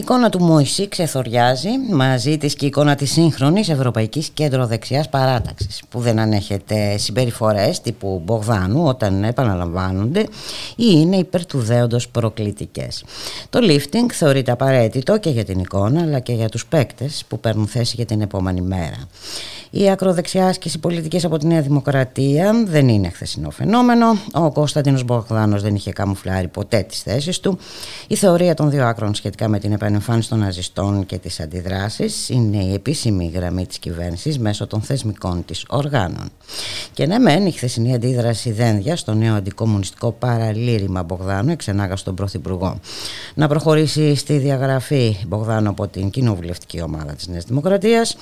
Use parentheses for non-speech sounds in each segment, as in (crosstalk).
Εικόνα του Μωυσή ξεθοριάζει μαζί της και η εικόνα της σύγχρονης Ευρωπαϊκής Κέντρο Δεξιάς Παράταξης που δεν ανέχεται συμπεριφορές τύπου Μπογδάνου όταν επαναλαμβάνονται ή είναι υπέρ του δέοντος προκλητικές. Το lifting θεωρείται απαραίτητο και για την εικόνα αλλά και για τους παίκτες που παίρνουν θέση για την επόμενη μέρα. Η ακροδεξιά άσκηση πολιτικής από τη Νέα Δημοκρατία δεν είναι χθεσινό φαινόμενο. Ο Κωνσταντίνος Μπογδάνος δεν είχε καμουφλάρει ποτέ τις θέσεις του. Η θεωρία των δύο άκρων σχετικά με την επανεμφάνιση των ναζιστών και τις αντιδράσεις είναι η επίσημη γραμμή της κυβέρνησης μέσω των θεσμικών της οργάνων. Και ναι, μεν η χθεσινή αντίδραση δένδια στο νέο αντικομουνιστικό παραλήρημα Μπογδάνου εξενάγα στον Πρωθυπουργό. Να προχωρήσει στη διαγραφή Μπογδάνου από την κοινοβουλευτική ομάδα της Νέας Δημοκρατίας.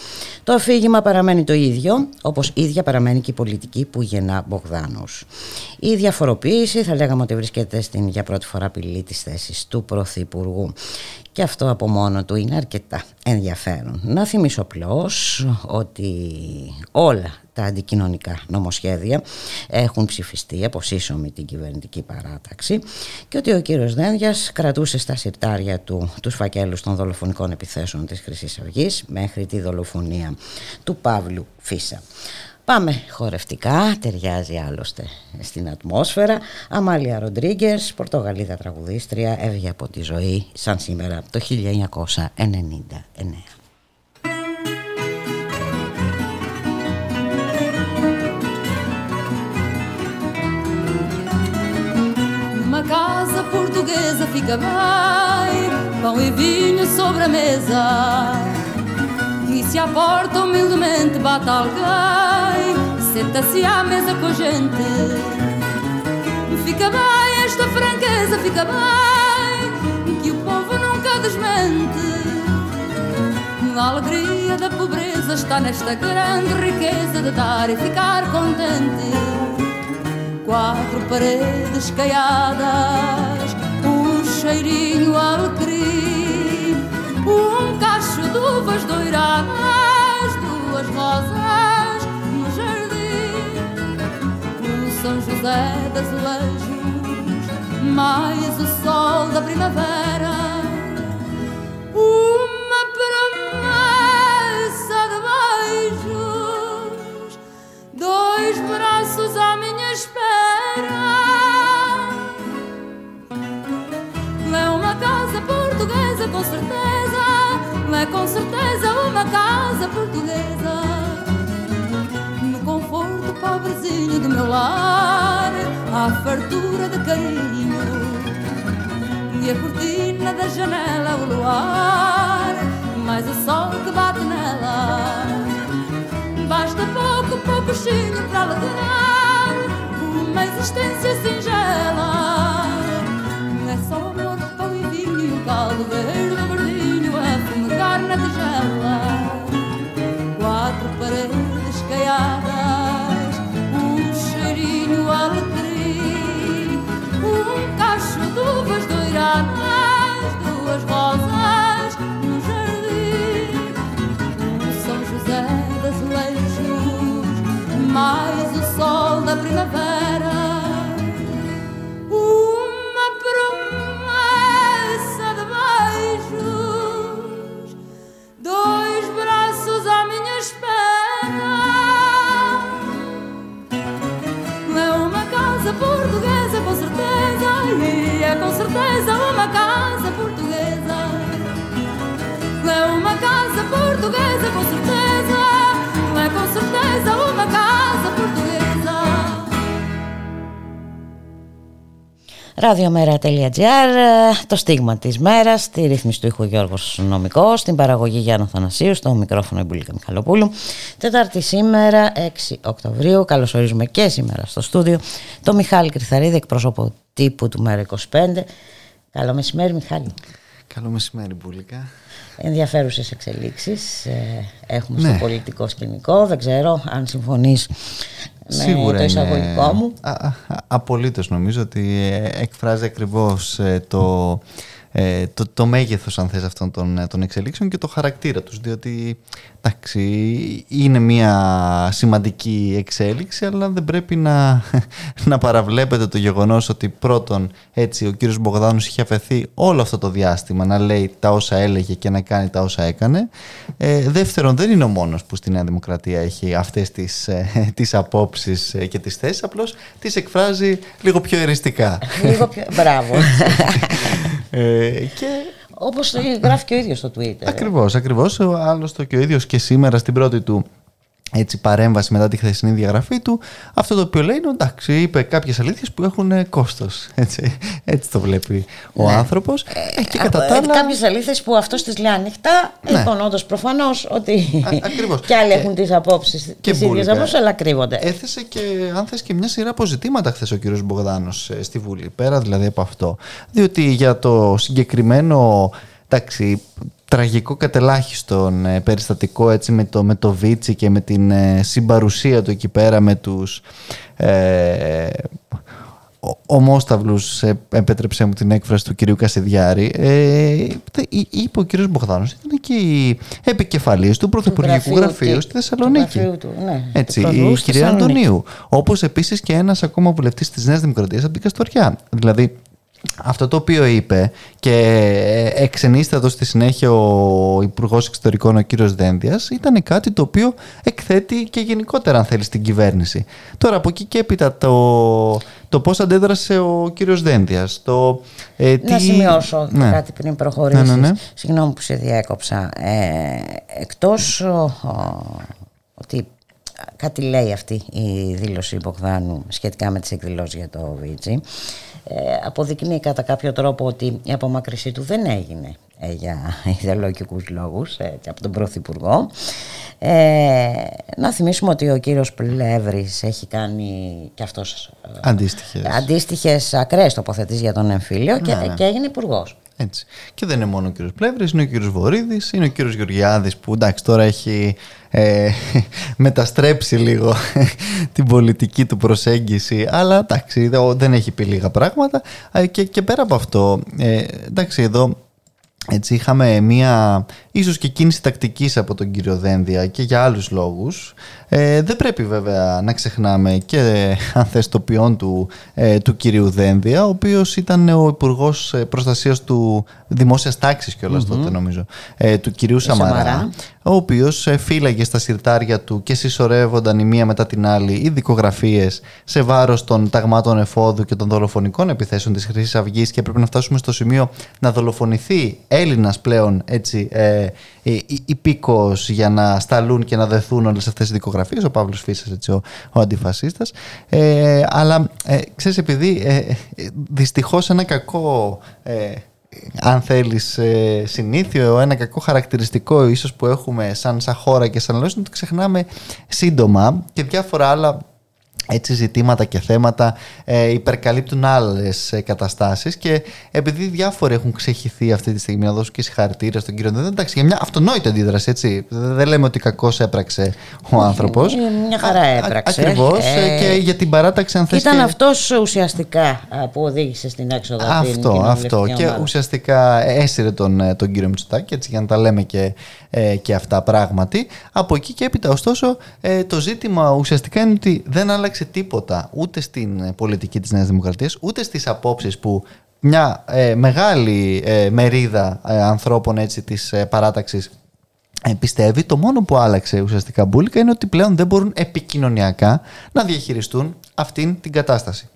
Το αφήγημα παραμένει το ίδιο, όπως ίδια παραμένει και η πολιτική που γεννά Μπογδάνους. Η διαφοροποίηση θα λέγαμε ότι βρίσκεται στην για πρώτη φορά απειλή της θέσης του Πρωθυπουργού. Και αυτό από μόνο του είναι αρκετά ενδιαφέρον. Να θυμίσω απλώς ότι όλα τα αντικοινωνικά νομοσχέδια έχουν ψηφιστεί από σύσσωμη την κυβερνητική παράταξη και ότι ο κύριος Δένδιας κρατούσε στα συρτάρια του τους φακέλους των δολοφονικών επιθέσεων της Χρυσής Αυγής μέχρι τη δολοφονία του Παύλου Φίσα. Πάμε χορευτικά, ταιριάζει άλλωστε στην ατμόσφαιρα. Αμάλια Ροντρίγκερ, Πορτογαλίδα τραγουδίστρια, έβγε από τη ζωή σαν σήμερα το 1999. Uma casa portuguesa fica bem, pão e vinho sobre a mesa. E se à porta humildemente bate alguém, senta-se à mesa com a gente. Fica bem esta franqueza, fica bem, que o povo nunca desmente. A alegria da pobreza está nesta grande riqueza de dar e ficar contente. Quatro paredes caiadas, um cheirinho alecrim, um cacho de uvas doiradas, duas rosas no jardim, o São José das Azulejos, mais o sol da primavera, uma promessa de beijos, dois braços à minha espera. É uma casa portuguesa com certeza, é com certeza uma casa portuguesa. No conforto pobrezinho do meu lar, há fartura de carinho. E a cortina da janela, o luar, mais o sol que bate nela. Basta pouco, pouco chinho para alegrar uma existência singela. Ραδιομέρα.gr, το στίγμα της μέρας, στη ρύθμιση του ήχου Γιώργος Νομικός, στην παραγωγή Γιάννου Θανασίου, στο μικρόφωνο Ιμπουλίκα Μιχαλοπούλου. Τετάρτη σήμερα, 6 Οκτωβρίου, καλωσορίζουμε και σήμερα στο στούντιο το Μιχάλη Κρυθαρίδη, εκπρόσωπο τύπου του Μέρα 25. Καλό μεσημέρι Μιχάλη. Καλό μεσημέρι Μπουλίκα. Ενδιαφέρουσες εξελίξεις ε, έχουμε στο Ναι. πολιτικό σκηνικό. Δεν ξέρω αν συμφωνείς με το εισαγωγικό μου. Απολύτως νομίζω ότι ε, εκφράζει ακριβώς ε, το ε, το, το μέγεθος αν θες αυτών των, ε, των εξελίξεων και το χαρακτήρα τους διότι εντάξει, είναι μια σημαντική εξέλιξη αλλά δεν πρέπει να, (laughs) να παραβλέπετε το γεγονός ότι πρώτον έτσι ο κύριος Μπογδάνος είχε αφαιθεί όλο αυτό το διάστημα να λέει τα όσα έλεγε και να κάνει τα όσα έκανε. Ε, δεύτερον δεν είναι ο μόνος που στη Νέα Δημοκρατία έχει αυτές τις, ε, (laughs) τις απόψεις ε, και τις θέσεις απλώς τις εκφράζει λίγο πιο εριστικά. Λίγο πιο... μπράβο (laughs) ε, και όπως γράφει και ο ίδιος στο Twitter. Ακριβώς, ακριβώς. Άλλωστε και ο ίδιος και σήμερα στην πρώτη του έτσι, παρέμβαση μετά τη χθεσινή διαγραφή του, αυτό το οποίο λέει είναι εντάξει, είπε κάποιες αλήθειες που έχουν κόστος. Έτσι, έτσι το βλέπει ο ναι. άνθρωπος. Ε, και κατά τα άλλα. Κάποιες αλήθειες που αυτός τις λέει ανοιχτά. Ναι. Λοιπόν, όντω προφανώς ότι. Ακριβώς. και άλλοι έχουν τις απόψεις τις ίδιες απόψεις, αλλά κρύβονται. Έθεσε και, αν θες, και μια σειρά αποζητήματα χθες ο κύριος Μπογδάνος ε, στη Βουλή. Πέρα δηλαδή από αυτό. Διότι για το συγκεκριμένο εντάξει, τραγικό κατελάχιστον ε, περιστατικό έτσι με το, με το Βίτσι και με την ε, συμπαρουσία του εκεί πέρα με τους ε, ομόσταυλους ε, επέτρεψε μου την έκφραση του κυρίου Κασιδιάρη. Ε, είπε ο κύριος Μπογδάνος ήταν και η επικεφαλής του Πρωθυπουργικού Γραφείου στη Θεσσαλονίκη. του, ναι, Έτσι, η κυρία Αντωνίου όπως επίσης και ένας ακόμα βουλευτής της Νέας Δημοκρατίας από την Καστοριά. Δηλαδή αυτό το οποίο είπε και εξενίστατος στη συνέχεια ο Υπουργός Εξωτερικών ο κύριος Δένδιας ήταν κάτι το οποίο εκθέτει και γενικότερα αν θέλεις στην κυβέρνηση. Τώρα από εκεί και έπειτα το, το πώς αντέδρασε ο κύριος Δένδιας. Το, ε, τι... Να σημειώσω ναι. κάτι πριν προχωρήσεις. Ναι, ναι, ναι. Συγγνώμη που σε διέκοψα. Ε, εκτός ότι κάτι λέει αυτή η δήλωση Μπογδάνου σχετικά με τις εκδηλώσεις για το Βίτσι ε, αποδεικνύει κατά κάποιο τρόπο ότι η απομακρυσή του δεν έγινε ε, για (laughs) ιδεολογικούς λόγους ε, από τον Πρωθυπουργό. Ε, να θυμίσουμε ότι ο κύριος Πλεύρης έχει κάνει και αυτός αντίστοιχες, αντίστοιχες ακραίες τοποθετήσεις για τον εμφύλιο και, ναι, ναι. και έγινε υπουργός. Έτσι. Και δεν είναι μόνο ο κύριος Πλεύρης, είναι ο κύριος Βορύδης, είναι ο κύριος Γεωργιάδης που εντάξει τώρα έχει ε, (laughs) μεταστρέψει λίγο (laughs) την πολιτική του προσέγγιση αλλά εντάξει δεν έχει πει λίγα πράγματα ε, και, και πέρα από αυτό ε, εντάξει εδώ έτσι είχαμε μία ίσως και κίνηση τακτικής από τον κύριο Δένδια και για άλλους λόγους. Ε, δεν πρέπει βέβαια να ξεχνάμε και αν θες το ποιόν του, ε, του κυρίου Δένδια, ο οποίος ήταν ο υπουργός ε, Προστασίας του Δημόσιας Τάξης κιόλας mm-hmm. τότε νομίζω, ε, του κυρίου Σαμαρά, Σαμαρά, ο οποίος ε, φύλαγε στα συρτάρια του και συσσωρεύονταν η μία μετά την άλλη οι δικογραφίες σε βάρος των ταγμάτων εφόδου και των δολοφονικών επιθέσεων της Χρυσής Αυγής και πρέπει να φτάσουμε στο σημείο να δολοφονηθεί Έλληνας πλέον έτσι, ε, υπήκος για να σταλούν και να δεθούν όλες αυτές οι δικογραφίες ο Παύλος Φίσας έτσι, ο, ο αντιφασίστας. Ε, αλλά ε, ξέρεις επειδή ε, δυστυχώς ένα κακό ε, αν θέλεις ε, συνήθιο, ένα κακό χαρακτηριστικό ίσως που έχουμε σαν, σαν χώρα και σαν λόγος είναι ότι ξεχνάμε σύντομα και διάφορα άλλα έτσι ζητήματα και θέματα ε, υπερκαλύπτουν άλλες ε, καταστάσεις και επειδή διάφοροι έχουν ξεχυθεί αυτή τη στιγμή, να δώσω και συγχαρητήρια στον κύριο Ντέντα, εντάξει, για μια αυτονόητη αντίδραση, έτσι. Δεν λέμε ότι κακώς έπραξε ο άνθρωπος. Μια χαρά έπραξε. Ακριβώς ε, και για την παράταξη, αν θες Ήταν και... αυτός ουσιαστικά που οδήγησε στην έξοδο αυτή. Αυτό, αυτό. Και ουσιαστικά έσυρε τον, ε, τον κύριο Μητσοτάκη, έτσι για να τα λέμε και, ε, και αυτά πράγματι. Από εκεί και έπειτα, ωστόσο, ε, το ζήτημα ουσιαστικά είναι ότι δεν άλλαξε τίποτα ούτε στην ε, πολιτική της Νέας Δημοκρατίας, ούτε στις απόψεις που μια ε, μεγάλη ε, μερίδα ανθρώπων έτσι, της παράταξης πιστεύει. Το μόνο που άλλαξε ουσιαστικά μπουλικα είναι ότι πλέον δεν μπορούν επικοινωνιακά να διαχειριστούν αυτήν την κατάσταση.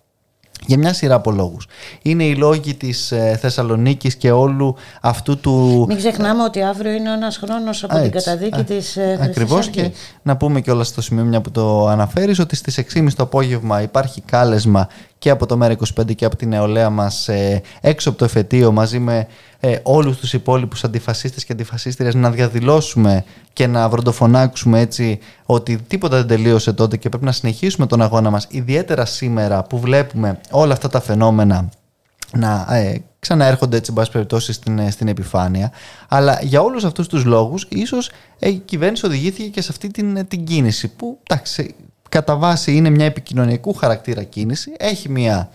Για μια σειρά από λόγους. Είναι οι λόγοι της ε, Θεσσαλονίκης και όλου αυτού του. Μην ξεχνάμε ότι αύριο είναι ένας χρόνος από την καταδίκη της ε, Ακριβώς και να πούμε και όλα στο σημείο μια που το αναφέρεις ότι στις 6.30 το απόγευμα υπάρχει κάλεσμα και από το ΜΕΡΑ25 και από την νεολαία μας ε, έξω από το εφετείο μαζί με ε, όλους τους υπόλοιπους αντιφασίστες και αντιφασίστριες να διαδηλώσουμε και να βροντοφωνάξουμε έτσι ότι τίποτα δεν τελείωσε τότε και πρέπει να συνεχίσουμε τον αγώνα μας ιδιαίτερα σήμερα που βλέπουμε όλα αυτά τα φαινόμενα να ε, ξαναέρχονται έτσι εν περιπτώσει στην, ε, στην επιφάνεια. Αλλά για όλους αυτούς τους λόγους ίσως η κυβέρνηση οδηγήθηκε και σε αυτή την, την κίνηση που εντάξει κατά βάση είναι μια επικοινωνιακού χαρακτήρα κίνηση, έχει μια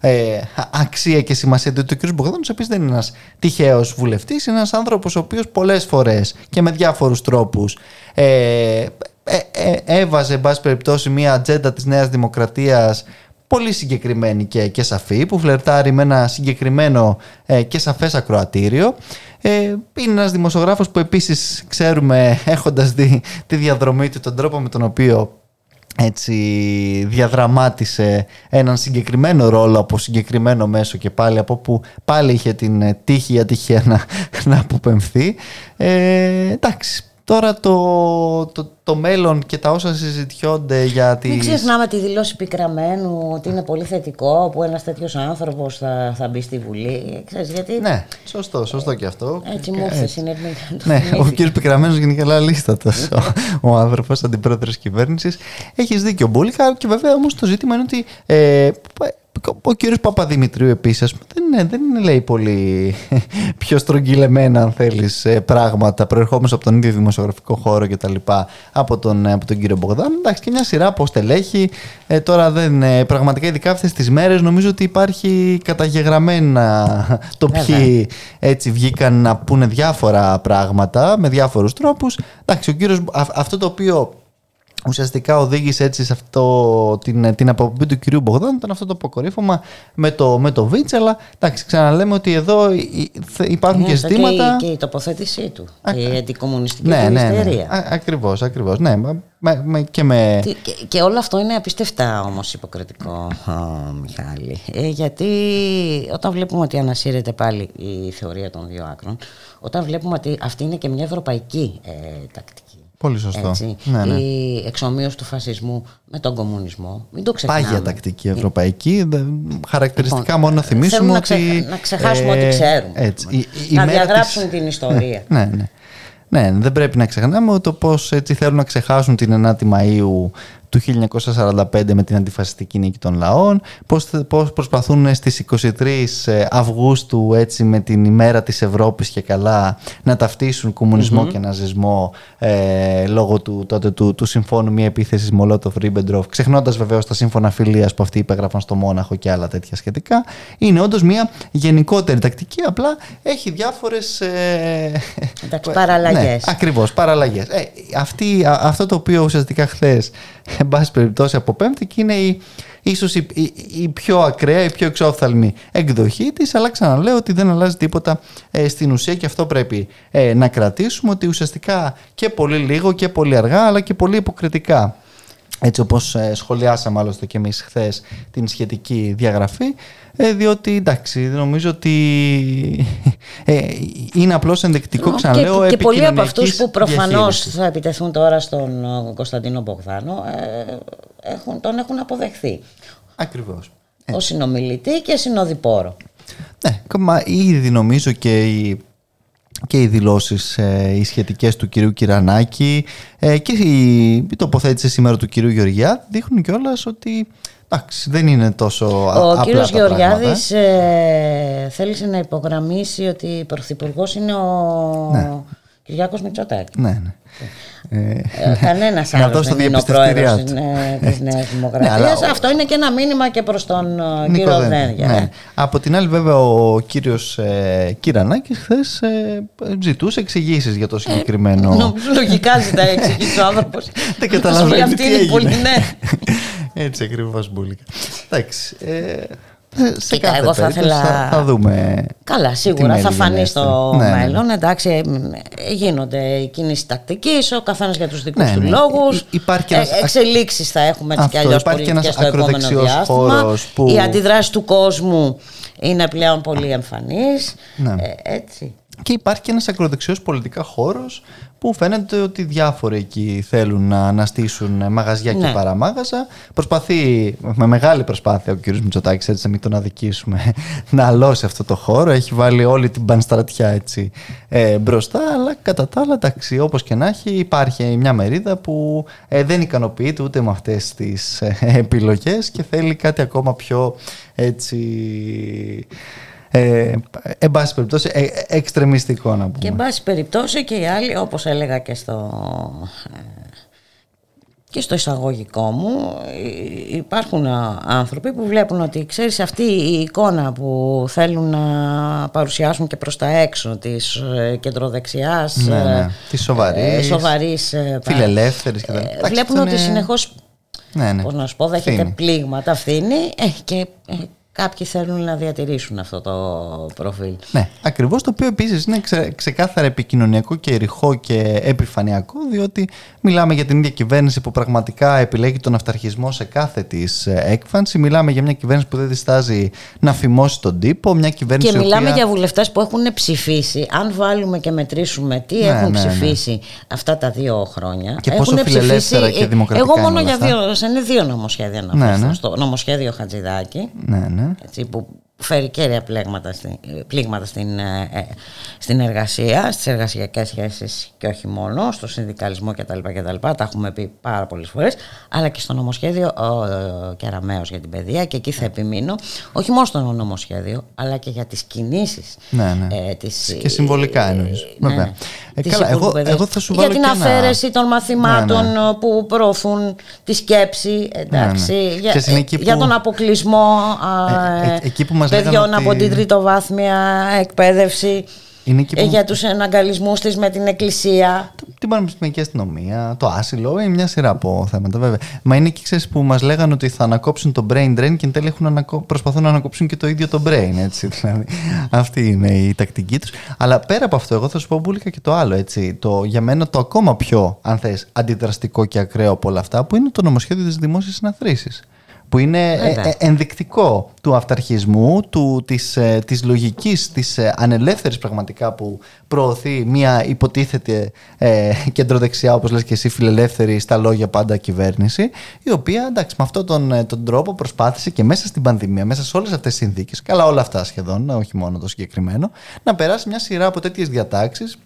ε, αξία και σημασία ότι ο κ. Μπογδάνος επίσης δεν είναι ένας τυχαίος βουλευτής, είναι ένας άνθρωπος ο οποίος πολλές φορές και με διάφορους τρόπους ε, ε, ε, έβαζε, εν πάση περιπτώσει, μια ατζέντα της Νέας Δημοκρατίας πολύ συγκεκριμένη και, και σαφή, που φλερτάρει με ένα συγκεκριμένο ε, και σαφές ακροατήριο. Ε, είναι ένας δημοσιογράφος που επίσης ξέρουμε έχοντας δει τη διαδρομή του, τον τρόπο με τον οποίο έτσι διαδραμάτισε έναν συγκεκριμένο ρόλο από συγκεκριμένο μέσο και πάλι από που πάλι είχε την ε, τύχη ή ατυχία να, (laughs) να αποπεμφθεί. Ε, εντάξει, Τώρα το, το, το μέλλον και τα όσα συζητιόνται για τη. Μην ξεχνάμε τη δηλώση πικραμένου ότι είναι πολύ θετικό που ένας τέτοιος άνθρωπος θα, θα μπει στη Βουλή. Ξέρεις, γιατί... Ναι, σωστό, σωστό και αυτό. Έτσι μου ήρθε Ναι, ο κ. Πικραμένος γενικά λίστατο ο άνθρωπος αντιπρόεδρος κυβέρνησης. Έχεις δίκιο, Μπούλικα. Και βέβαια όμως το ζήτημα είναι ότι ε, ο κύριος Παπαδημητρίου επίσης δεν, δεν είναι λέει πολύ (laughs) πιο στρογγυλεμένα αν θέλεις ε, πράγματα προερχόμενος από τον ίδιο δημοσιογραφικό χώρο κτλ. Από τον, από τον κύριο Μπογδάν. Εντάξει και μια σειρά από στελέχη. Ε, τώρα δεν, ε, πραγματικά ειδικά αυτές τις μέρες νομίζω ότι υπάρχει καταγεγραμμένα το ποιοι έτσι βγήκαν να πούνε διάφορα πράγματα με διάφορους τρόπους. Εντάξει ο κύριος, αυτό το οποίο ουσιαστικά οδήγησε έτσι σε αυτό την, την αποπομπή του κυρίου Μπογδάν. Ήταν αυτό το αποκορύφωμα με το, με το Βίτς αλλά εντάξει ξαναλέμε ότι εδώ υπάρχουν και ζητήματα και, η τοποθέτησή του Α, η αντικομουνιστική ναι, ναι, ναι, ναι. ακριβώς, ακριβώς. Ναι, με, με, και, με... Και, και, όλο αυτό είναι απίστευτα όμως υποκριτικό Μιχάλη. Ε, γιατί όταν βλέπουμε ότι ανασύρεται πάλι η θεωρία των δύο άκρων όταν βλέπουμε ότι αυτή είναι και μια ευρωπαϊκή ε, τακτική Πολύ σωστό. Έτσι. Ναι, ναι. Η εξομοίωση του φασισμού με τον κομμουνισμό. Μην το ξεχνάμε. Πάγια τακτική ευρωπαϊκή. Χαρακτηριστικά λοιπόν, μόνο να θυμίσουμε ότι. Να, ξεχάσουμε ε, ό,τι ξέρουμε. Έτσι. Η, η να διαγράψουν την ιστορία. Ναι, (laughs) ναι, ναι. Ναι, δεν πρέπει να ξεχνάμε το πώς θέλουν να ξεχάσουν την 9η Μαΐου του 1945 με την αντιφασιστική νίκη των λαών, πώς, πώς προσπαθούν στις 23 ε, Αυγούστου έτσι με την ημέρα της Ευρώπης και καλά να ταυτίσουν και ναζισμό ε, λόγω του, τότε του, του συμφώνου μη επίθεσης Μολότοφ Ρίμπεντροπ, ξεχνώντας βεβαίως τα σύμφωνα φιλίας που αυτοί υπέγραφαν στο Μόναχο και άλλα τέτοια σχετικά. Είναι όντως μια γενικότερη τακτική, απλά έχει διάφορες... Ε, Εντάξει, παραλλαγές. Ναι, ακριβώς, παραλλαγές. Ε, αυτή, αυτό το οποίο ουσιαστικά χθες εν πάση περιπτώσει από πέμπτη και είναι η, ίσως η, η, πιο ακραία, η πιο εξόφθαλμη εκδοχή της. Αλλά ξαναλέω ότι δεν αλλάζει τίποτα ε, στην ουσία και αυτό πρέπει ε, να κρατήσουμε ότι ουσιαστικά και πολύ λίγο και πολύ αργά αλλά και πολύ υποκριτικά. Έτσι όπως ε, σχολιάσαμε άλλωστε και εμείς χθες την σχετική διαγραφή ε, διότι εντάξει νομίζω ότι ε, είναι απλώς ενδεικτικό ξαναλέω και, και πολλοί από αυτούς που προφανώς θα επιτεθούν τώρα στον Κωνσταντίνο Μπογδάνο έχουν, τον έχουν αποδεχθεί. Ακριβώς. Ο συνομιλητή και συνοδοιπόρο. Ναι, ήδη νομίζω και η και οι δηλώσεις ε, οι σχετικές του κυρίου Κυρανάκη ε, και η, η τοποθέτηση σήμερα του κυρίου Γεωργιά δείχνουν κιόλας ότι εντάξει, δεν είναι τόσο Ο απλά κύριος Γεωργιάδης ε, θέλησε να υπογραμμίσει ότι πρωθυπουργός είναι ο ναι. Κυριάκος Μητσοτάκης. Ναι, ναι. Ε, Κανένας άλλος δεν είναι ο πρόεδρος της Νέα Δημοκρατίας. Ναι, Αυτό είναι και ένα μήνυμα και προς τον ε, κύριο Δένδια. Ναι. Από την άλλη, βέβαια, ο κύριος ε, Κυρανάκης χθες ε, ζητούσε εξηγήσεις για το συγκεκριμένο. Νομίζω λογικά ζητάει εξηγήσεις ο άνθρωπος. (laughs) Δεν καταλαβαίνει. Αυτή είναι πολύ ναι. Έτσι ακριβώς μπουλικα. Εντάξει. Ε, σε Κοίτα, εγώ θα ήθελα. Θα, δούμε. Καλά, σίγουρα θα φανεί στο ναι, ναι, μέλλον. Ναι. Εντάξει, γίνονται οι κινήσεις τακτικής, ο καθένας για τους δικούς ναι, του ναι. λόγους. Ε, Εξελίξεις θα έχουμε έτσι κι αλλιώς πολιτικέ στο επόμενο διάστημα. Που... Η αντιδράση του κόσμου είναι πλέον πολύ εμφανή. Ναι. Ε, έτσι. Και υπάρχει και ένας ακροδεξιός πολιτικά χώρος που φαίνεται ότι διάφοροι εκεί θέλουν να αναστήσουν μαγαζιά και ναι. παραμάγαζα. Προσπαθεί με μεγάλη προσπάθεια ο κ. Μητσοτάκης, έτσι να μην τον αδικήσουμε, (laughs) να αλώσει αυτό το χώρο. Έχει βάλει όλη την πανστρατιά έτσι ε, μπροστά, αλλά κατά τα άλλα, εντάξει, όπως και να έχει, υπάρχει μια μερίδα που ε, δεν ικανοποιείται ούτε με αυτές τις ε, (laughs) επιλογές και θέλει κάτι ακόμα πιο έτσι ε, εν πάση περιπτώσει ε, εξτρεμιστικό να πούμε. Και εν πάση περιπτώσει και οι άλλοι όπως έλεγα και στο, και στο εισαγωγικό μου ε, υπάρχουν άνθρωποι που βλέπουν ότι ξέρεις αυτή η εικόνα που θέλουν να παρουσιάσουν και προς τα έξω της ε, κεντροδεξιάς ναι, ναι. της σοβαρής, σοβαρής φιλελεύθερης και βλέπουν ότι συνεχώς ναι, ναι. πώς να σου πω δέχεται πλήγματα αυθύνη και Κάποιοι θέλουν να διατηρήσουν αυτό το προφίλ. Ναι, ακριβώς το οποίο επίσης είναι ξε, ξεκάθαρα επικοινωνιακό και ρηχό και επιφανειακό, διότι μιλάμε για την ίδια κυβέρνηση που πραγματικά επιλέγει τον αυταρχισμό σε κάθε της ε, έκφανση. Μιλάμε για μια κυβέρνηση που δεν διστάζει να φημώσει τον τύπο. Μια κυβέρνηση και μιλάμε οποία... για βουλευτές που έχουν ψηφίσει. Αν βάλουμε και μετρήσουμε τι ναι, έχουν ναι, ναι. ψηφίσει ναι. αυτά τα δύο χρόνια. Και πόσο φιλελεύθερα και δημοκρατικά. Εγώ μόνο για δύο, σε δύο νομοσχέδια να ναι, ναι. Στο νομοσχέδιο Χατζηδάκη. Ναι, ναι. Έτσι, που φέρει κέρια πλήγματα, στην, πλήγματα στην, ε, ε, στην εργασία, στις εργασιακές σχέσεις και όχι μόνο, στο συνδικαλισμό κτλ. κτλ. Τα έχουμε πει πάρα πολλές φορές, αλλά και στο νομοσχέδιο ο, ο Κεραμέως για την παιδεία και εκεί θα επιμείνω, όχι μόνο στο νομοσχέδιο, αλλά και για τις κινήσεις. Ναι, ναι. Ε, τις, και συμβολικά εννοείς. Ναι, ε, καλά, εγώ, εγώ θα σου βάλω Για την αφαίρεση των μαθημάτων ναι, ναι. που προωθούν τη σκέψη, εντάξει, ναι, ναι. Για, που... για, τον αποκλεισμό ε, ε, εκεί που μας παιδιών από την τριτοβάθμια εκπαίδευση. Είναι που... για τους εναγκαλισμούς της με την εκκλησία. Την πανεπιστημιακή αστυνομία, το άσυλο, είναι μια σειρά από θέματα βέβαια. Μα είναι και ξέρεις που μας λέγανε ότι θα ανακόψουν το brain drain και εν τέλει έχουν ανακο... προσπαθούν να ανακόψουν και το ίδιο το brain. Έτσι, (laughs) δηλαδή. Αυτή είναι η τακτική τους. Αλλά πέρα από αυτό, εγώ θα σου πω μπουλικα και το άλλο. Έτσι. Το, για μένα το ακόμα πιο, αν θες, αντιδραστικό και ακραίο από όλα αυτά, που είναι το νομοσχέδιο της δημόσιας συναθρήσης που είναι ε, ε, ενδεικτικό του αυταρχισμού, του, της, ε, της λογικής, της ανελεύθερης πραγματικά που προωθεί μια υποτίθεται ε, κεντροδεξιά, όπως λες και εσύ φιλελεύθερη στα λόγια πάντα κυβέρνηση, η οποία εντάξει με αυτόν τον, τον τρόπο προσπάθησε και μέσα στην πανδημία, μέσα σε όλες αυτές τις συνθήκες, καλά όλα αυτά σχεδόν, όχι μόνο το συγκεκριμένο, να περάσει μια σειρά από τέτοιες διατάξεις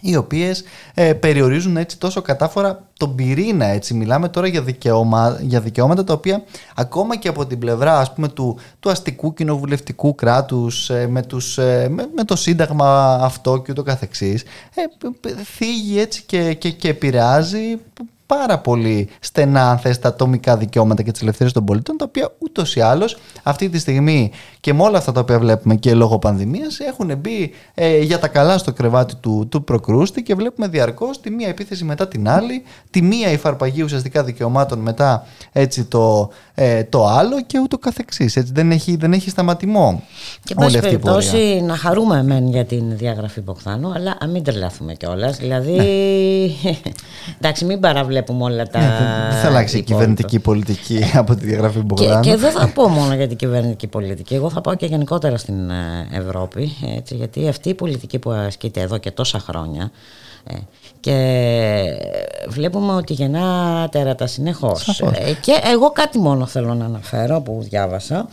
οι οποίες ε, περιορίζουν έτσι τόσο κατάφορα τον πυρήνα έτσι. Μιλάμε τώρα για, δικαιώμα, για δικαιώματα τα οποία ακόμα και από την πλευρά ας πούμε του, του αστικού κοινοβουλευτικού κράτους ε, με, τους, ε, με, το σύνταγμα αυτό και ούτω καθεξής ε, θίγει έτσι και, και, και επηρεάζει πάρα πολύ στενά αν θες τα ατομικά δικαιώματα και τις ελευθερίες των πολιτών τα οποία ούτως ή άλλως αυτή τη στιγμή και με όλα αυτά τα οποία βλέπουμε και λόγω πανδημίας έχουν μπει ε, για τα καλά στο κρεβάτι του, του προκρούστη και βλέπουμε διαρκώς τη μία επίθεση μετά την άλλη τη μία υφαρπαγή ουσιαστικά δικαιωμάτων μετά έτσι το, ε, το άλλο και ούτω καθεξής έτσι δεν έχει, δεν έχει σταματημό και όλη αυτή η πορεία. να χαρούμε μεν για την διαγραφή Μποχθάνου αλλά μην τρελαθούμε κιόλας. δηλαδή ναι. εντάξει μην παραβλέπουμε βλέπουμε όλα τα. Ναι, δεν θα αλλάξει η κυβερνητική πολιτική από τη διαγραφή Μπογδάνου. Και, και δεν θα πω μόνο για την κυβερνητική πολιτική. Εγώ θα πάω και γενικότερα στην ε, Ευρώπη. Έτσι, γιατί αυτή η πολιτική που ασκείται εδώ και τόσα χρόνια. Ε, και βλέπουμε ότι γεννά τέρατα συνεχώς. Ε, και εγώ κάτι μόνο θέλω να αναφέρω που διάβασα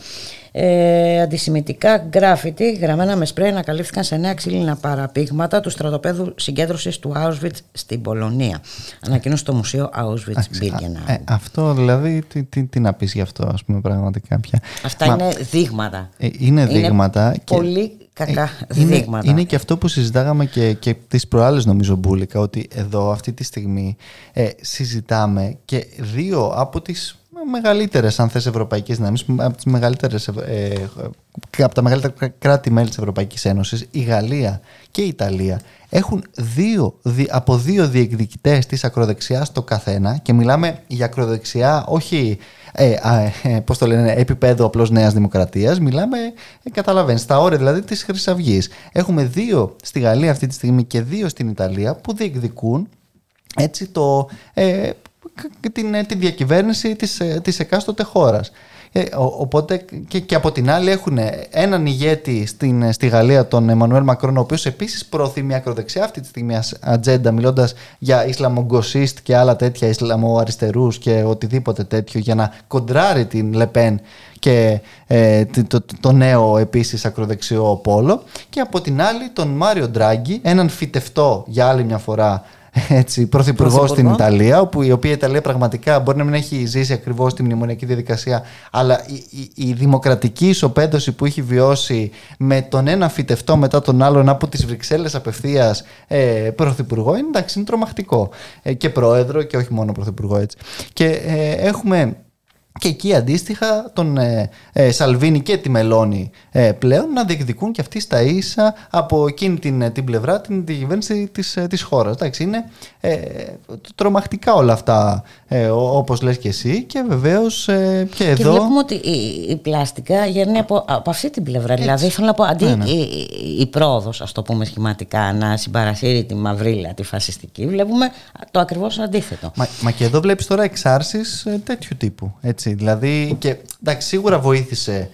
ε, αντισημιτικά γκράφιτι γραμμένα με σπρέι ανακαλύφθηκαν σε νέα ξύλινα παραπήγματα του στρατοπέδου συγκέντρωσης του Auschwitz στην Πολωνία. Ανακοίνωσε το Μουσείο Auschwitz-Birkenau. Ε, αυτό δηλαδή, τι, τι, τι να πεις γι' αυτό, ας πούμε, πραγματικά πια. Αυτά είναι δείγματα. Ε, είναι δείγματα. Είναι και... Πολύ κακά ε, δείγματα. Είναι, και αυτό που συζητάγαμε και, και τις προάλλες, νομίζω, Μπούλικα, ότι εδώ αυτή τη στιγμή ε, συζητάμε και δύο από τις μεγαλύτερες, αν θες, ευρωπαϊκές δυνάμεις, από, τις μεγαλύτερες, ε, από τα μεγαλύτερα κράτη-μέλη της Ευρωπαϊκής Ένωσης, η Γαλλία και η Ιταλία, έχουν δύο, από δύο διεκδικητές της ακροδεξιάς το καθένα και μιλάμε για ακροδεξιά όχι ε, ε, πώς το λένε, επίπεδο απλώς Νέας Δημοκρατίας, μιλάμε, ε, καταλαβαίνεις, στα όρια δηλαδή της Χρυσαυγή. Έχουμε δύο στη Γαλλία αυτή τη στιγμή και δύο στην Ιταλία που διεκδικούν έτσι το, ε, την, ε, την διακυβέρνηση της, ε, της εκάστοτε χώρας. Ε, οπότε και, και από την άλλη έχουν έναν ηγέτη στην, στη Γαλλία, τον Εμμανουέλ Μακρόν, ο οποίος επίσης προωθεί μια ακροδεξιά αυτή τη στιγμή ατζέντα, μιλώντας για Ισλαμογκοσίστ και άλλα τέτοια Ισλαμοαριστερούς και οτιδήποτε τέτοιο, για να κοντράρει την Λεπέν και ε, το, το, νέο επίσης ακροδεξιό πόλο και από την άλλη τον Μάριο Ντράγκη, έναν φυτευτό για άλλη μια φορά έτσι, πρωθυπουργός στην Πρωθυπουργό. Ιταλία, όπου η οποία η Ιταλία πραγματικά μπορεί να μην έχει ζήσει ακριβώς τη μνημονιακή διαδικασία, αλλά η, η, η δημοκρατική ισοπαίδωση που έχει βιώσει με τον ένα φυτευτό μετά τον άλλον από τις Βρυξέλλες απευθείας ε, πρωθυπουργό είναι εντάξει, είναι τρομακτικό. Ε, και πρόεδρο και όχι μόνο πρωθυπουργό έτσι. Και ε, έχουμε και εκεί αντίστοιχα τον ε, ε, Σαλβίνη και τη Μελώνη ε, πλέον να διεκδικούν και αυτοί στα ίσα από εκείνη την, ε, την πλευρά την, την κυβέρνηση της, ε, της χώρας. Εντάξει, είναι ε, τρομακτικά όλα αυτά ε, ο- όπως λες και εσύ και βεβαίως ε, και Και εδώ... βλέπουμε ότι η, η πλάστικα γέρνει από, από αυτή την πλευρά. Δηλαδή, θέλω να πω, αντί Ναι, ναι. η, η, η πρόοδος, ας το πούμε σχηματικά, να συμπαρασύρει τη μαυρίλα, τη φασιστική, βλέπουμε το ακριβώς αντίθετο. Μα, μα και εδώ βλέπεις τώρα εξάρσεις ε, τέτοιου τύπου. Έτσι. Δηλαδή, και, εντάξει, σίγουρα βοήθησε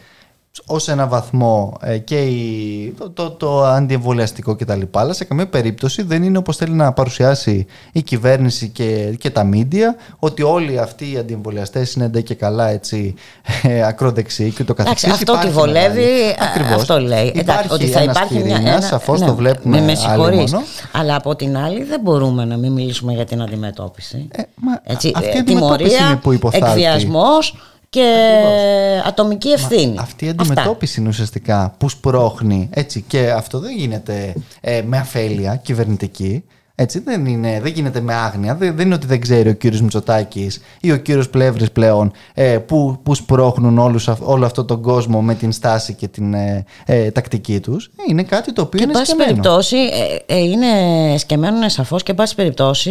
ως ένα βαθμό ε, και η, το, το, το αντιεμβολιαστικό κτλ. Αλλά σε καμία περίπτωση δεν είναι όπως θέλει να παρουσιάσει η κυβέρνηση και, και τα μίντια ότι όλοι αυτοί οι αντιεμβολιαστές είναι ντε και καλά έτσι ε, ακροδεξιοί και το καθεξής. Εντάξει, αυτό τη Υπάρχει βολεύει, μεγάλη- α, Ακριβώς. αυτό λέει. Εντάξει, Υπάρχει ότι θα ένας υπάρχει μια. πυρήνας, ένα- σαφώς ναι, το βλέπουμε Με, με άλλη συγχωρείς. μόνο. Αλλά από την άλλη δεν μπορούμε να μην μιλήσουμε για την αντιμετώπιση. Ε, μα Έτσι, αυτή η ε, αντιμετώπιση τιμωρία, είναι που υποθάλπτει. εκβιασμός και ατομική ευθύνη. Αυτή η Αυτά. αντιμετώπιση είναι ουσιαστικά που σπρώχνει έτσι και αυτό δεν γίνεται ε, με αφέλεια κυβερνητική. Έτσι, δεν, είναι, δεν γίνεται με άγνοια. Δεν, δεν είναι ότι δεν ξέρει ο κύριος Μητσοτάκης ή ο κύριος Πλεύρης πλέον ε, που, που σπρώχνουν όλους, αυ- όλο αυτόν τον κόσμο με την στάση και την ε, ε, τακτική τους. Ε, είναι κάτι το οποίο Και είναι εν πάση σκεμμένο. περιπτώσει, ε, ε, είναι σκεμμένο είναι σαφώς και εν πάση περιπτώσει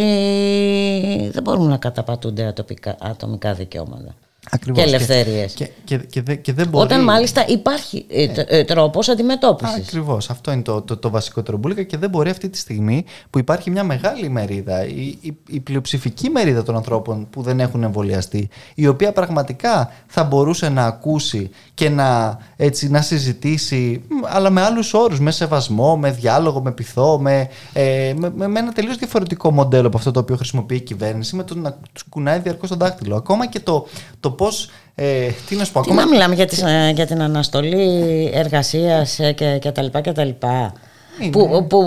δεν μπορούν να καταπατούνται ατοπικά, ατομικά δικαιώματα Ακριβώς. και ελευθερίες. Και, και, και, δεν- και δεν μπορεί... Όταν μάλιστα υπάρχει ε, τ- ε, τρόπος αντιμετώπισης. Ακριβώς. Αυτό είναι το, το, το βασικότερο μπουλίκα και δεν μπορεί αυτή τη στιγμή που υπάρχει μια μεγάλη μερίδα, η, η, η πλειοψηφική μερίδα των ανθρώπων που δεν έχουν εμβολιαστεί, η οποία πραγματικά θα μπορούσε να ακούσει και να, έτσι, να συζητήσει, μ, αλλά με άλλους όρους, με σεβασμό, με διάλογο, με πειθό, με, ε, με, με, με ένα τελείως διαφορετικό μοντέλο από αυτό το οποίο χρησιμοποιεί η κυβέρνηση, με το να τους κουνάει διαρκώς τον δάχτυλο. Ακόμα και το, το πώς. Ε, τι να σου πω, Τι ακόμα να μιλάμε για, τις, ε, για την αναστολή εργασίας ε, και, και τα λοιπά και τα λοιπά. Είναι. Που, που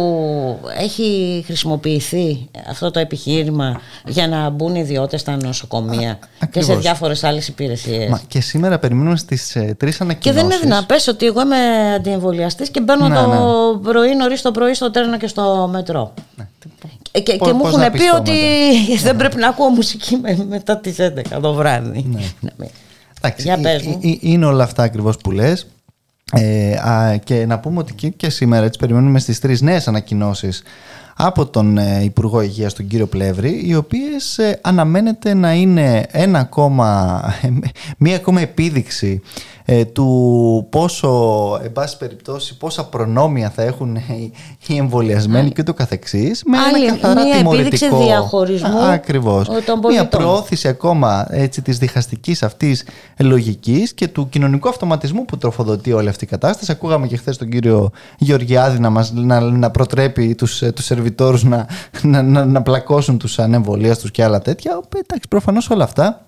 έχει χρησιμοποιηθεί αυτό το επιχείρημα για να μπουν ιδιώτες στα νοσοκομεία και σε ακριβώς. διάφορες άλλες υπηρεσίες. Μα και σήμερα περιμένουμε στις ε, τρεις ανακοινώσεις. Και δεν είναι να πες ότι εγώ είμαι αντιεμβολιαστής και μπαίνω Ναι, το ναι. πρωί νωρίς το πρωί στο τρένο και στο μετρό. Και, και, Πώς- και μου πώς έχουν να πει πεις το ότι δεν πρέπει να ακούω μουσική με- μετά τις 11 το βράδυ. Ναι. Εντάξει, Για ε- πες ε- μου. ε- είναι όλα αυτά ακριβώς που λες. Ε, α, και να πούμε ότι και, και σήμερα έτσι περιμένουμε στις τρεις νέες ανακοινώσεις από τον ε, Υπουργό Υγείας, τον κύριο Πλεύρη, οι οποίες ε, αναμένεται να είναι ένα ακόμα, μία ακόμα επίδειξη ε, του πόσο, εν πάση περιπτώσει, πόσα προνόμια θα έχουν οι, οι εμβολιασμένοι και το καθεξής, με Άλλη ένα καθαρά μία επίδειξη τιμωρητικό. διαχωρισμού Α, ακριβώς. των Μία πολιτών. προώθηση ακόμα έτσι, της διχαστικής αυτής λογικής και του κοινωνικού αυτοματισμού που τροφοδοτεί όλη αυτή η κατάσταση. Ακούγαμε και χθες τον κύριο Γεωργιάδη να, μας, να, να προτρέπει τους, ε, τους σερβιτόρους να, να, να, να πλακώσουν τους ανεμβολίας τους και άλλα τέτοια. Οπότε, Εντάξει, προφανώς όλα αυτά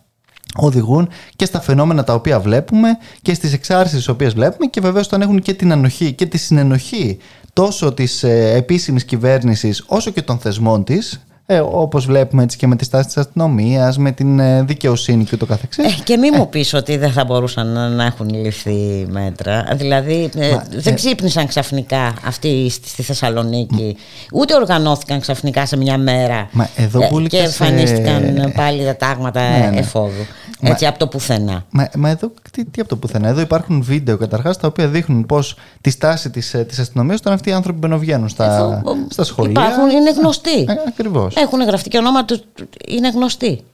οδηγούν και στα φαινόμενα τα οποία βλέπουμε και στις εξάρσεις τις οποίες βλέπουμε και βεβαίως όταν έχουν και την ανοχή και τη συνενοχή τόσο της ε, επίσημης κυβέρνησης όσο και των θεσμών της ε, όπως βλέπουμε έτσι και με τη στάση της αστυνομίας, με την ε, δικαιοσύνη και το καθεξής. Ε, και μη μου πεις ότι δεν θα μπορούσαν να, να έχουν ληφθεί μέτρα. Δηλαδή ε, Μα, δεν ε, ξύπνησαν ξαφνικά αυτοί στη, στη Θεσσαλονίκη. Ούτε οργανώθηκαν ξαφνικά σε μια μέρα. Μα εδώ ε, που και λες, εμφανίστηκαν ε, πάλι τα τάγματα ναι, ναι. εφόδου. Μα- Έτσι από το πουθενά. Μα, μα εδώ, τι, τι από το πουθενά; Εδώ υπάρχουν βίντεο καταρχάς τα οποία δείχνουν πώς τη στάση της της αστυνομίας όταν αυτοί οι άνθρωποι μπαινοβγαίνουν στα, Εδώ, στα σχολεία. Υπάρχουν, είναι γνωστοί. Ε, Ακριβώς. Έχουν γραφτεί και ονόμα του, είναι γνωστοί.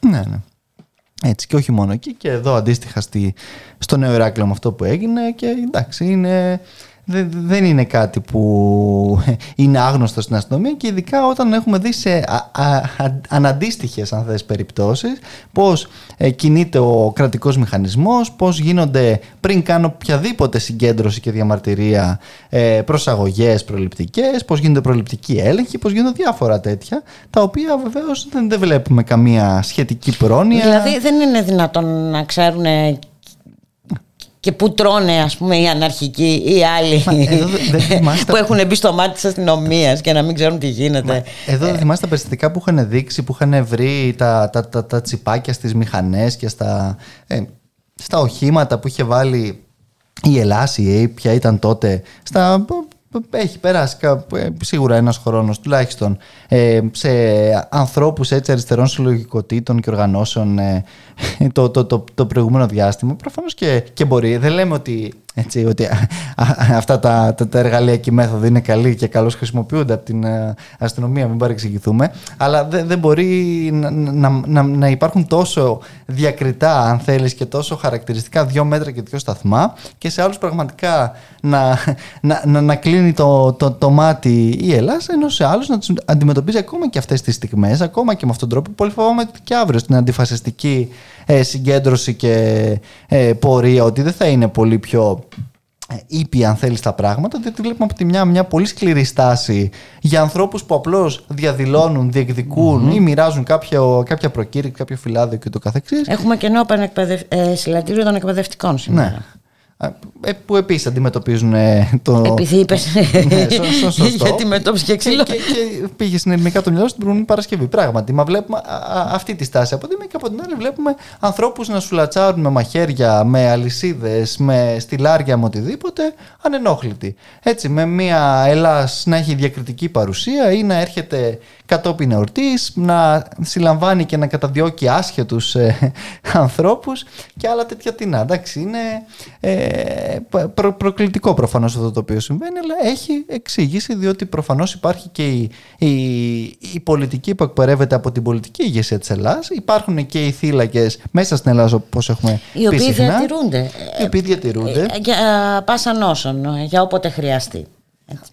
Ναι, ναι. Έτσι και όχι μόνο εκεί και εδώ αντίστοιχα στη, στο νέο Ηράκλειο με αυτό που έγινε και εντάξει είναι, δεν, δεν είναι κάτι που (laughs) είναι άγνωστο στην αστυνομία και ειδικά όταν έχουμε δει σε α, α, α, αναντίστοιχες αν θες περιπτώσεις πώς ε, κινείται ο κρατικός μηχανισμός, πώς γίνονται πριν κάνω οποιαδήποτε συγκέντρωση και διαμαρτυρία ε, προσαγωγές προληπτικές, πώς γίνονται προληπτικοί έλεγχοι, πώς γίνονται διάφορα τέτοια τα οποία βεβαίως δεν, δεν βλέπουμε καμία σχετική πρόνοια. Δηλαδή δεν είναι δυνατόν να ξέρουν και που τρώνε ας πούμε οι αναρχικοί ή οι άλλοι (laughs) που έχουν μπει στο μάτι της αστυνομίας και να μην ξέρουν τι γίνεται. Μα, εδώ δεν θυμάστε τα περιστατικά που είχαν δείξει, που είχαν βρει τα, τα, τα, τα τσιπάκια στις μηχανές και στα, ε, στα οχήματα που είχε βάλει η Ελλάς, η ποια ήταν τότε, στα έχει περάσει ε, σίγουρα ένας χρόνος τουλάχιστον ε, σε ανθρώπους έτσι αριστερών συλλογικοτήτων και οργανώσεων ε, (laughs) το, το, το, το προηγούμενο διάστημα. Προφανώς και, και μπορεί. Δεν λέμε ότι έτσι, ότι αυτά τα, τα, τα εργαλεία και οι μέθοδοι είναι καλοί και καλώς χρησιμοποιούνται από την ε, αστυνομία, μην παρεξηγηθούμε. Αλλά δεν, δεν μπορεί να, να, να, να, υπάρχουν τόσο διακριτά, αν θέλεις, και τόσο χαρακτηριστικά δύο μέτρα και δύο σταθμά και σε άλλους πραγματικά να, να, να, να κλείνει το, το, το, μάτι η Ελλάδα, ενώ σε άλλους να τους αντιμετωπίζει ακόμα και αυτές τις στιγμές, ακόμα και με αυτόν τον τρόπο. Πολύ φοβάμαι και αύριο στην αντιφασιστική ε, συγκέντρωση και ε, πορεία ότι δεν θα είναι πολύ πιο ε, ήπια αν θέλεις τα πράγματα, διότι βλέπουμε από τη μια μια πολύ σκληρή στάση για ανθρώπους που απλώς διαδηλώνουν, ή μοιράζουν κάποιο, κάποια προκήρυξη, κάποιο φυλάδιο και το καθεξής. Έχουμε και νέο ε, συλλατήριο των εκπαιδευτικών σήμερα. Ναι. Ε, που επίσης αντιμετωπίζουν ε, το. Επειδή είπε. Ναι, για τη μετώπιση και ξύλο. Και, και, πήγες στην ελληνικά το μυαλό στην προηγούμενη Παρασκευή. Πράγματι, μα βλέπουμε αυτή τη στάση από τη μία και από την άλλη βλέπουμε ανθρώπους να σουλατσάρουν με μαχαίρια, με αλυσίδες, με στυλάρια, με οτιδήποτε, ανενόχλητοι. Έτσι, με μια Ελλάς να έχει διακριτική παρουσία ή να έρχεται κατόπιν εορτής, να συλλαμβάνει και να καταδιώκει άσχετους ε, ανθρώπους και άλλα τέτοια τεινά. Εντάξει, είναι ε, προ, προκλητικό προφανώς αυτό το οποίο συμβαίνει, αλλά έχει εξήγηση διότι προφανώς υπάρχει και η, η, η, πολιτική που εκπαιδεύεται από την πολιτική ηγεσία της Ελλάδα. Υπάρχουν και οι θύλακες μέσα στην Ελλάδα, όπως έχουμε οι οποίοι διατηρούνται. Οι οποίοι διατηρούνται. Ε, για πάσα νόσων, για όποτε χρειαστεί.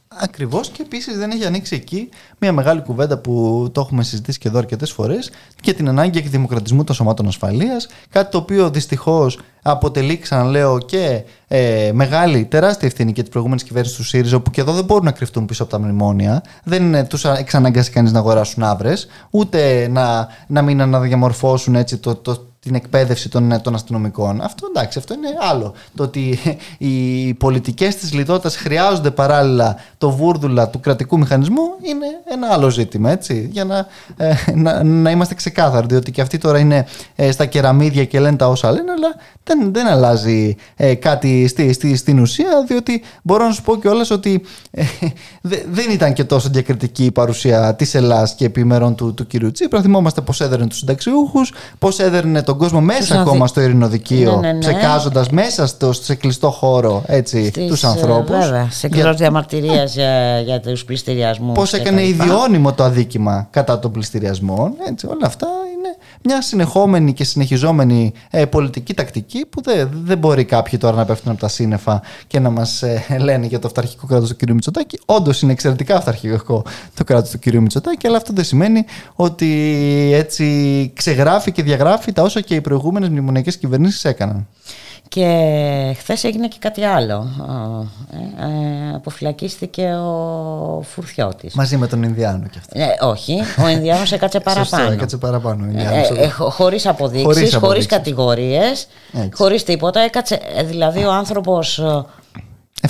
Ακριβώς και επίσης δεν έχει ανοίξει εκεί μια μεγάλη κουβέντα που το έχουμε συζητήσει και εδώ αρκετές φορές και την ανάγκη εκδημοκρατισμού των σωμάτων ασφαλείας. Κάτι το οποίο δυστυχώς αποτελεί, ξαναλέω, και ε, μεγάλη, τεράστια ευθύνη και της προηγούμενης κυβέρνησης του ΣΥΡΙΖΑ, που και εδώ δεν μπορούν να κρυφτούν πίσω από τα μνημόνια. Δεν τους εξαναγκάσει κανείς να αγοράσουν άβρες, ούτε να, να μην αναδιαμορφώσουν έτσι το, το την εκπαίδευση των, των αστυνομικών. Αυτό εντάξει, αυτό είναι άλλο. Το ότι (laughs) οι πολιτικές της λιτότητας χρειάζονται παράλληλα το βούρδουλα του κρατικού μηχανισμού είναι ένα άλλο ζήτημα. Έτσι, για να, ε, να, να, είμαστε ξεκάθαροι. Διότι και αυτοί τώρα είναι ε, στα κεραμίδια και λένε τα όσα λένε, αλλά δεν, δεν αλλάζει ε, κάτι στη, στη, στην ουσία. Διότι μπορώ να σου πω κιόλας ότι (laughs) δεν ήταν και τόσο διακριτική η παρουσία της Ελλάδα και επιμερών του, του κ. Τσίπρα. Θυμόμαστε πώς έδερνε τους συνταξιούχους, πώς έδερνε το τον κόσμο μέσα ακόμα στο ειρηνοδικείο, ναι, ναι, ναι. μέσα στο, σε κλειστό χώρο έτσι, τους ε, ανθρώπους. Βέβαια, σε κλειστός για... διαμαρτυρίας για, για τους πληστηριασμούς. Πώς έκανε ιδιώνυμο το αδίκημα κατά των πληστηριασμών. Έτσι, όλα αυτά είναι μια συνεχόμενη και συνεχιζόμενη ε, πολιτική τακτική που δεν, δεν μπορεί κάποιοι τώρα να πέφτουν από τα σύννεφα και να μας ε, λένε για το αυταρχικό κράτος του κ. Μητσοτάκη. Όντως είναι εξαιρετικά αυταρχικό το κράτος του κ. Μητσοτάκη, αλλά αυτό δεν σημαίνει ότι έτσι ξεγράφει και διαγράφει τα όσα και οι προηγούμενες μνημονιακές κυβερνήσεις έκαναν. Και χθες έγινε και κάτι άλλο. Ε, ε, αποφυλακίστηκε ο Φουρθιώτης. Μαζί με τον Ινδιάνο και αυτό. Ε, όχι, ο Ινδιάνος έκατσε παραπάνω. Σωστό, έκατσε παραπάνω. Ε, ε, χωρίς αποδείξεις, χωρίς, κατηγορίες, χωρίς τίποτα. Έκατσε, ε, δηλαδή ο άνθρωπος...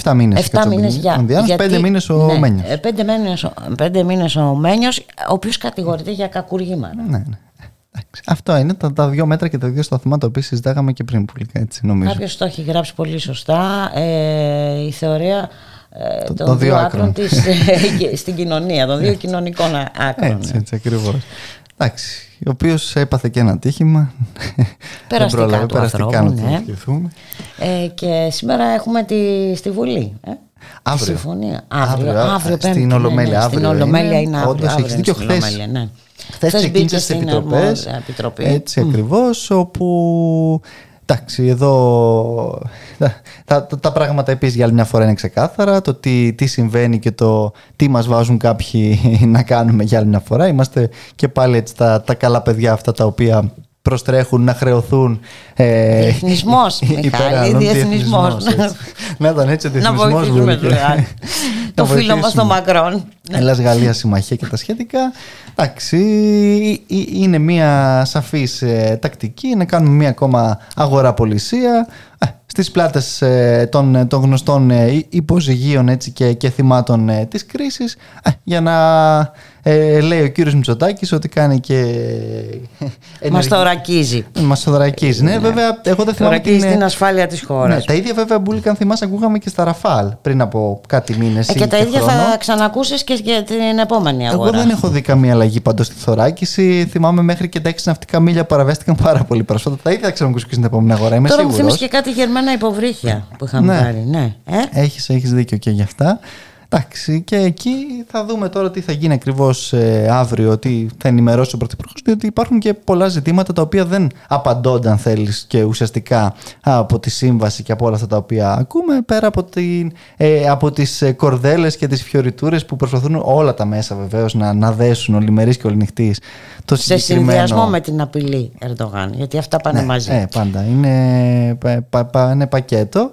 7 μήνες. 7 μήνες για, γιατί, 5 μήνες ο ναι, Μένιος. 5 μήνες, ο Μένιος, ο οποίος κατηγορείται για κακουργήματα. Ναι, ναι. Αυτό είναι τα, τα δύο μέτρα και τα δύο σταθμά τα οποία συζητάγαμε και πριν πολύ έτσι νομίζω. Κάποιος το έχει γράψει πολύ σωστά. Ε, η θεωρία ε, των το δύο άκρων της, (laughs) ε, στην κοινωνία, των δύο ναι. κοινωνικών άκρων. Έτσι, έτσι ακριβώς. Εντάξει, ο οποίος έπαθε και ένα ατύχημα. (laughs) Περαστικά πρόλαβε, του περαστικά ανθρώπου, να ναι. ε, Και σήμερα έχουμε τη, στη Βουλή. Ε. Αύριο. Συμφωνία. Αύριο, αύριο, αύριο στην Ολομέλεια. Ναι, ναι, στην Ολομέλεια είναι αύριο. Όντως, έχεις δίκιο χθες. Ναι. Χθες ξεκίνησες στι επιτροπές. Έτσι mm. ακριβώς, όπου. Εντάξει, εδώ τα, τα, τα πράγματα επίσης για άλλη μια φορά είναι ξεκάθαρα. Το τι, τι συμβαίνει και το τι μας βάζουν κάποιοι (laughs) να κάνουμε για άλλη μια φορά. Είμαστε και πάλι έτσι τα, τα καλά παιδιά αυτά τα οποία προστρέχουν να χρεωθούν. Ε, διεθνισμός, (laughs) Μιχάλη, διεθνισμός. Να ήταν έτσι ο διεθνισμός. Να βοηθήσουμε Το φίλο μας τον Μακρόν. Ελλάς Γαλλία συμμαχία και τα σχετικά. Εντάξει, ε, ε, είναι μια σαφής ε, τακτική να κάνουμε μια ακόμα αγοραπολισία ε, στις πλάτες ε, των, των γνωστών ε, υποζυγίων έτσι, και, και θυμάτων ε, της κρίσης ε, για να ε, λέει ο κύριος Μητσοτάκης ότι κάνει και... Μας το ορακίζει. Μας το ορακίζει. Ναι, βέβαια, εγώ δεν θυμάμαι Ορακίζει την, την ασφάλεια της χώρας. ναι, τα ίδια βέβαια Μπούλικα, αν θυμάσαι, ακούγαμε και στα Ραφάλ πριν από κάτι μήνες Ε, ή και τα ίδια χρόνο. θα ξανακούσεις και για την επόμενη αγορά. Εγώ δεν έχω δει καμία αλλαγή πάντως στη θωράκιση. Θυμάμαι μέχρι και τα 6 ναυτικά μίλια παραβέστηκαν πάρα πολύ πρόσφατα. Τα ίδια θα ξανακούσω και στην επόμενη αγορά. Είμαι Τώρα μου σίγουρος. θύμισε και κάτι γερμένα υποβρύχια που είχαμε Ναι. πάρει. Ναι. Ε; Έχεις, έχεις δίκιο και γι' αυτά. Εντάξει, και εκεί θα δούμε τώρα τι θα γίνει ακριβώς αύριο, τι θα ενημερώσει ο Πρωθυπουργός, διότι υπάρχουν και πολλά ζητήματα τα οποία δεν απαντώνται, αν θέλεις, και ουσιαστικά από τη σύμβαση και από όλα αυτά τα οποία ακούμε, πέρα από, την, ε, από τις κορδέλες και τις φιωριτούρες που προσπαθούν όλα τα μέσα βεβαίως να, να δέσουν ολημερή και ολνυχτή το Σε συγκεκριμένο. συνδυασμό με την απειλή Ερντογάν. Γιατί αυτά πάνε Ναι, μαζί. ε, πάντα. Είναι, πα, πα- πα- είναι πακέτο.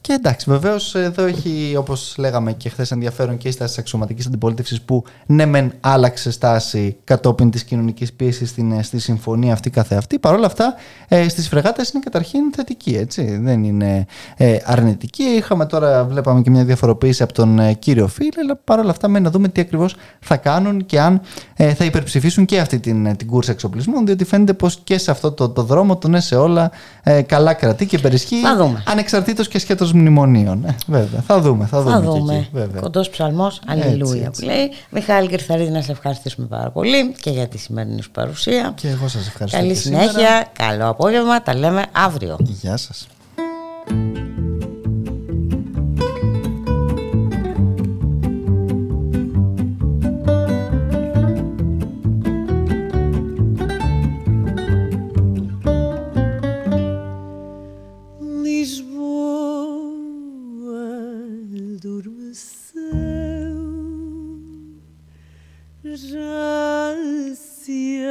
Και εντάξει, βεβαίως εδώ έχει, όπως λέγαμε και χθες, ενδιαφέρον και η στάση της αξιωματικής αντιπολίτευσης που ναι, μεν άλλαξε στάση κατόπιν της κοινωνικής πίεσης στην, στη συμφωνία αυτή καθεαυτή. Παρ' όλα αυτά, ε, στις φρεγάτες είναι καταρχήν θετική, έτσι. Δεν είναι ε, αρνητική. Είχαμε τώρα, βλέπαμε και μια διαφοροποίηση από τον ε, κύριο Φίλ, αλλά παρ' όλα αυτά, μένει να δούμε τι ακριβώς θα κάνουν και αν ε, θα υπερψηφίσουν και αυτή την, ε, την κούρσα εξοπλισμών, διότι φαίνεται πως και σε αυτό το, το δρόμο το ναι σε όλα ε, καλά κρατεί και περισχύει. Θα δούμε. Ανεξαρτήτως και σχέτως μνημονίων. Ε, βέβαια, θα δούμε. Θα δούμε. Θα και δούμε. εκεί, βέβαια. Κοντός ψαλμός, αλληλούια έτσι. που λέει. Μιχάλη Κερθαρίδη, να σε ευχαριστήσουμε πάρα πολύ και για τη σημερινή σου παρουσία. Και εγώ σας ευχαριστώ. Καλή και σήμερα. συνέχεια, καλό απόγευμα, τα λέμε αύριο. Γεια σας. se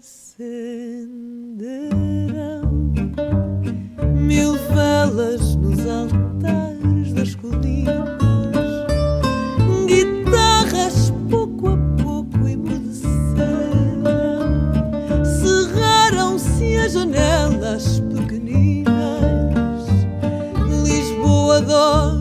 acenderão. Mil velas nos altares das colinas, guitarras pouco a pouco emudeceram, cerraram-se as janelas pequeninas, Lisboa dó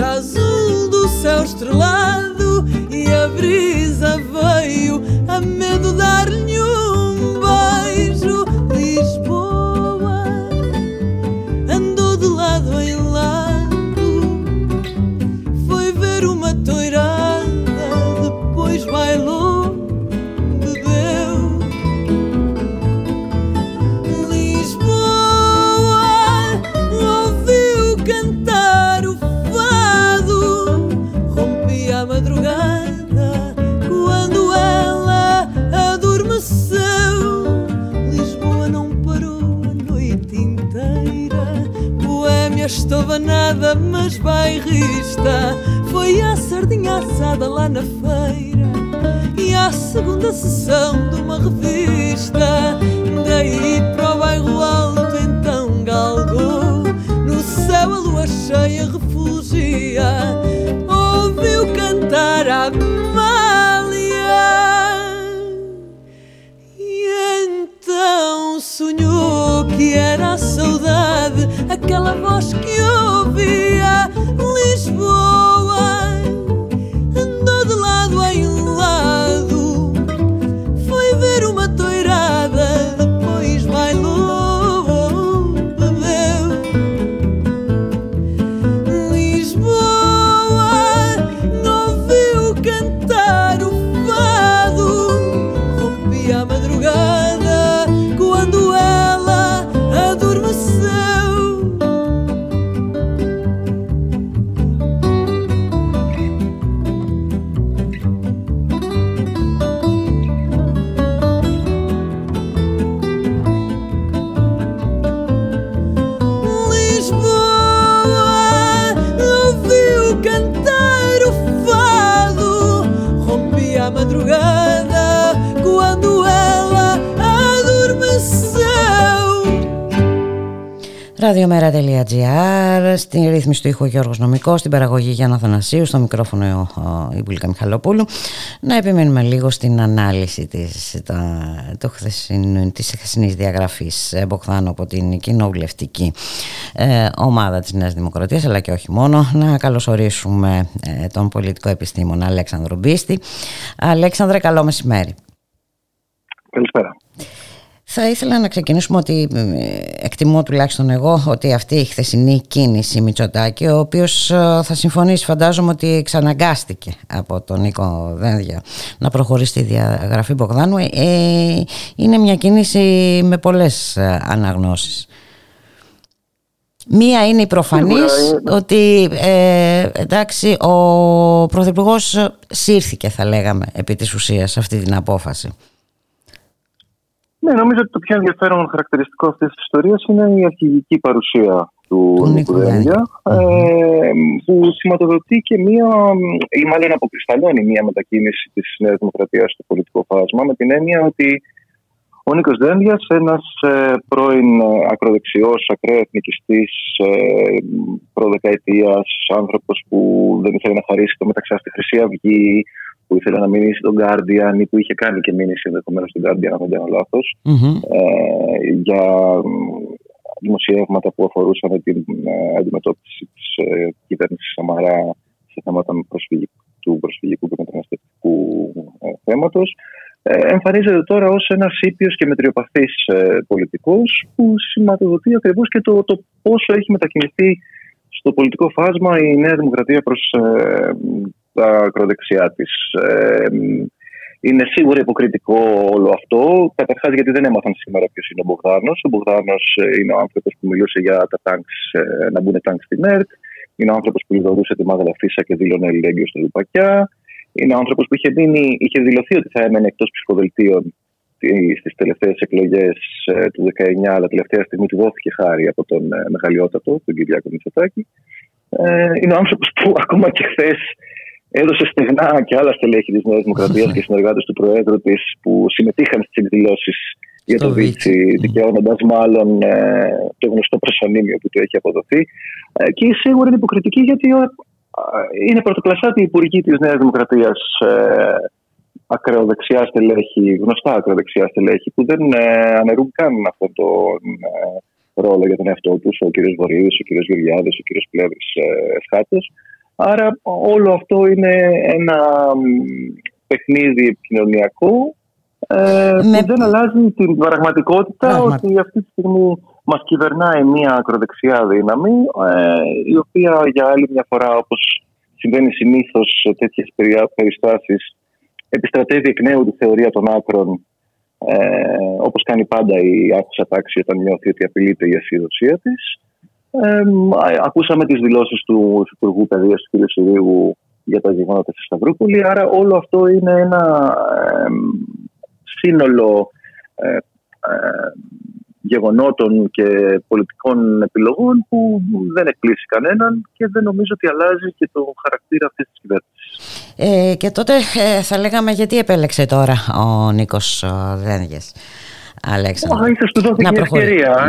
azul do céu estrelado e a brisa veio a medo dar-lhe bairrista. Foi a sardinha assada lá na feira. E à segunda sessão de uma revista. Daí ρύθμιση του ήχου Γιώργος Νομικός, στην παραγωγή Γιάννα Θανασίου, στο μικρόφωνο η Μπουλίκα Μιχαλοπούλου. Να επιμείνουμε λίγο στην ανάλυση της, τα, το χθεσιν, της χθεσινής διαγραφής ε, Μποχθάνου από την κοινοβουλευτική ε, ομάδα της Νέας Δημοκρατίας, αλλά και όχι μόνο. Να καλωσορίσουμε ε, τον πολιτικό επιστήμονα Αλέξανδρο Μπίστη. Αλέξανδρε, καλό μεσημέρι. Καλησπέρα. Θα ήθελα να ξεκινήσουμε ότι εκτιμώ τουλάχιστον εγώ ότι αυτή η χθεσινή κίνηση Μητσοτάκη ο οποίος ε, θα συμφωνήσει φαντάζομαι ότι εξαναγκάστηκε από τον Νίκο Δένδια να προχωρήσει τη διαγραφή Μπογδάνου ε, είναι μια κίνηση με πολλές ε, αναγνώσεις. Μία είναι η προφανής ότι ε, εντάξει ο Πρωθυπουργός σύρθηκε θα λέγαμε επί της ουσίας αυτή την απόφαση. Ναι, νομίζω ότι το πιο ενδιαφέρον χαρακτηριστικό αυτής της ιστορίας είναι η αρχηγική παρουσία του, του Νίκου ε, που σηματοδοτεί και μία, ή μάλλον αποκρισταλώνει μία μετακίνηση της Νέας Δημοκρατίας στο πολιτικό φάσμα, με την έννοια ότι ο Νίκος Δένδιας, ένας ε, πρώην ε, ακροδεξιός, ακραίο εθνικιστής, ε, προδεκαετίας, άνθρωπος που δεν ήθελε να χαρίσει το μεταξύ στη Χρυσή Αυγή, που ήθελε να μείνει στον Guardian ή που είχε κάνει και μήνυση ενδεχομένω στον Guardian, αν δεν κάνω ε, για δημοσιεύματα που αφορούσαν την ε, αντιμετώπιση της ε, κυβέρνησης Σαμαρά σε θέματα του προσφυγικού και μεταναστευτικού ε, θέματος. Ε, εμφανίζεται τώρα ως ένας ήπιος και μετριοπαθής ε, πολιτικός που σηματοδοτεί ακριβώς και το, το πόσο έχει μετακινηθεί στο πολιτικό φάσμα η Νέα Δημοκρατία προς ε, τα ακροδεξιά της. Ε, είναι σίγουρα υποκριτικό όλο αυτό. Καταρχάς, γιατί δεν έμαθαν σήμερα ποιος είναι ο Μπογδάνος. Ο Μπογδάνος ε, είναι ο άνθρωπος που μιλούσε για τα τάγκς, ε, να μπουν τάγκς στην ΕΡΤ. Είναι ο άνθρωπος που λιδωρούσε τη Μάγδα Φίσα και δήλωνε αλληλέγγυο στο Λουπακιά. Είναι ο άνθρωπος που είχε, μείνει, είχε δηλωθεί ότι θα έμενε εκτός ψηφοδελτίων στις τελευταίες εκλογές του 19, αλλά τελευταία στιγμή του δόθηκε χάρη από τον μεγαλειότατο, τον Κυριάκο Μητσοτάκη. Είναι ο άνθρωπος που ακόμα και χθες έδωσε στεγνά και άλλα στελέχη της Νέας Δημοκρατίας και συνεργάτες του Προέδρου της που συμμετείχαν στις εκδηλώσεις για το Βίτσι, δικαιώνοντας μάλλον ε, το γνωστό προσωνύμιο που του έχει αποδοθεί. Ε, και σίγουρα είναι υποκριτική γιατί ε, είναι πρωτοκλασσάτη η υπουργή της Νέας Δημοκρατίας ακροδεξιά στελέχη, γνωστά ακροδεξιά στελέχη, που δεν αναιρούν καν αυτόν τον ρόλο για τον εαυτό τους, ο κ. Βορύδης, ο κ. Γεωργιάδης, ο κ. Πλεύρης Εσχάτε. Άρα όλο αυτό είναι ένα παιχνίδι επικοινωνιακό ε, που δεν αλλάζει την πραγματικότητα ότι αυτή τη στιγμή μας κυβερνάει μια ακροδεξιά δύναμη ε, η οποία για άλλη μια φορά όπως συμβαίνει συνήθως σε τέτοιες περιστάσεις επιστρατεύει εκ νέου τη θεωρία των άκρων ε, όπως κάνει πάντα η άκουσα τάξη όταν νιώθει ότι απειλείται η ασυδοσία της ε, ακούσαμε τις δηλώσεις του Υπουργού Παιδείας του κ. Συρίγου για τα γεγονότα στη Σταυρούπολη. Άρα όλο αυτό είναι ένα σύνολο ε, ε, γεγονότων και πολιτικών επιλογών που δεν εκπλήσει κανέναν και δεν νομίζω ότι αλλάζει και το χαρακτήρα αυτής της κυβέρνησης. Ε, και τότε ε, θα λέγαμε γιατί επέλεξε τώρα ο Νίκος Δένδιας. Αλέξανδρο. Ίσως του δόθηκε να ευκαιρία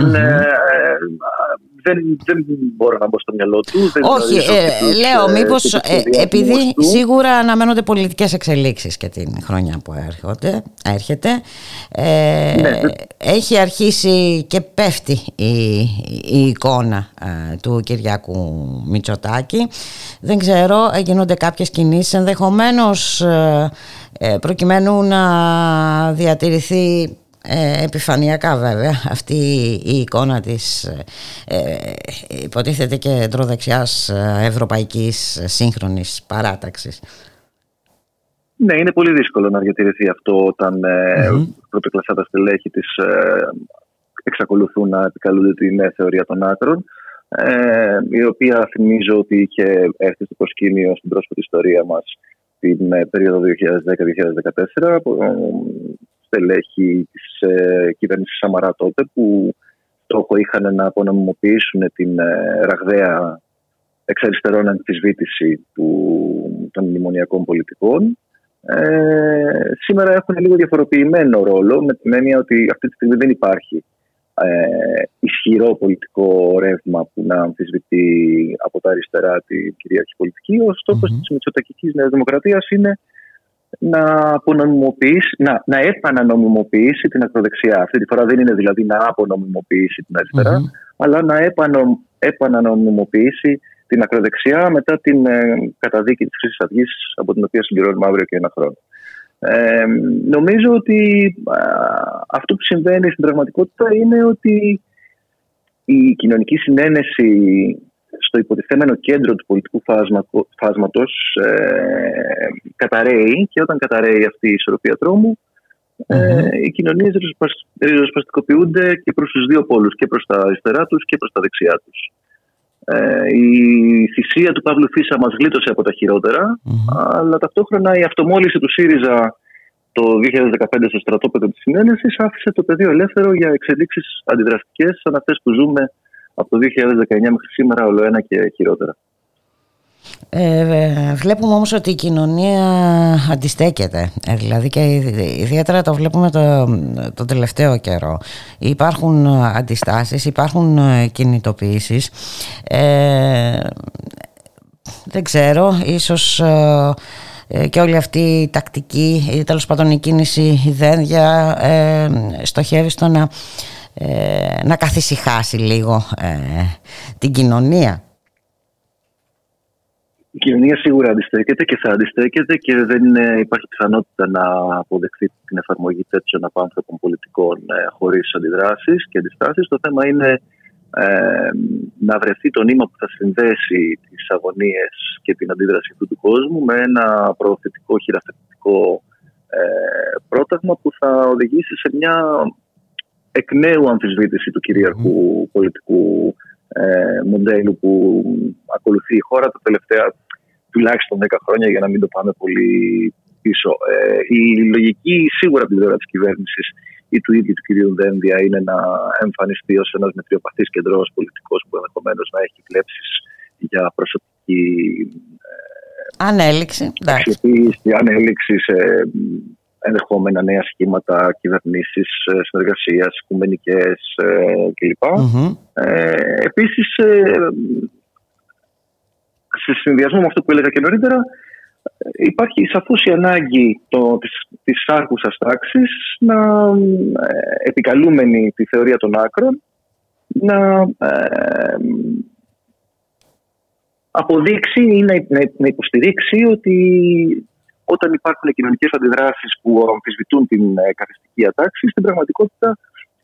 δεν, δεν μπορώ να μπω στο μυαλό τους. Όχι, ε, λέω ε, μήπως ε, επειδή σίγουρα αναμένονται πολιτικές εξελίξεις και την χρονιά που έρχονται, έρχεται. Ε, ναι. Έχει αρχίσει και πέφτει η, η εικόνα του Κυριακού Μητσοτάκη. Δεν ξέρω, γίνονται κάποιες κινήσεις ενδεχομένως προκειμένου να διατηρηθεί ε, επιφανειακά βέβαια αυτή η εικόνα της ε, υποτίθεται και τροδεξιάς ε, ευρωπαϊκής σύγχρονης παράταξης. Ναι, είναι πολύ δύσκολο να διατηρηθεί αυτό όταν mm-hmm. πρωτοκλασσά τα στελέχη της εξακολουθούν να επικαλούνται την νέα θεωρία των άκρων η οποία θυμίζω ότι είχε έρθει στο προσκήνιο στην πρόσφατη ιστορία μας την περίοδο 2010-2014 στελέχη της ε, κυβέρνησης Σαμαρά τότε που στόχο είχαν να απονομιμοποιήσουν την ε, ραγδαία εξ αριστερών αμφισβήτηση του, των μνημονιακών πολιτικών. Ε, σήμερα έχουν λίγο διαφοροποιημένο ρόλο με την έννοια ότι αυτή τη στιγμή δεν υπάρχει ε, ισχυρό πολιτικό ρεύμα που να αμφισβητεί από τα αριστερά την κυρίαρχη πολιτική. Ο στόχος mm-hmm. της Μητσοτακικής Νέας Δημοκρατίας είναι να, απονομιμοποιήσει, να, να επανανομιμοποιήσει την ακροδεξιά. Αυτή τη φορά δεν είναι δηλαδή να απονομιμοποιήσει την αριστερά, αλλά να επανο, επανανομιμοποιήσει την ακροδεξιά μετά την ε, καταδίκη της Χρυσής Αυγής από την οποία συμπληρώνουμε αύριο και ένα χρόνο. Ε, νομίζω ότι αυτό που συμβαίνει στην πραγματικότητα είναι ότι η κοινωνική συνένεση στο υποτιθέμενο κέντρο του πολιτικού φάσματος ε, καταραίει και όταν καταραίει αυτή η ισορροπία ε, οι κοινωνίες ριζοσπαστικοποιούνται και προς τους δύο πόλους, και προς τα αριστερά τους και προς τα δεξιά τους. Ε, η θυσία του Παύλου Φίσα μας γλίτωσε από τα χειροτερα αλλά ταυτόχρονα η αυτομόλυση του ΣΥΡΙΖΑ το 2015 στο στρατόπεδο της συνένεσης άφησε το πεδίο ελεύθερο για εξελίξεις αντιδραστικές σαν αυτές που ζούμε από το 2019 μέχρι σήμερα όλο ένα και χειρότερα. Ε, βλέπουμε όμως ότι η κοινωνία αντιστέκεται. Ε, δηλαδή και ιδιαίτερα το βλέπουμε το, το τελευταίο καιρό. Υπάρχουν αντιστάσεις, υπάρχουν κινητοποιήσεις. Ε, δεν ξέρω ίσως ε, και όλη αυτή η τακτική ή τέλος πάντων η κίνηση δένδια ε, στοχεύει στο να, ε, να καθησυχάσει λίγο ε, την κοινωνία. Η κοινωνία σίγουρα αντιστέκεται και θα αντιστέκεται και δεν υπάρχει πιθανότητα να αποδεχθεί την εφαρμογή τέτοιων απάνθρωπων πολιτικών ε, χωρίς αντιδράσεις και αντιστάσεις. Το θέμα είναι ε, να βρεθεί το νήμα που θα συνδέσει τις αγωνίες και την αντίδραση αυτού του κόσμου με ένα προωθητικό χειραφετικό ε, πρόταγμα που θα οδηγήσει σε μια εκ νέου αμφισβήτηση του κυριαρχού πολιτικού ε, μοντέλου που ακολουθεί η χώρα τα τελευταία τουλάχιστον 10 χρόνια για να μην το πάμε πολύ πίσω. Ε, η λογική σίγουρα από την πλευρά της κυβέρνησης ή του ίδιου του κυρίου Δένδια είναι να εμφανιστεί ως ένας μετριοπαθής κεντρό πολιτικός που ενδεχομένως να έχει βλέψει για προσωπική. Ε, ανέλυξη. Ανέλυξη σε ενδεχόμενα νέα σχήματα κυβερνήσεις, ε, συνεργασίας, οικουμενικές ε, κλπ. Mm-hmm. Ε, Επίσης, σε συνδυασμό με αυτό που έλεγα και νωρίτερα, υπάρχει σαφώς η ανάγκη το, της, της άρχουσας τάξης να ε, επικαλούμενη τη θεωρία των άκρων να ε, αποδείξει ή να, να, υποστηρίξει ότι όταν υπάρχουν κοινωνικές αντιδράσεις που αμφισβητούν την ε, καθιστική ατάξη, στην πραγματικότητα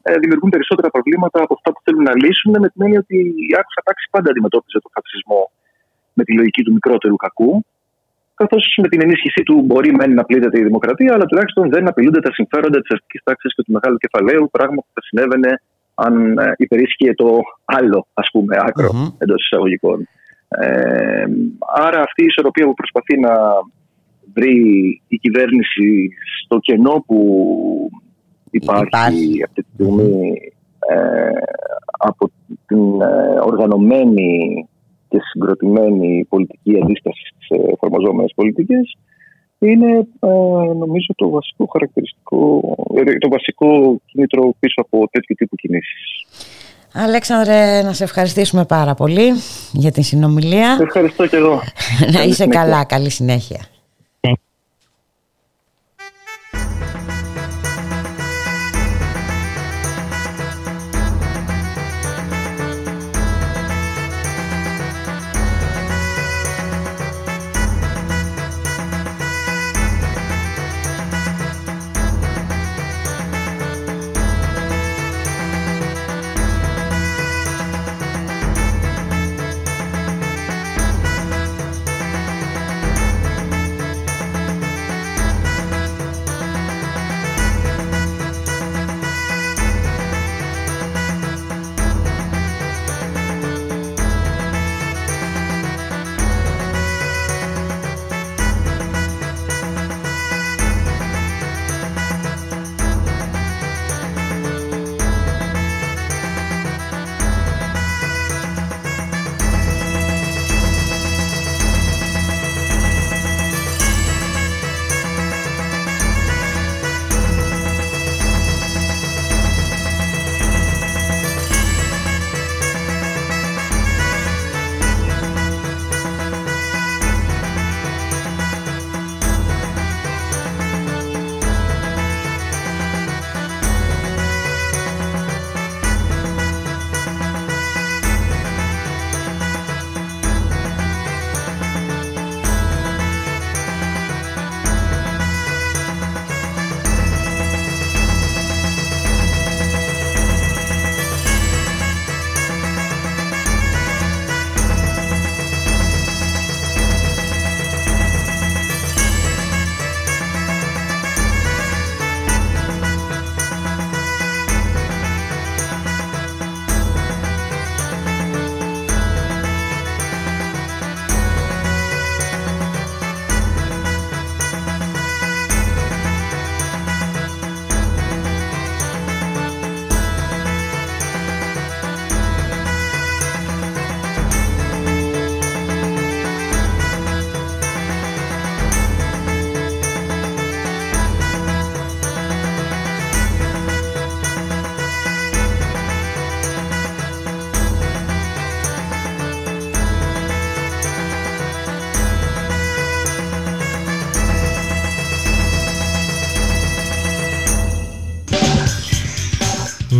ε, δημιουργούν περισσότερα προβλήματα από αυτά που θέλουν να λύσουν, με την έννοια ότι η άκουσα τάξη πάντα αντιμετώπιζε τον φασισμό με τη λογική του μικρότερου κακού καθώς με την ενίσχυσή του μπορεί μεν να πλήττεται η δημοκρατία, αλλά τουλάχιστον δεν απειλούνται τα συμφέροντα της αστικής τάξης και του μεγάλου κεφαλαίου, πράγμα που θα συνέβαινε αν ε, υπερίσχυε το άλλο, ας πούμε, άκρο mm-hmm. εντός εισαγωγικών. Ε, άρα αυτή η ισορροπία που προσπαθεί να βρει η κυβέρνηση στο κενό που υπάρχει, αυτή τη στιγμή ε, από την ε, οργανωμένη και συγκροτημένη πολιτική αντίσταση στις εφαρμοζόμενες πολιτικές είναι ε, νομίζω το βασικό χαρακτηριστικό, ε, το βασικό κίνητρο πίσω από τέτοιου τύπου κινήσεις. Αλέξανδρε, να σε ευχαριστήσουμε πάρα πολύ για την συνομιλία. Ευχαριστώ και εγώ. (laughs) να είσαι καλά, καλή συνέχεια.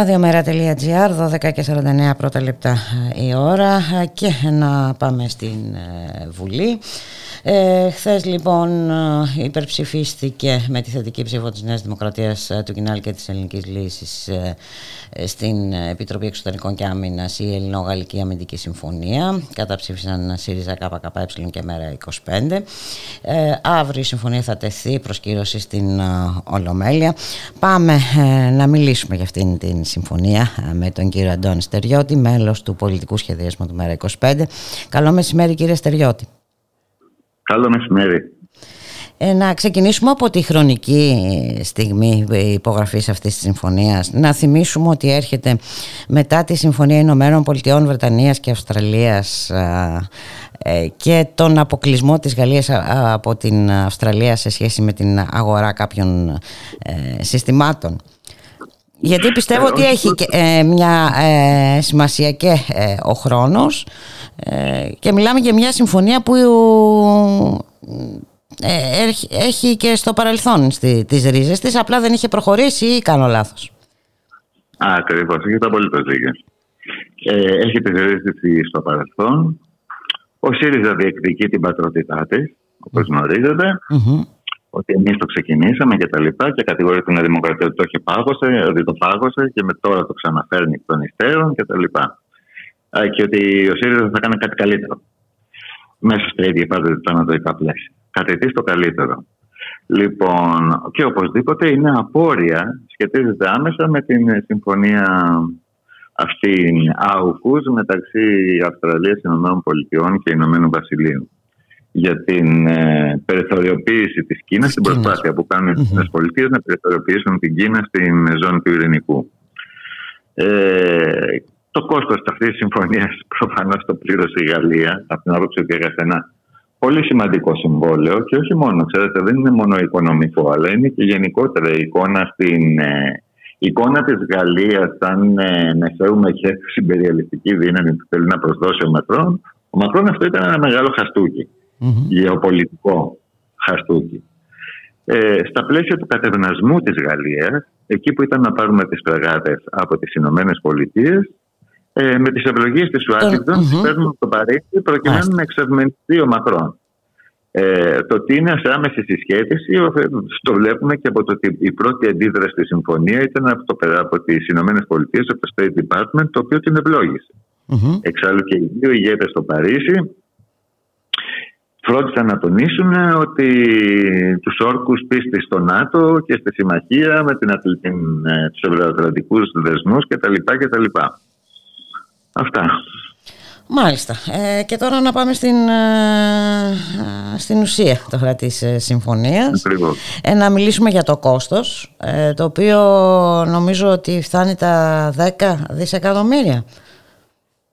Ραδιομέρα.gr, 12 και 49 πρώτα λεπτά η ώρα και να πάμε στην ε, Βουλή. Ε, Χθες λοιπόν ε, υπερψηφίστηκε με τη θετική ψήφο της Νέας Δημοκρατίας ε, του Κινάλ και της Ελληνικής Λύσης ε, στην Επιτροπή Εξωτερικών και Άμυνας η Ελληνογαλλική Αμυντική Συμφωνία. Καταψήφισαν ΣΥΡΙΖΑ ΚΚΕ και ΜΕΡΑ 25. Ε, αύριο η συμφωνία θα τεθεί προς κύρωση στην Ολομέλεια. Πάμε να μιλήσουμε για αυτήν την συμφωνία με τον κύριο Αντώνη Στεριώτη, μέλος του πολιτικού σχεδιασμού του ΜΕΡΑ 25. Καλό μεσημέρι κύριε Στεριώτη. Καλό μεσημέρι. Ε, να ξεκινήσουμε από τη χρονική στιγμή υπογραφής αυτής της συμφωνίας. Να θυμίσουμε ότι έρχεται μετά τη Συμφωνία Ηνωμένων Πολιτειών Βρετανίας και Αυστραλίας ε, και τον αποκλεισμό της Γαλλίας από την Αυστραλία σε σχέση με την αγορά κάποιων ε, συστημάτων. Γιατί πιστεύω ότι έχει μια σημασία και ο χρόνος και μιλάμε για μια συμφωνία που ε, έχει και στο παρελθόν στη, τις ρίζες της, απλά δεν είχε προχωρήσει ή κάνω λάθος. Ακριβώς, έχετε απολύτω δίκιο. Ε, έχει τις ρίζες της στο παρελθόν. Ο ΣΥΡΙΖΑ διεκδικεί την πατρότητά της, όπως γνωρίζετε. Mm-hmm. Ότι εμείς το ξεκινήσαμε και τα λοιπά και κατηγορεί την Δημοκρατία ότι το έχει πάγωσε, ότι το πάγωσε και με τώρα το ξαναφέρνει εκ των υστέρων και τα λοιπά. Και ότι ο ΣΥΡΙΖΑ θα κάνει κάτι καλύτερο μέσα στα ίδια πάντα τα ανατολικά πλαίσια. Κατετή το καλύτερο. Λοιπόν, και οπωσδήποτε είναι απόρρια, σχετίζεται άμεσα με την συμφωνία αυτή άουκους μεταξύ Αυστραλίας, Ηνωμένων Πολιτειών και Ηνωμένων Βασιλείων για την ε, περιθωριοποίηση της Κίνας, την προσπάθεια που κάνουν οι ΗΠΑ Πολιτείες να περιθωριοποιήσουν την Κίνα στην ζώνη του Ειρηνικού. Ε, το κόστος αυτής της συμφωνίας (laughs) προφανώς το πλήρωσε η Γαλλία, από την άποψη ότι έγραφε ένα πολύ σημαντικό συμβόλαιο και όχι μόνο, ξέρετε, δεν είναι μόνο οικονομικό, αλλά είναι και γενικότερα η εικόνα στην. Ε, εικόνα της Γαλλίας σαν ε, μεσαίου μεγέθου συμπεριαλιστική δύναμη που θέλει να προσδώσει ο Μακρόν, ο Μακρόν αυτό ήταν ένα μεγάλο χαστούκι, mm-hmm. γεωπολιτικό χαστούκι. Ε, στα πλαίσια του κατευνασμού της Γαλλίας, εκεί που ήταν να πάρουμε τις φρεγάτες από τις Ηνωμένες Πολιτείες, ε, με τις ευλογίε της Ουάσιγκτον mm-hmm. τι παίρνουμε στο Παρίσι προκειμένου να εξευμενθεί ο Μακρόν. Ε, το ότι είναι σε άμεση συσχέτιση το βλέπουμε και από το ότι η πρώτη αντίδραση στη συμφωνία ήταν από, το, από τις Ηνωμένες Πολιτείες, από το State Department, το οποίο την ευλόγησε. Mm-hmm. Εξάλλου και οι δύο ηγέτες στο Παρίσι φρόντισαν να τονίσουν ότι τους όρκους πίστης στο ΝΑΤΟ και στη συμμαχία με την, την, ε, τους ευρωατλαντικούς δεσμούς κτλ. κτλ. Αυτά. Μάλιστα. Ε, και τώρα να πάμε στην, ε, στην ουσία τώρα της ε, συμφωνίας. Ε, να μιλήσουμε για το κόστος, το οποίο νομίζω ότι φτάνει τα 10 δισεκατομμύρια.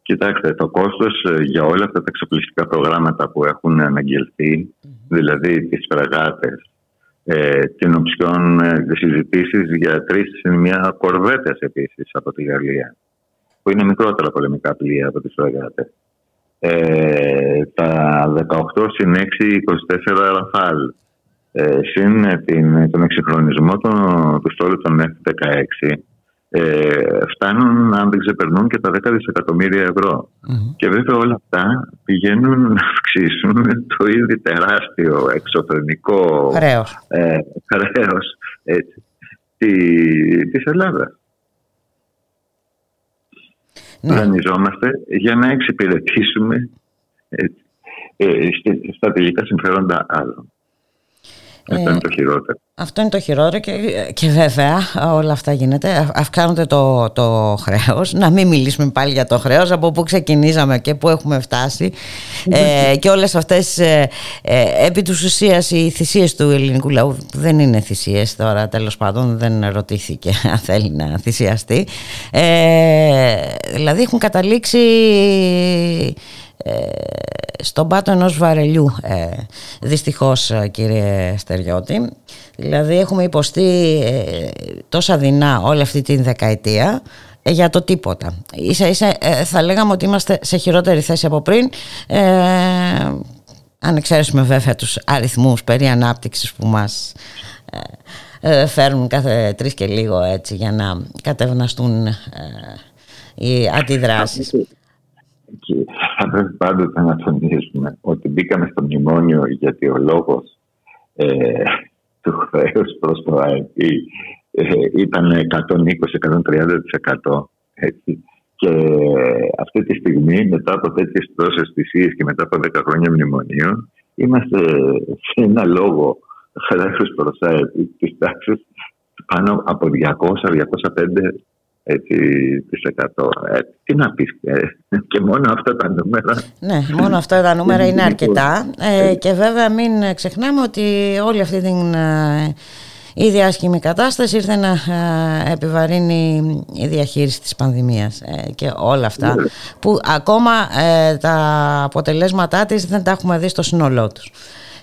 Κοιτάξτε, το κόστος για όλα αυτά τα εξοπλιστικά προγράμματα που έχουν αναγγελθεί, δηλαδή τις φραγάτες, ε, την οψιόν ε, συζητήσεις για τρεις μια κορβέτες επίσης από τη Γαλλία που είναι μικρότερα πολεμικά πλοία από τις φρεγάτες. Ε, τα 18 συν 6, 24 Ραφάλ. Ε, συν την, τον εξυγχρονισμό του στόλου των F-16 ε, φτάνουν, αν δεν ξεπερνούν, και τα 10 δισεκατομμύρια Και βέβαια όλα αυτά πηγαίνουν να αυξήσουν το ήδη τεράστιο εξωφρενικό χρέος, ε, χρέος έτσι, της Ελλάδας ναι. δανειζόμαστε για να εξυπηρετήσουμε ε, ε, στα τελικά συμφέροντα άλλων. Αυτό είναι το χειρότερο. Αυτό είναι το χειρότερο και, και βέβαια όλα αυτά γίνεται. Αυξάνονται το, το χρέος. Να μην μιλήσουμε πάλι για το χρέος από πού ξεκινήσαμε και πού έχουμε φτάσει. ε, (laughs) και όλες αυτές ε, ε, επί του ουσίας οι θυσίες του ελληνικού λαού δεν είναι θυσίες τώρα τέλος πάντων δεν ρωτήθηκε (laughs) αν θέλει να θυσιαστεί. Ε, δηλαδή έχουν καταλήξει ε, στον πάτο ενός βαρελιού ε, δυστυχώς ε, κύριε Στεριώτη. Δηλαδή έχουμε υποστεί τόσα δεινά όλη αυτή την δεκαετία για το τίποτα. Ίσα ίσα θα λέγαμε ότι είμαστε σε χειρότερη θέση από πριν. Αν εξαίρεσουμε βέβαια τους αριθμούς περί ανάπτυξης που μας φέρνουν κάθε τρεις και λίγο έτσι για να κατευναστούν οι αντιδράσεις και θα πρέπει πάντοτε να τονίσουμε ότι μπήκαμε στο μνημόνιο γιατί ο λόγος ε, του χρέους προς το ΑΕΠ ε, ήταν 120-130%. Έτσι. Και αυτή τη στιγμή, μετά από τέτοιες τόσες θυσίες και μετά από 10 χρόνια μνημονίων, είμαστε σε ένα λόγο χρέους προς ΑΕΠ της τάξης πάνω από 200-205 έτσι, τις 100. Ε, τι να πεις ε, και μόνο αυτά τα νούμερα. Ναι, μόνο αυτά τα νούμερα είναι αρκετά ε, και βέβαια μην ξεχνάμε ότι όλη αυτή την ε, η άσχημη κατάσταση ήρθε να επιβαρύνει η διαχείριση της πανδημίας και όλα αυτά ναι. που ακόμα τα αποτελέσματά της δεν τα έχουμε δει στο σύνολό τους.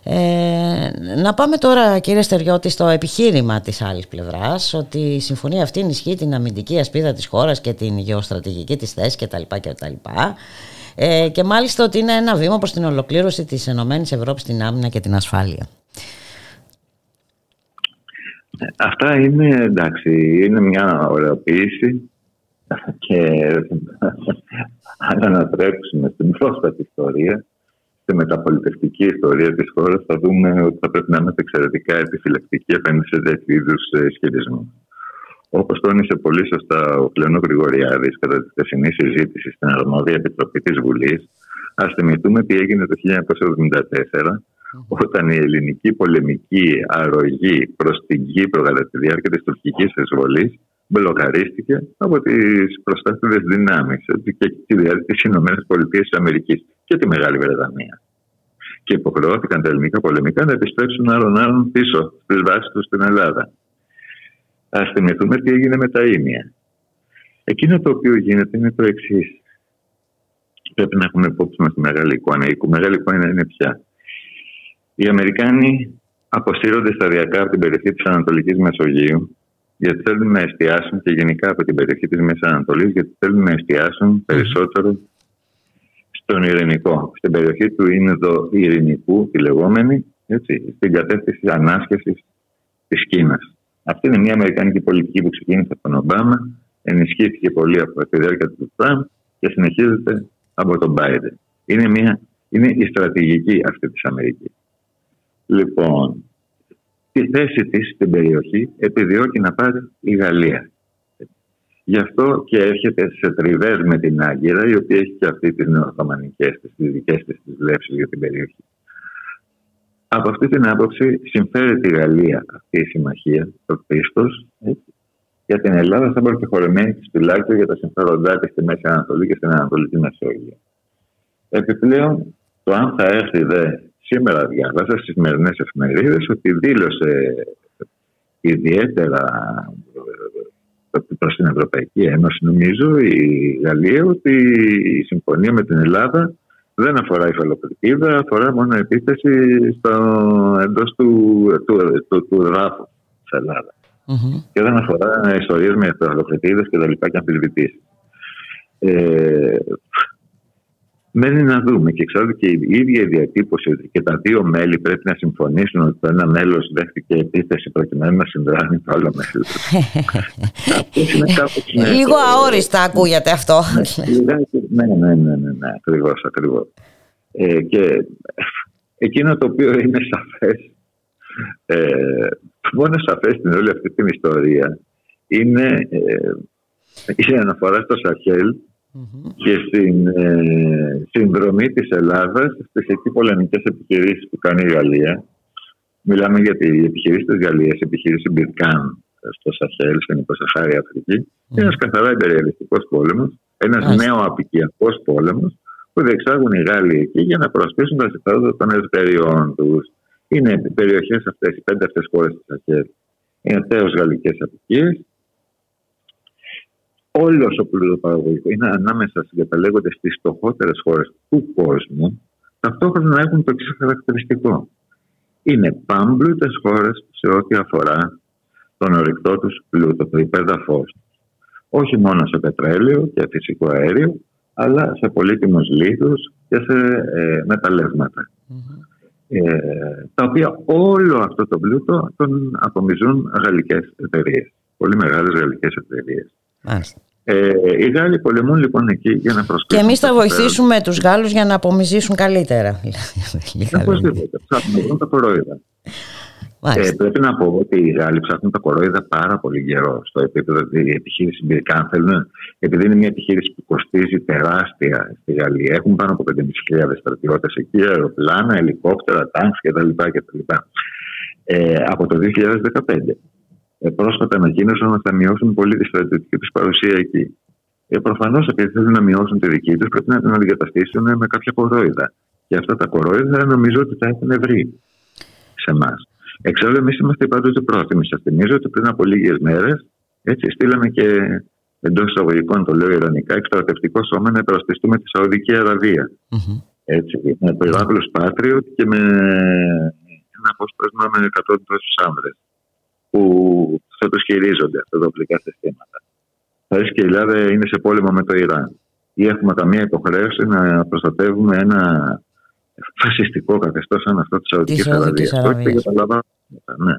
Ε, να πάμε τώρα κύριε Στεριώτη στο επιχείρημα της άλλης πλευράς ότι η συμφωνία αυτή ενισχύει την αμυντική ασπίδα της χώρας και την γεωστρατηγική της θέση κτλ. κτλ. Ε, και μάλιστα ότι είναι ένα βήμα προς την ολοκλήρωση της Ενωμένης ΕΕ Ευρώπης στην άμυνα και την ασφάλεια. Αυτά είναι εντάξει, είναι μια ωραιοποίηση και (laughs) αν ανατρέψουμε στην πρόσφατη ιστορία στη μεταπολιτευτική ιστορία της χώρας, θα δούμε ότι θα πρέπει να είμαστε εξαιρετικά επιφυλακτικοί απέναντι σε τέτοιου είδους ε, ισχυρισμού. Όπως τόνισε πολύ σωστά ο Κλένο Γρηγοριάδης κατά τη θεσινή συζήτηση στην αρμόδια επιτροπή της Βουλής, ας θυμηθούμε τι έγινε το 1974, όταν η ελληνική πολεμική αρρωγή προς την Κύπρο κατά τη διάρκεια της τουρκικής εισβολής μπλοκαρίστηκε από τις προστάτευε δυνάμεις και τη διάρκεια της ΗΠΑ και τη Μεγάλη Βρετανία. Και υποχρεώθηκαν τα ελληνικά πολεμικά να επιστρέψουν άλλων άλλων πίσω στις βάσεις τους στην Ελλάδα. Α θυμηθούμε τι έγινε με τα ίμια. Εκείνο το οποίο γίνεται είναι το εξής. Πρέπει να έχουμε υπόψη μας τη μεγάλη εικόνα. Η μεγάλη εικόνα είναι πια. Οι Αμερικάνοι αποσύρονται σταδιακά από την περιοχή της Ανατολικής Μεσογείου γιατί θέλουν να εστιάσουν και γενικά από την περιοχή της Μέσης Ανατολής, γιατί θέλουν να εστιάσουν περισσότερο στον ειρηνικό, στην περιοχή του είναι το ειρηνικού, τη λεγόμενη, έτσι, στην κατεύθυνση ανάσχεση της Κίνας. Αυτή είναι μια Αμερικανική πολιτική που ξεκίνησε από τον Ομπάμα, ενισχύθηκε πολύ από τη διάρκεια του Τραμπ και συνεχίζεται από τον Biden. Είναι, μια, είναι η στρατηγική αυτή της Αμερικής. Λοιπόν, τη θέση της στην περιοχή επιδιώκει να πάρει η Γαλλία. Γι' αυτό και έρχεται σε τριβές με την Άγκυρα, η οποία έχει και αυτή τι νεοοθωμανικέ της, τις δικές της βλέψεις για την περιοχή. Από αυτή την άποψη συμφέρει τη Γαλλία αυτή η συμμαχία, το πίστος, για την Ελλάδα σαν προκεχωρημένη τη φυλάκια για τα συμφέροντά της στη Μέση Ανατολή και στην Ανατολική Μεσόγειο. Επιπλέον, το αν θα έρθει δε σήμερα διάβασα στις σημερινές εφημερίδες ότι δήλωσε ιδιαίτερα προς την Ευρωπαϊκή Ένωση, νομίζω, η Γαλλία, ότι η συμφωνία με την Ελλάδα δεν αφορά υφαλοκρηπίδα, αφορά μόνο επίθεση στο, εντός του, του, του, του ράφου της ελλαδα Και δεν αφορά ιστορίες με υφαλοκρηπίδες και τα λοιπά και αμφισβητήσεις. Ε, Μένει να δούμε και ξέρω και η ίδια η διατύπωση ότι και τα δύο μέλη πρέπει να συμφωνήσουν ότι το ένα μέλος δέχτηκε επίθεση προκειμένου να συνδράμει το άλλο μέλος. (laughs) Λίγο αόριστα ακούγεται αυτό. ναι, ναι, ναι, ναι, ναι ακριβώς. Ακριβώς. Ε, και εκείνο το οποίο είναι σαφές, ε, μόνο σαφές στην όλη αυτή την ιστορία είναι ε, η αναφορά στο Σαχέλ και στην ε, συνδρομή της Ελλάδας στις εκεί πολεμικές επιχειρήσεις που κάνει η Γαλλία. Μιλάμε για την επιχειρήση της Γαλλίας, η επιχειρήση Μπιρκάν στο Σαχέλ, στην υποσαχάρια Αφρική. Mm. Ένας καθαρά υπεριαλιστικός πόλεμος, ένας mm. νέο απικιακός πόλεμος που διεξάγουν οι Γάλλοι εκεί για να προσπίσουν τα συμφέροντα των εταιριών τους. Είναι περιοχές αυτές, οι πέντε αυτές χώρες του Σαχέλ. Είναι τέω γαλλικές απικίε όλος ο πλουτοπαραγωγικός είναι ανάμεσα συγκαταλέγονται στις φτωχότερες χώρες του κόσμου, ταυτόχρονα έχουν το εξής χαρακτηριστικό. Είναι πάμπλουτες χώρες σε ό,τι αφορά τον ορυκτό τους πλούτο, το υπέδαφό τους. Όχι μόνο σε πετρέλαιο και φυσικό αέριο, αλλά σε πολύτιμους λίθους και σε ε, μεταλλεύματα. Ε, τα οποία όλο αυτό το πλούτο τον απομυζούν γαλλικές εταιρείες. Πολύ μεγάλες γαλλικές εταιρείες. Ε, οι Γάλλοι πολεμούν λοιπόν εκεί για να προσπαθήσουν. Και εμείς θα βοηθήσουμε τους Γάλλους για να απομυζήσουν καλύτερα. (laughs) Οπωσδήποτε. Ψάχνουν τα κορόιδα. Ε, πρέπει να πω ότι οι Γάλλοι ψάχνουν τα κορόιδα πάρα πολύ καιρό στο επίπεδο η επιχείρηση Μπυρκάν. Θέλουν, επειδή είναι μια επιχείρηση που κοστίζει τεράστια στη Γαλλία, έχουν πάνω από 5.500 στρατιώτες εκεί, αεροπλάνα, ελικόπτερα, τάγκς κτλ. Ε, από το 2015 ε, πρόσφατα ανακοίνωσαν ότι θα μειώσουν πολύ τη στρατιωτική τους παρουσία εκεί. Ε, Προφανώς, επειδή θέλουν να μειώσουν τη δική τους, πρέπει να την αντικαταστήσουν με κάποια κορόιδα. Και αυτά τα κορόιδα νομίζω ότι θα έχουν βρει σε εμάς. Εξάλλου, εμείς είμαστε πάντοτε πρόθυμοι. Σας θυμίζω ότι πριν από λίγες μέρες στείλαμε και εντός εισαγωγικών, το λέω ειρωνικά, εκστρατευτικό σώμα να υπερασπιστούμε τη Σαουδική Αραβία. Mm-hmm. Έτσι, με πυράβλου Πάτριο και με ένα απόσπασμα με 100 τόσους άνδρες που θα του χειρίζονται αυτά τα οπλικά συστήματα. Θα και η Ελλάδα είναι σε πόλεμο με το Ιράν. Ή έχουμε καμία υποχρέωση να προστατεύουμε ένα φασιστικό καθεστώς σαν αυτό της Σαουδικής Αραβίας. Ναι.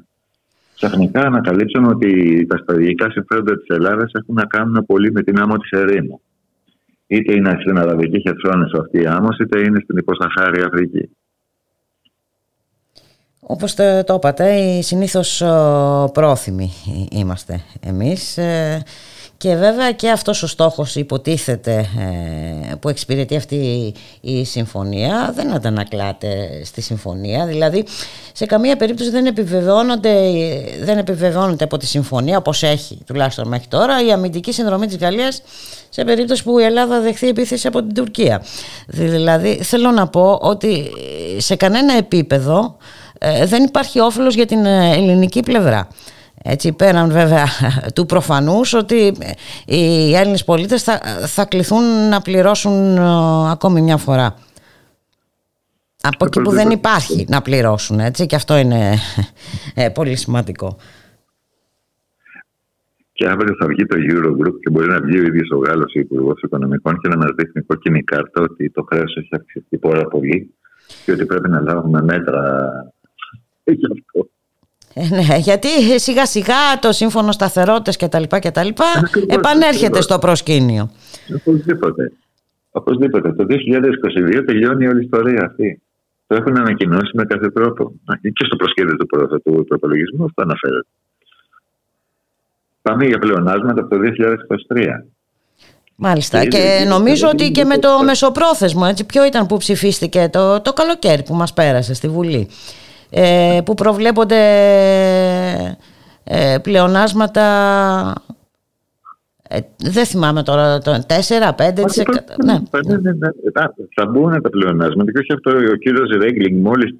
Ξαφνικά ανακαλύψαμε ότι τα στρατηγικά συμφέροντα της Ελλάδας έχουν να κάνουν πολύ με την άμμο της ερήμου. Είτε είναι στην Αραβική Χερσόνησο αυτή η άμμος, είτε είναι στην υποσαχάρια Αφρική. Όπως το, το είπατε, συνήθως πρόθυμοι είμαστε εμείς ε, και βέβαια και αυτός ο στόχος υποτίθεται ε, που εξυπηρετεί αυτή η συμφωνία δεν αντανακλάται στη συμφωνία. Δηλαδή σε καμία περίπτωση δεν επιβεβαιώνονται, δεν επιβεβαιώνεται από τη συμφωνία όπως έχει τουλάχιστον μέχρι τώρα η αμυντική συνδρομή της Γαλλίας σε περίπτωση που η Ελλάδα δεχθεί επίθεση από την Τουρκία. Δηλαδή θέλω να πω ότι σε κανένα επίπεδο ε, δεν υπάρχει όφελος για την ε, ελληνική πλευρά. Έτσι, πέραν βέβαια (laughs) του προφανούς ότι ε, οι Έλληνες πολίτες θα, θα κληθούν να πληρώσουν ακόμη μια φορά. Από εκεί που δεν υπάρχει να πληρώσουν, έτσι, και αυτό είναι πολύ σημαντικό. Και αύριο θα βγει το Eurogroup και μπορεί να βγει ο ίδιος ο Γάλλος Υπουργός Οικονομικών και να μας δείχνει κόκκινη κάρτα ότι το χρέος έχει αυξηθεί πάρα πολύ και ότι πρέπει να λάβουμε μέτρα ε, ναι, γιατί σιγά σιγά το σύμφωνο σταθερότητας κτλ. κτλ επανέρχεται στο προσκήνιο. Οπωσδήποτε. Οπωσδήποτε. Το 2022 τελειώνει όλη η ιστορία αυτή. Το έχουν ανακοινώσει με κάθε τρόπο. Και στο προσχέδιο του, του προπολογισμού αυτό αναφέρεται. Πάμε για πλεονάσματα από το 2023. Μάλιστα. Και, νομίζω ότι και με το μεσοπρόθεσμο, έτσι, ποιο ήταν που ψηφίστηκε το, το καλοκαίρι που μας πέρασε στη Βουλή. Ε, που προβλέπονται ε, πλεονάσματα ε, δεν θυμάμαι τώρα, το 4-5%. Ναι. Θα μπουν τα πλεονάσματα και όχι αυτό. Ο κύριος Ρέγκλινγκ, μόλις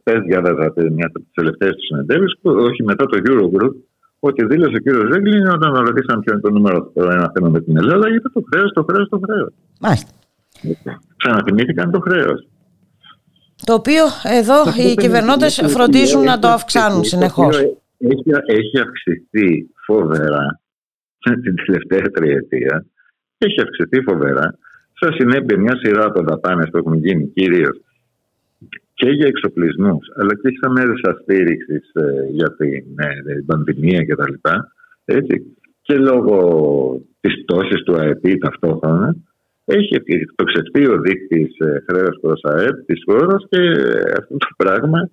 χθες διάβαζα μια από τις τελευταίες του συνεντεύξεις, όχι μετά το Eurogroup, ότι δήλωσε ο κύριος Ρέγκλινγκ όταν ρωτήσαν ποιο είναι το νούμερο ένα θέμα με την Ελλάδα, είπε το χρέος, το χρέος, το χρέος. Μάλιστα. Ξανατιμήθηκαν το χρέος. Το οποίο εδώ οι κυβερνώντες φροντίζουν να το αυξάνουν συνεχώς. Έχει, έχει αυξηθεί φοβερά την τελευταία τριετία. Έχει αυξηθεί φοβερά. Σαν συνέπεια μια σειρά από δαπάνες που έχουν γίνει κυρίως και για εξοπλισμούς, αλλά και σαν μέσα στήριξη ε, για την, ε, την πανδημία κτλ. Έτσι. Και λόγω της πτώσης του ΑΕΠ ταυτόχρονα, έχει εκτοξευτεί ο δείκτη ε, χρέο προς ΑΕΠ της χώρας και αυτό το πράγμα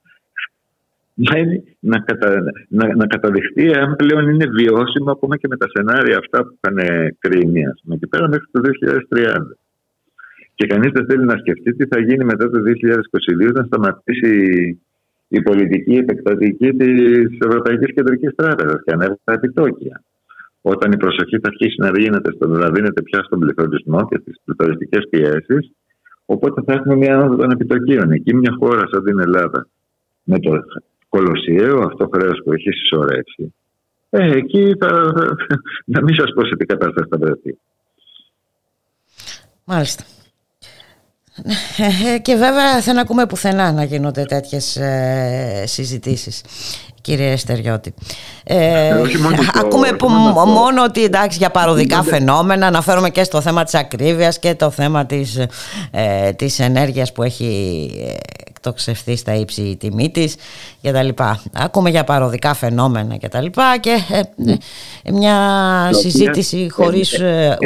να, κατα, να, να καταδειχθεί αν πλέον είναι βιώσιμο ακόμα και με τα σενάρια αυτά που είχαν κρίνει με και πέρα μέχρι το 2030. Και κανείς δεν θέλει να σκεφτεί τι θα γίνει μετά το 2022 όταν σταματήσει η πολιτική επεκτατική της Ευρωπαϊκής Κεντρικής Τράπεζας και ανέβει τα επιτόκια. Όταν η προσοχή θα αρχίσει να δίνεται, στο, να δίνεται πια στον πληθωρισμό και στις πληθωριστικές πιέσεις, οπότε θα έχουμε μια άνοδο των επιτοκίων. Εκεί μια χώρα σαν την Ελλάδα, με το κολοσιαίο αυτό χρέος που έχει συσσωρεύσει, ε, εκεί θα, να μην σας πω σε τι κατάσταση θα βρεθεί. Μάλιστα. Ε, (laughs) και βέβαια δεν ακούμε πουθενά να γίνονται τέτοιες ε, συζητήσεις κύριε Στεριώτη. Ε, ε ακούμε μόνο, ότι εντάξει για παροδικά φαινόμενα αναφέρομαι και στο θέμα της ακρίβειας και το θέμα της, ε, της ενέργειας που έχει εκτοξευθεί στα ύψη η τιμή της και τα λοιπά. Ακούμε για παροδικά φαινόμενα και τα λοιπά και μια συζήτηση χωρίς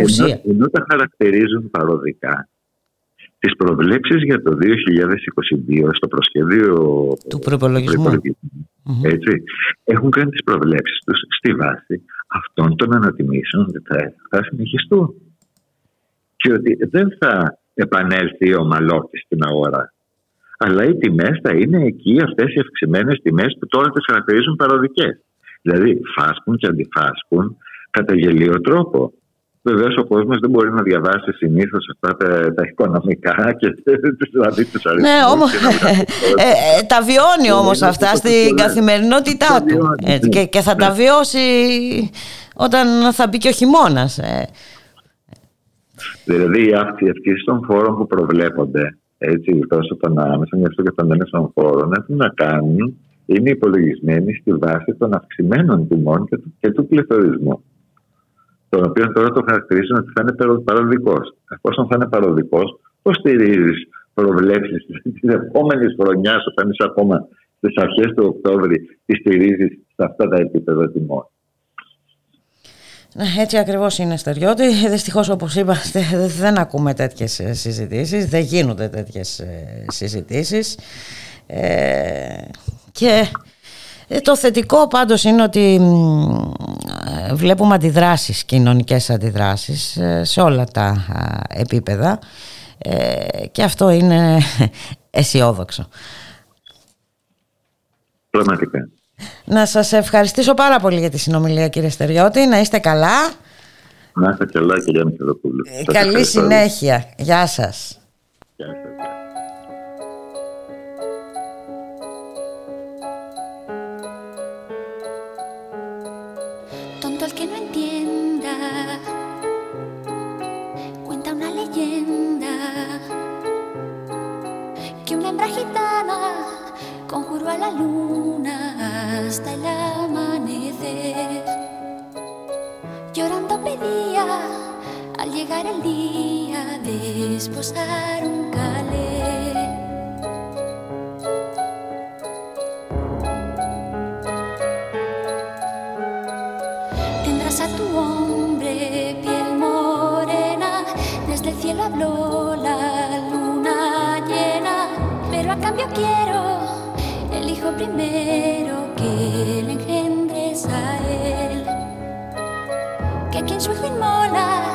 ουσία. Ενώ τα χαρακτηρίζουν παροδικά τις προβλέψεις για το 2022 στο προσχέδιο του προπολογισμού. έτσι, έχουν κάνει τις προβλέψεις τους στη βάση αυτών των ανατιμήσεων ότι θα, θα συνεχιστούν. Και ότι δεν θα επανέλθει ο ομαλόκης στην αγορά. Αλλά οι τιμές θα είναι εκεί αυτές οι αυξημένες τιμές που τώρα τις χαρακτηρίζουν παροδικές. Δηλαδή φάσκουν και αντιφάσκουν κατά γελίο τρόπο Βεβαίως ο κόσμος δεν μπορεί να διαβάσει συνήθως αυτά τα, τα οικονομικά και δηλαδή (laughs) τους αριθμούς. Ναι, όμω. Ε, ε, τα βιώνει όμως αυτά στην καθημερινότητά του. και, και θα τα βιώσει όταν θα μπει και ο χειμώνας. Ε. Δηλαδή οι αυξήσει των φόρων που προβλέπονται έτσι, τόσο των άμεσων αυτό και των έμεσων φόρων έχουν να κάνουν, είναι υπολογισμένοι στη βάση των αυξημένων τιμών και του, και του πληθωρισμού τον οποίο τώρα το χαρακτηρίζουν ότι θα είναι παροδικός. Εφόσον θα είναι παροδικός, πώς στηρίζεις προβλέψεις (laughs) της επόμενης χρονιάς, όταν είσαι ακόμα στις αρχές του Οκτώβρη, τη στηρίζεις σε αυτά τα επίπεδα τιμών; Ναι, έτσι ακριβώς είναι Στεριώτη. (laughs) Δυστυχώς όπως είπατε (laughs) δεν ακούμε τέτοιες ε, συζητήσεις, δεν γίνονται τέτοιες ε, συζητήσεις ε, και ε, το θετικό πάντως είναι ότι βλέπουμε αντιδράσεις, κοινωνικές αντιδράσεις ε, σε όλα τα επίπεδα ε, και αυτό είναι (laughs) αισιόδοξο. Πραγματικά. Να σας ευχαριστήσω πάρα πολύ για τη συνομιλία κύριε Στεριώτη, να είστε καλά. Να είστε καλά κυρία Μιχαλοπούλου. Καλή συνέχεια. Γεια σας. Γεια σας. El día de esposar un calé. Tendrás a tu hombre piel morena, desde el cielo habló la luna llena, pero a cambio quiero primero que le engendres a él. Que quien su hijo inmola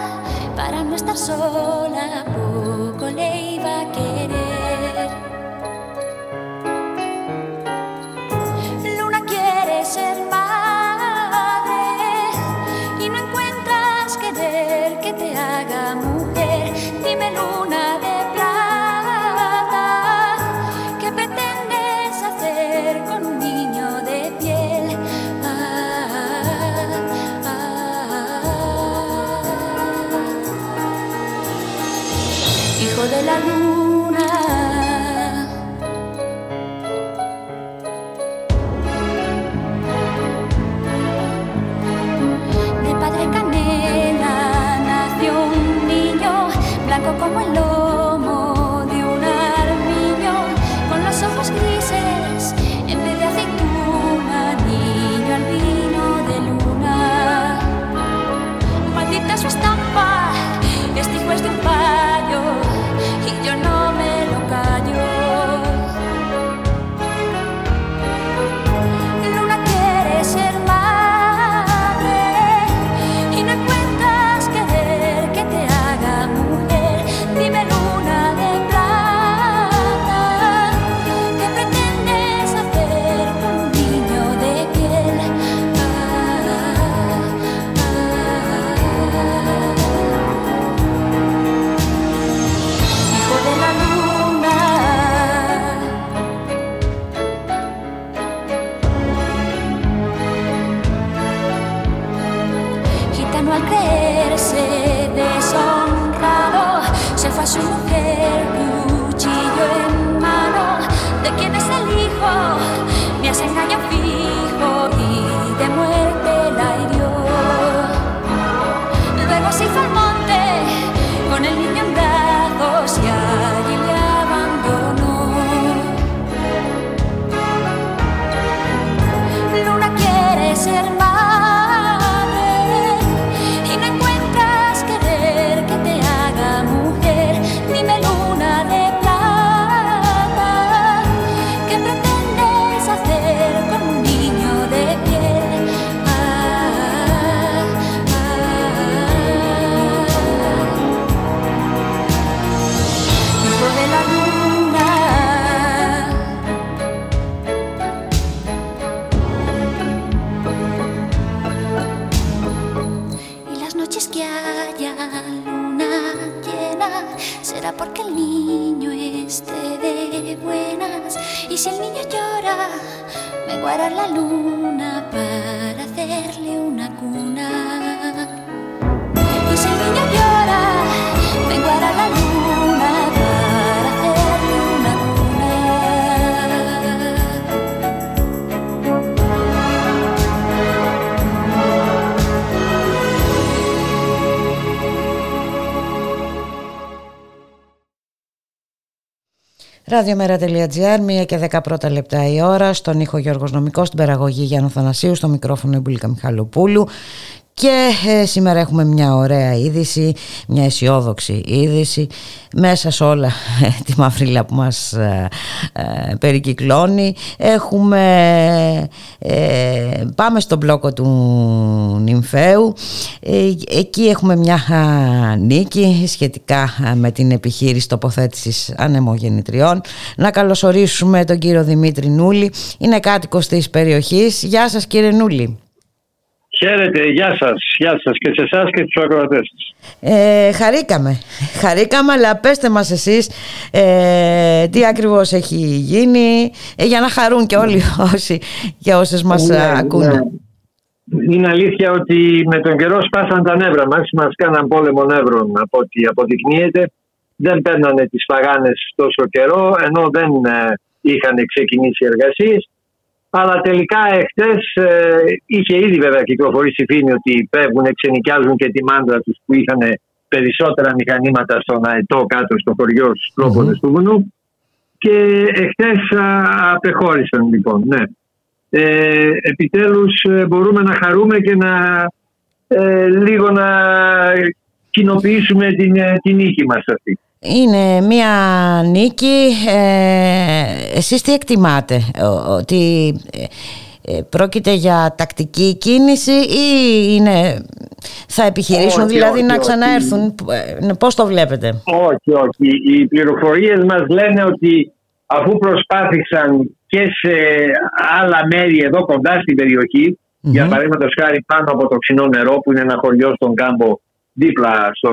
para no estar sola, Ραδιομέρα.gr, 1 και 10 πρώτα λεπτά η ώρα. Στον ήχο Γιώργος Νομικός, στην παραγωγή Γιάννου Θανασίου, στο μικρόφωνο Ιμπουλίκα Μιχαλοπούλου. Και ε, σήμερα έχουμε μια ωραία είδηση, μια αισιόδοξη είδηση μέσα σε όλα ε, τη μαυρίλα που μας ε, ε, περικυκλώνει. Έχουμε, ε, πάμε στον μπλόκο του Νυμφαίου. Ε, εκεί έχουμε μια α, νίκη σχετικά α, με την επιχείρηση τοποθέτησης ανεμογεννητριών. Να καλωσορίσουμε τον κύριο Δημήτρη Νούλη. Είναι κάτοικος της περιοχής. Γεια σας κύριε Νούλη. Χαίρετε, γεια σας, γεια σας και σε εσάς και στους ακροατές σας. Ε, χαρήκαμε. Χαρήκαμε, αλλά πέστε μας εσείς ε, τι ακριβώς έχει γίνει ε, για να χαρούν και όλοι όσοι και όσες μας Ναι, α, ακούνε. ναι. Είναι αλήθεια ότι με τον καιρό σπάσαν τα νεύρα μας, μας κάναν πόλεμο νεύρων από ό,τι αποδεικνύεται. Δεν παίρνανε τις φαγάνες τόσο καιρό, ενώ δεν ε, είχαν ξεκινήσει εργασίες. Αλλά τελικά εχθές ε, είχε ήδη βέβαια κυκλοφορήσει φήμη ότι φεύγουν, εξενικιάζουν και τη μάντρα τους που είχαν περισσότερα μηχανήματα στον αετό κάτω στο χωριό στους πρόποδες του βουνού και εχθές α, απεχώρησαν λοιπόν, ναι. Ε, επιτέλους ε, μπορούμε να χαρούμε και να ε, λίγο να κοινοποιήσουμε την, ε, την νίκη μας αυτή. Είναι μια νίκη. Ε, εσείς τι εκτιμάτε, ο- ότι ε, ε, πρόκειται για τακτική κίνηση ή είναι, θα επιχειρήσουν Όχι, δηλαδή όχι, να όχι. ξαναέρθουν. Ε, Πώς το βλέπετε; Όχι, όχι. Οι πληροφορίες μας λένε ότι αφού προσπάθησαν και σε άλλα μέρη εδώ κοντά στην περιοχή, για παράδειγμα χάρη πάνω από το ξινό νερό που είναι ένα χωριό στον κάμπο δίπλα στο,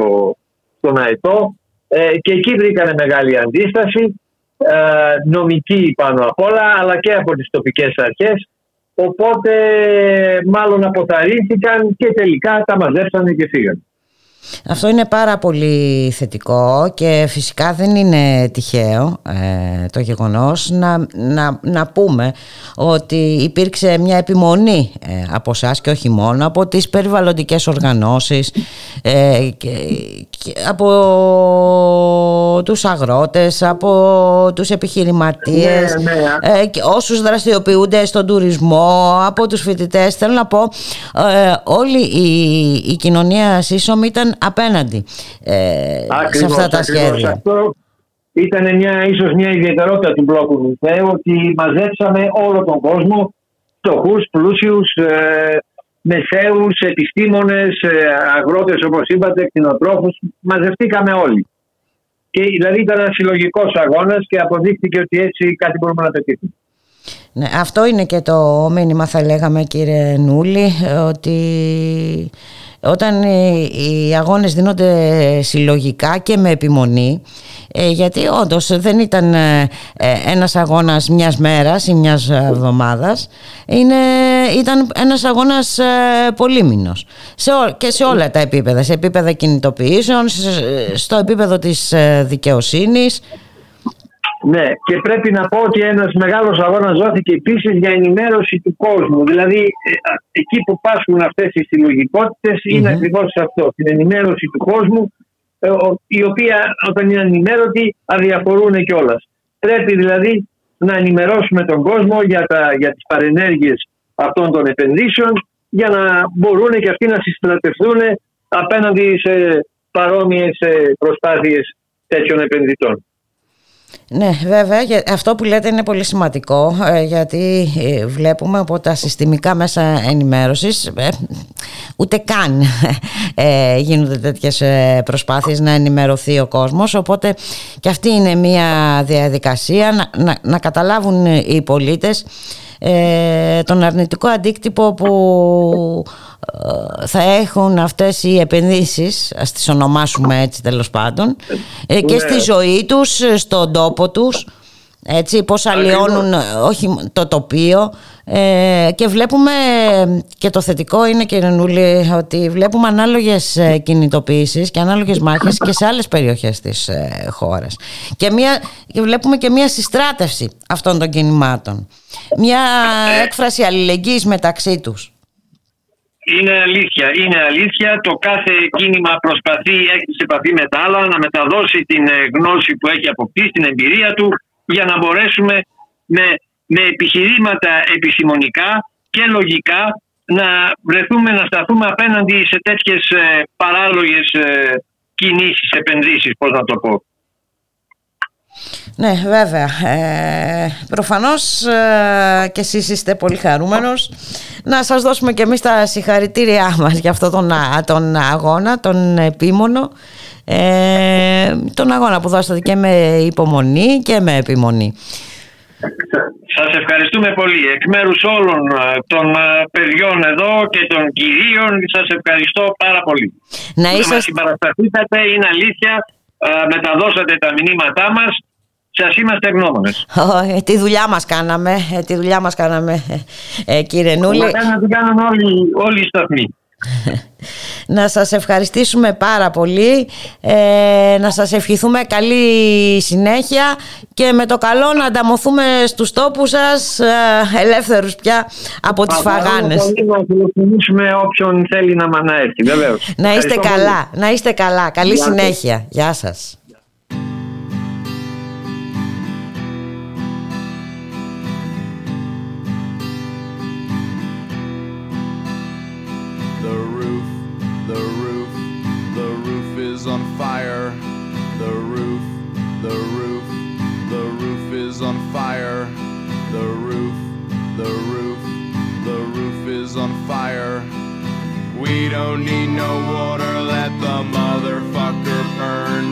στον Αετό ε, και εκεί βρήκανε μεγάλη αντίσταση ε, νομική πάνω απ' όλα αλλά και από τις τοπικές αρχές οπότε μάλλον αποθαρρύνθηκαν και τελικά τα μαζέψανε και φύγανε. Αυτό είναι πάρα πολύ θετικό και φυσικά δεν είναι τυχαίο ε, το γεγονός να, να, να πούμε ότι υπήρξε μια επιμονή ε, από εσάς και όχι μόνο από τις περιβαλλοντικές οργανώσεις ε, και, από τους αγρότες, από τους επιχειρηματίες Ναι, ναι. ε, και όσους δραστηριοποιούνται στον τουρισμό, από τους φοιτητές θέλω να πω ε, όλη η, η κοινωνία σύσσωμη ήταν απέναντι ε, σε Ακριβώς, αυτά τα ακριβώς. σχέδια. Αυτό ήταν μια, ίσως μια ιδιαιτερότητα του μπλόκου Μιθαίου ότι μαζέψαμε όλο τον κόσμο, φτωχούς, πλούσιους, ε, μεσαίους, επιστήμονες, ε, αγρότες όπως είπατε, κτηνοτρόφους, μαζευτήκαμε όλοι. Και δηλαδή ήταν ένας συλλογικός αγώνας και αποδείχθηκε ότι έτσι κάτι μπορούμε να πετύχουμε. Ναι, αυτό είναι και το μήνυμα θα λέγαμε κύριε Νούλη ότι όταν οι, οι αγώνες δίνονται συλλογικά και με επιμονή ε, γιατί όντως δεν ήταν ε, ε, ένας αγώνας μιας μέρας ή μιας εβδομάδας. Είναι, ήταν ένας αγώνας ε, πολύμηνος. Σε, ό- και σε όλα τα επίπεδα. Σε επίπεδα κινητοποιήσεων σε- στο επίπεδο της ε, δικαιοσύνης Ναι, και πρέπει να πω ότι ένας μεγάλος αγώνας δόθηκε επίσης για ενημέρωση του κόσμου. Δηλαδή, ε, α, εκεί που πάσχουν αυτές οι συλλογικότητες είναι ακριβώς αυτό. Την ενημέρωση του κόσμου, ε, ο- η οποία όταν είναι ενημέρωτη αδιαφορούν κιόλας. Πρέπει δηλαδή να ενημερώσουμε τον κόσμο για, τα, για τις παρενέργειες αυτών των επενδύσεων για να μπορούν και αυτοί να συστρατευτούν απέναντι σε παρόμοιες ε, προσπάθειες τέτοιων επενδυτών. Ναι, βέβαια, για- αυτό που λέτε είναι πολύ σημαντικό ε, γιατί ε, βλέπουμε από τα συστημικά μέσα ενημέρωσης ε, ούτε καν ε, γίνονται τέτοιες ε, προσπάθειες να ενημερωθεί ο κόσμος οπότε και αυτή είναι μια διαδικασία να, να, να καταλάβουν οι πολίτες ε, τον αρνητικό αντίκτυπο που ε, θα έχουν αυτές οι επενδύσεις ας τις ονομάσουμε έτσι τέλος πάντων ε, και Ναι. στη ζωή τους, ε, στον τόπο τους έτσι πώς αλλοιώνουν ε, όχι το τοπίο. Ε, και βλέπουμε ε, και το θετικό είναι κύριε Νούλη ότι βλέπουμε ανάλογες ε, κινητοποιήσεις και ανάλογες μάχες και σε άλλες περιοχές της ε, χώρας. Και, μια, και βλέπουμε και μια συστράτευση αυτών των κινημάτων. Μια έκφραση αλληλεγγύης μεταξύ τους Είναι αλήθεια, είναι αλήθεια. Το κάθε κίνημα προσπαθεί, έχει σε επαφή με τα άλλα, να μεταδώσει την ε, γνώση που έχει αποκτήσει, την εμπειρία του, για να μπορέσουμε με, με επιχειρήματα επιστημονικά και λογικά να βρεθούμε να σταθούμε απέναντι σε τέτοιες ε, παράλογες ε, κινήσεις, επενδύσεις, πώς να το πω. Ναι, βέβαια. Ε, προφανώς ε, και εσείς είστε πολύ χαρούμενος. Να σας δώσουμε και εμείς τα συγχαρητήριά μας για αυτόν τον, α- τον αγώνα, τον επίμονο. Ε, τον αγώνα που δώσατε και με υπομονή και με επιμονή. Σας ευχαριστούμε πολύ. Εκ μέρους όλων ε, των ε, παιδιών εδώ και των κυρίων σας ευχαριστώ πάρα πολύ. Να Να είσαστε- μας συμπαρασταθήσατε, είναι αλήθεια, ε, μεταδώσατε τα μηνύματά μας. Σας είμαστε ευγνώμονες. Ω, ε, τη δουλειά μας κάναμε, ε, τη δουλειά μας κάναμε ε, ε, κύριε Νούλη. Να να την κάνουν όλοι, όλοι οι σταθμοί. (laughs) Να σας ευχαριστήσουμε πάρα πολύ, ε, να σας ευχηθούμε καλή συνέχεια και με το καλό να ανταμωθούμε στους τόπους σας ε, ελεύθερους πια από τις φαγάνες. Πολύ να φιλοξενήσουμε όποιον θέλει να μα να έρθει, βεβαίως. Να είστε Ευχαριστώ πολύ. καλά, να είστε καλά. Καλή Γεια σας. συνέχεια. Γεια σας. On fire. The roof, the roof, the roof is on fire. The roof, the roof, the roof is on fire. We don't need no water, let the motherfucker burn.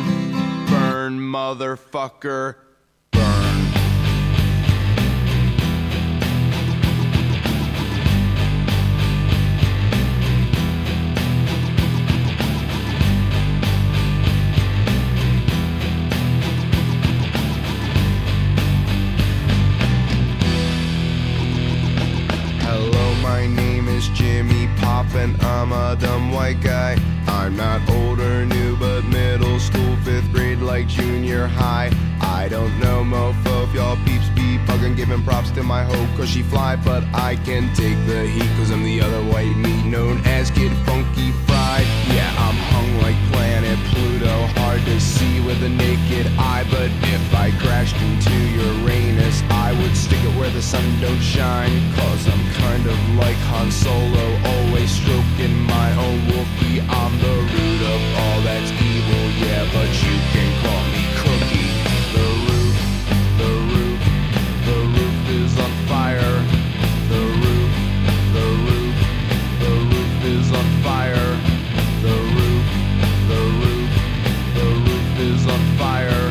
Burn, motherfucker, Is Jimmy Pop. and I'm a dumb white guy. I'm not old or new, but middle school, fifth grade, like junior high. I don't know, mofo, if y'all peeps be bugging, giving props to my hoe, cause she fly, but I can take the heat, cause I'm the other white meat known as Kid Funky Fried. Yeah, I'm hung like planet Pluto, hard to see with a naked eye, but if I crashed into Uranus, I would stick it where the sun don't shine, cause I'm kind of like Han Solo, always stroking my own Wookiee. I'm the but you can call me Cookie. The roof, the roof, the roof is on fire. The roof, the roof, the roof is on fire. The roof, the roof, the roof is on fire.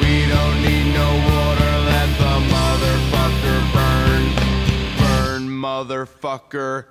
We don't need no water, let the motherfucker burn. Burn, motherfucker,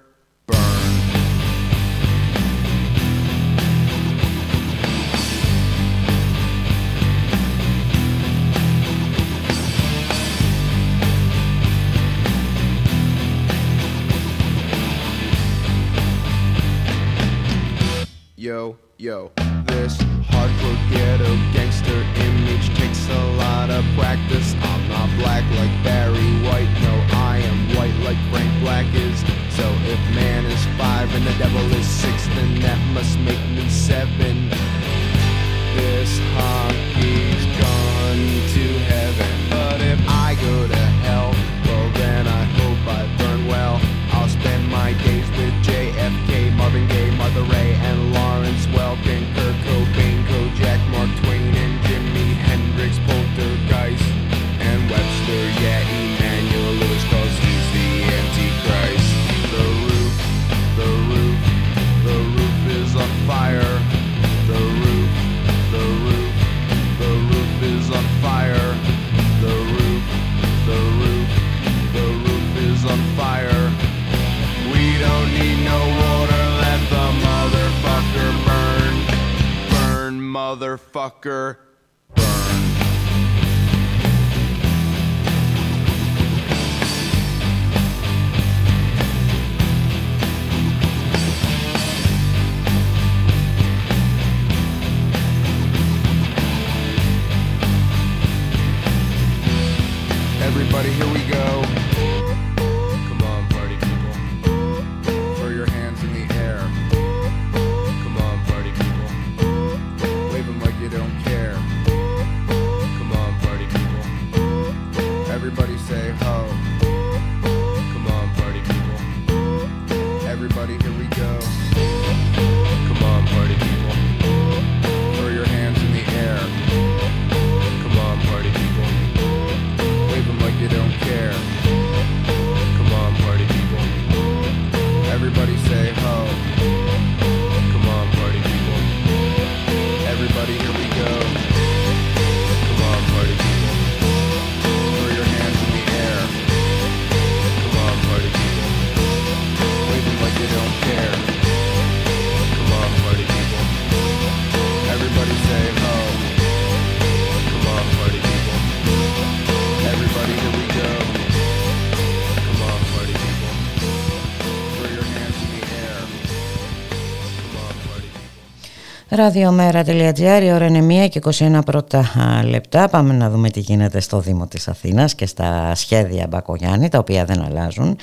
Ραδιομέρα.gr, η ώρα είναι 1 και 21 πρώτα α, λεπτά. Πάμε να δούμε τι γίνεται στο Δήμο της Αθήνας και στα σχέδια Μπακογιάννη, τα οποία δεν αλλάζουν.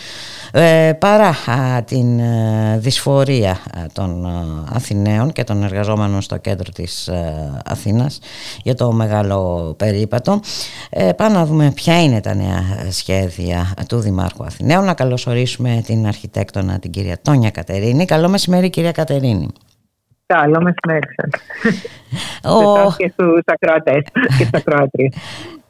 Ε, παρά α, την ε, δυσφορία α, των α, Αθηναίων και των εργαζόμενων στο κέντρο της ε, Αθήνας για το μεγάλο περίπατο. Ε, πάμε να δούμε ποια είναι τα νέα σχέδια του Δημάρχου Αθηναίων. Να καλωσορίσουμε την αρχιτέκτονα την κυρία Τόνια Κατερίνη. Καλό μεσημέρι κυρία Κατερίνη. Καλό μεσημέρι σας. Ο- Σε εσάς και στους ακροατές και στις ακροάτριες.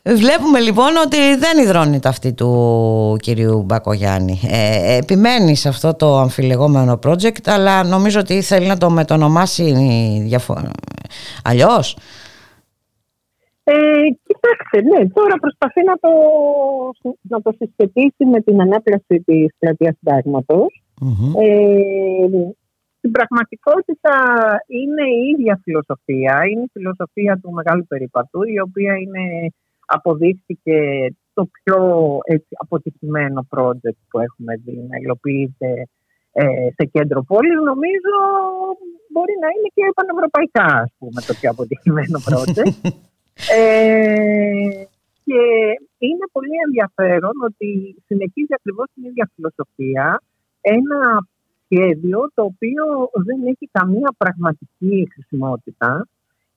Βλέπουμε λοιπόν ότι δεν υδρώνει το αυτή του κυρίου Μπακογιάννη. Ε, επιμένει σε αυτό το αμφιλεγόμενο project, αλλά νομίζω ότι θέλει να το μετονομάσει διαφο... αλλιώς; Ε, κοιτάξτε, ναι, τώρα προσπαθεί να το, να το συσχετίσει με την ανάπλαση της πλατείας συντάγματος. Ε, στην πραγματικότητα είναι η ίδια φιλοσοφία, είναι η φιλοσοφία του Μεγάλου Περιπατού, η οποία είναι, αποδείχθηκε το πιο έτσι, αποτυχημένο project που έχουμε δει να υλοποιείται ε, σε κέντρο πόλης, νομίζω μπορεί να είναι και πανευρωπαϊκά, ας πούμε, το πιο αποτυχημένο project. (laughs) ε, και είναι πολύ ενδιαφέρον ότι συνεχίζει ακριβώς την ίδια φιλοσοφία. Ένα σχέδιο το οποίο δεν έχει καμία πραγματική χρησιμότητα.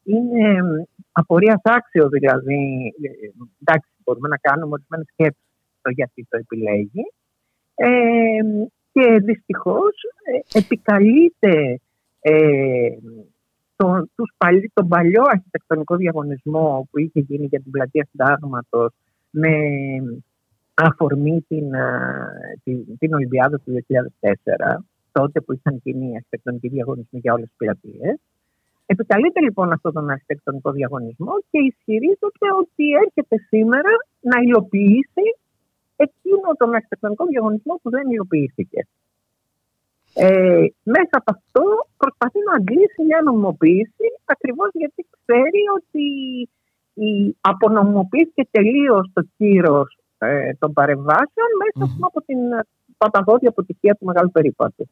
Είναι απορίας άξιο δηλαδή. Ε, εντάξει, μπορούμε να κάνουμε ορισμένες σκέψεις το γιατί το επιλέγει. Ε, και δυστυχώς ε, επικαλείται ε, τον, τους τον παλιό αρχιτεκτονικό διαγωνισμό που είχε γίνει για την πλατεία Συντάγματος με αφορμή την, την, την Ολυμπιάδα του 2004, τότε που είχαν γίνει οι αρχιτεκτονικοί διαγωνισμοί για όλες τις πλατείες. Επικαλείται λοιπόν αυτόν τον αρχιτεκτονικό διαγωνισμό και ισχυρίζεται ότι έρχεται σήμερα να υλοποιήσει εκείνο τον αρχιτεκτονικό διαγωνισμό που δεν υλοποιήθηκε. Ε, μέσα από αυτό προσπαθεί να αντλήσει μια νομιμοποίηση ακριβώς γιατί ξέρει ότι η απονομιμοποιήθηκε τελείως το κύρος ε, των παρεμβάσεων μέσα mm. από την παταγώδη αποτυχία του μεγάλου περίπατου.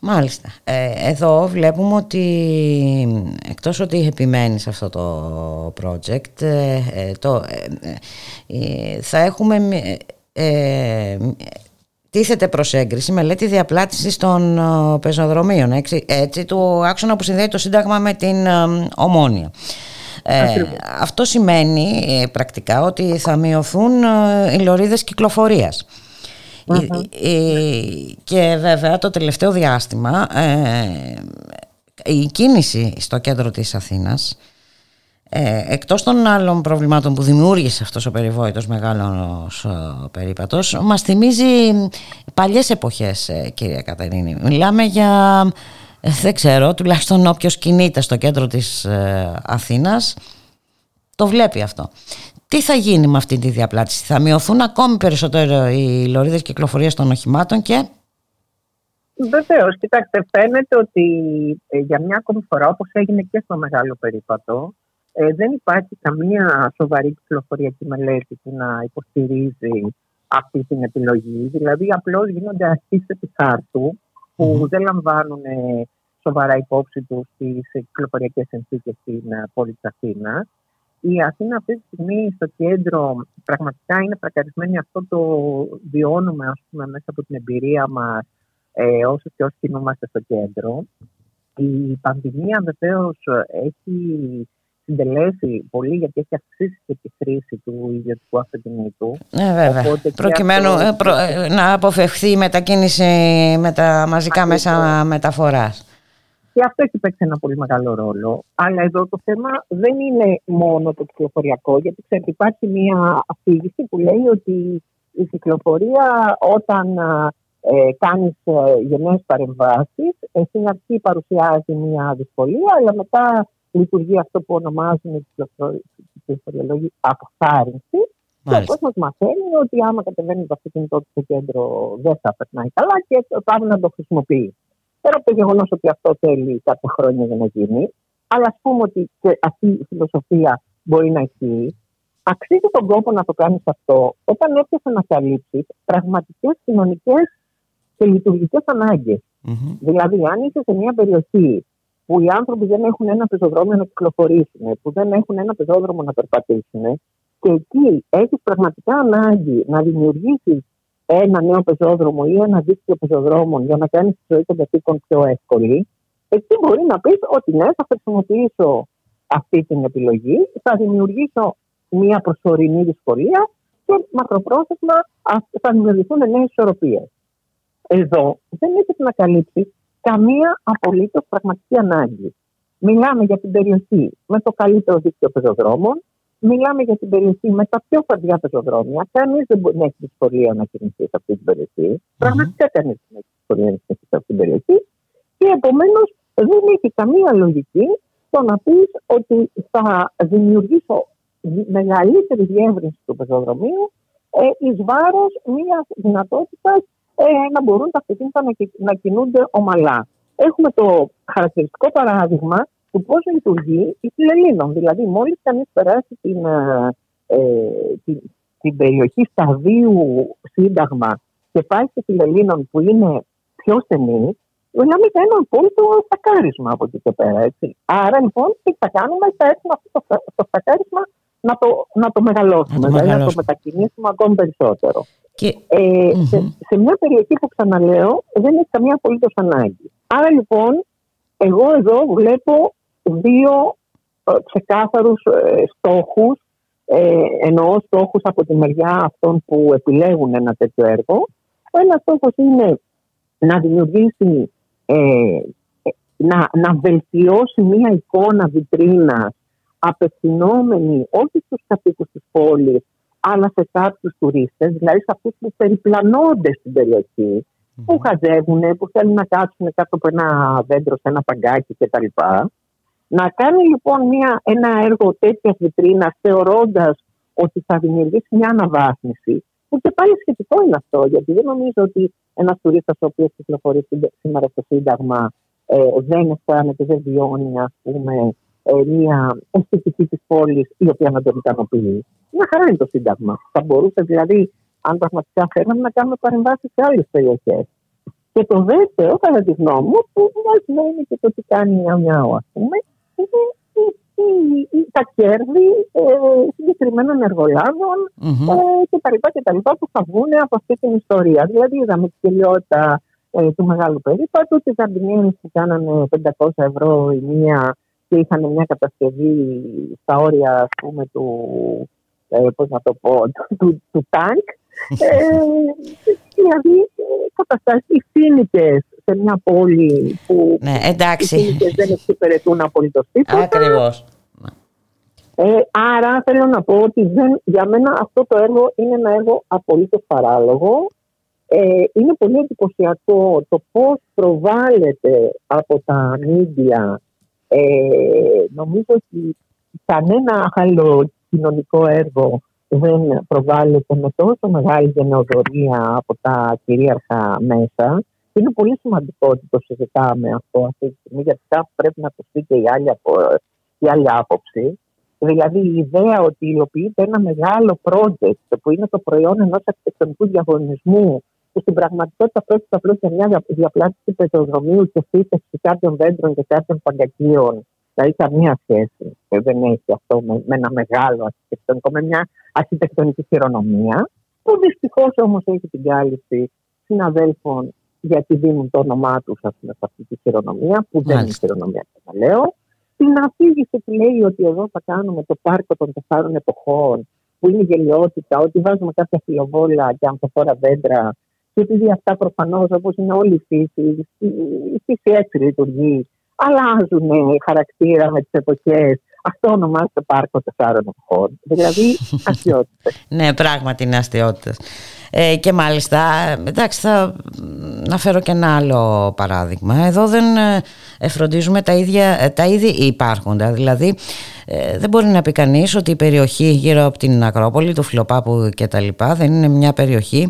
Μάλιστα. Ε, εδώ βλέπουμε ότι εκτός ότι επιμένεις σε αυτό το project ε, ε, το, θα έχουμε τίθεται προσέγγιση μελέτη διαπλάτησης των πεζοδρομίων έτσι, έτσι, του άξονα που συνδέει το Σύνταγμα με την Ομόνια. αυτό σημαίνει πρακτικά ότι θα μειωθούν οι λωρίδες κυκλοφορίας. Και βέβαια το τελευταίο διάστημα ε, η κίνηση στο κέντρο της Αθήνας ε, εκτός των άλλων προβλημάτων που δημιούργησε αυτός ο περιβόητος μεγάλος ο περίπατος μας θυμίζει παλιές εποχές ε, κυρία Κατερίνη. Μιλάμε για δεν ξέρω τουλάχιστον όποιος κινείται στο κέντρο της Αθήνας το βλέπει αυτό τι θα γίνει με αυτή τη διαπλάτηση, θα μειωθούν ακόμη περισσότερο οι λωρίδες κυκλοφορίας των οχημάτων και... Βεβαίως, κοιτάξτε, φαίνεται ότι ε, για μια ακόμη φορά, όπως έγινε και στο μεγάλο περίπατο, ε, δεν υπάρχει καμία σοβαρή κυκλοφοριακή μελέτη που να υποστηρίζει αυτή την επιλογή. Δηλαδή, απλώς γίνονται αρχίσει τη χάρτου που δεν λαμβάνουν ε, σοβαρά υπόψη τους τις κυκλοφοριακές συνθήκες στην πόλη της Αθήνας. Η Αθήνα αυτή τη στιγμή στο κέντρο πραγματικά είναι πρακαρισμένη. Αυτό το βιώνουμε ας πούμε, μέσα από την εμπειρία μας ε, όσο και όσοι κινούμαστε στο κέντρο. Η πανδημία βεβαίως έχει συντελέσει πολύ γιατί έχει αυξήσει και τη χρήση του ιδιωτικού αυτοκινήτου. Ε, βέβαια. Προκειμένου ε, ε, να αποφευχθεί η μετακίνηση με τα μαζικά μέσα μεταφοράς. Και αυτό έχει παίξει ένα πολύ μεγάλο ρόλο. Αλλά εδώ το θέμα δεν είναι μόνο το κυκλοφοριακό, γιατί ξέρετε, υπάρχει μια αφήγηση που λέει ότι η κυκλοφορία όταν ε, κάνεις ε, γενναίες παρεμβάσεις, ε, στην αρχή παρουσιάζει μια δυσκολία, αλλά μετά λειτουργεί αυτό που ονομάζουν οι κυκλοφοριολόγοι αποθάρρυνση. Και ο κόσμος μαθαίνει ότι άμα κατεβαίνεις το αυτοκίνητό του στο κέντρο δεν θα περνάει καλά και πάει να το χρησιμοποιείς. Πέρα από το γεγονός ότι αυτό θέλει κάποια χρόνια για να γίνει, αλλά ας πούμε ότι και αυτή η φιλοσοφία μπορεί να ισχύει, αξίζει τον κόπο να το κάνεις αυτό όταν έρχεσαι να καλύψεις πραγματικές κοινωνικές και λειτουργικές Δηλαδή, αν είσαι σε μια περιοχή που οι άνθρωποι δεν έχουν ένα πεζοδρόμιο να κυκλοφορήσουν, που δεν έχουν ένα πεζόδρομο να περπατήσουν, και εκεί έχεις πραγματικά ανάγκη να δημιουργήσεις ένα νέο πεζόδρομο ή ένα δίκτυο πεζοδρόμων για να κάνεις τη ζωή των κατοίκων πιο εύκολη, εκεί μπορεί να πεις ότι ναι, θα χρησιμοποιήσω αυτή την επιλογή, θα δημιουργήσω μια προσωρινή δυσκολία και μακροπρόθεσμα θα δημιουργηθούν νέες ισορροπίες. Εδώ δεν έχετε να καλύψει καμία απολύτως πραγματική ανάγκη. Μιλάμε για την περιοχή με το καλύτερο δίκτυο πεζοδρόμων, Μιλάμε για την περιοχή με τα πιο φαντιά πεζοδρόμια. Κανείς δεν μπορεί να έχει δυσκολία να κινηθεί σε αυτή την περιοχή. Mm-hmm. Πραγματικά κανείς δεν έχει δυσκολία να κινηθεί σε αυτή την περιοχή. Και επομένως δεν έχει καμία λογική το να πεις ότι θα δημιουργήσω μεγαλύτερη διεύρυνση του πεζοδρομίου ε, εις βάρος μιας δυνατότητας ε, να μπορούν τα αυτοκίνητα να, να κινούνται ομαλά. Έχουμε το χαρακτηριστικό παράδειγμα του πώς λειτουργεί η Φιλελλήνων. Δηλαδή, μόλις κανείς περάσει την, ε, ε, την, την περιοχή σταδίου Σύνταγμα και πάει στη Φιλελλήνων που είναι πιο στενή, μιλάμε για ένα απόλυτο στακάρισμα από εκεί και πέρα. Έτσι. Άρα λοιπόν, τι θα κάνουμε, θα έρθουμε αυτό το, το στακάρισμα να το, να το μεγαλώσουμε, Να το δηλαδή να το μεγαλώσουμε. μετακινήσουμε ακόμη περισσότερο. Και... Ε, σε, σε μια περιοχή που ξαναλέω δεν έχει καμία απολύτως ανάγκη. Άρα λοιπόν, εγώ εδώ βλέπω δύο ε, ξεκάθαρους ε, στόχους, ε, εννοώ στόχους από τη μεριά αυτών που επιλέγουν ένα τέτοιο έργο. Ο ένας στόχος είναι να δημιουργήσει, ε, ε, να, να βελτιώσει μια εικόνα βιτρίνας απευθυνόμενη όχι στους κατοίκους της πόλης, αλλά σε κάποιους τουρίστες, δηλαδή σε αυτούς που περιπλανώνται στην περιοχή, που χαζεύουν, που θέλουν να κάτσουν κάτω από ένα δέντρο σε ένα παγκάκι κτλ. Να κάνει λοιπόν μια, ένα έργο τέτοια βιτρίνα θεωρώντας ότι θα δημιουργήσει μια αναβάθμιση, που και πάλι σχετικό είναι αυτό, γιατί δεν νομίζω ότι ένας τουρίστας ο οποίος κυκλοφορεί συν- σήμερα στο Σύνταγμα ε, δεν αισθάνεται, δεν βιώνει ας πούμε, ε, μια αισθητική της πόλης η οποία να τον ικανοποιεί. Μια χαρά είναι το Σύνταγμα. Θα μπορούσε δηλαδή, αν πραγματικά θέλαμε, να κάνουμε παρεμβάσεις σε άλλες περιοχές. Και το δεύτερο, κατά τη γνώμη μου, που μοιάζει να είναι και το τι κάνει μια μιάου, ας πούμε, είναι η- η- η- τα κέρδη ε, συγκεκριμένων εργολάβων Μμμ. ε, και τα λοιπά και τα λοιπά που θα βγουν από αυτή την ιστορία. Δηλαδή είδαμε τη γελιότητα ε, του μεγάλου περίπατου, τις ζαμπινιένες που κάνανε 500 ευρώ η μία και είχαν μια κατασκευή στα όρια ας πούμε του, ε, πώς να το πω, του, (laughs) του, του τάγκ. Ε, (laughs) δηλαδή ε, καταστάσεις φίνικες σε μια πόλη που Ναι, εντάξει. οι φοίνικες δεν εξυπηρετούν απολύτως τίποτα. Ακριβώς. Ε, άρα θέλω να πω ότι δεν, για μένα αυτό το έργο είναι ένα έργο απολύτως παράλογο. Ε, είναι πολύ εντυπωσιακό το πώς προβάλλεται από τα μίντια. Ε, νομίζω ότι κανένα άλλο κοινωνικό έργο δεν προβάλλεται με τόσο μεγάλη γενεοδορία από τα κυρίαρχα μέσα. Είναι πολύ σημαντικό ότι το συζητάμε αυτό αυτή τη στιγμή, γιατί κάπου πρέπει να ακουστεί και η άλλη, απο- η άλλη άποψη. Δηλαδή η ιδέα ότι υλοποιείται ένα μεγάλο project που είναι το προϊόν ενός αρχιτεκτονικού διαγωνισμού που στην πραγματικότητα πρόκειται απλώ για μια δια- διαπλάτηση πεζοδρομίου και φύτευση κάποιων δέντρων και κάποιων παγκακίων. Δηλαδή καμία σχέση ε, δεν έχει αυτό με, με ένα μεγάλο αρχιτεκτονικό, με μια αρχιτεκτονική χειρονομία, που δυστυχώς όμως έχει την κάλυψη συναδέλφων γιατί δίνουν το όνομά τους σε αυτή τη χειρονομία, που δεν είναι Μάλιστα. χειρονομία, λέω. Την αφήγηση που λέει ότι εδώ θα κάνουμε το πάρκο των τεσσάρων εποχών, που είναι γελιότητα, ότι βάζουμε κάποια φιλοβόλα και ανθοφόρα δέντρα. Και επειδή αυτά προφανώς, όπως είναι όλη η φύση, η η φύση έτσι λειτουργεί, αλλάζουν χαρακτήρα με τις εποχές. Αυτό ονομάζεται πάρκο τεσσάρων εποχών. Δηλαδή, (laughs) αστείωτες. Ναι, πράγματι είναι αστείωτες. Ε, και μάλιστα, εντάξει, θα να φέρω και ένα άλλο παράδειγμα. Εδώ δεν ε, εφροντίζουμε τα, ίδια, ε, τα ήδη υπάρχοντα. Δηλαδή, ε, δεν μπορεί να πει κανείς ότι η περιοχή γύρω από την Ακρόπολη, του Φιλοπάπου και τα λοιπά, δεν είναι μια περιοχή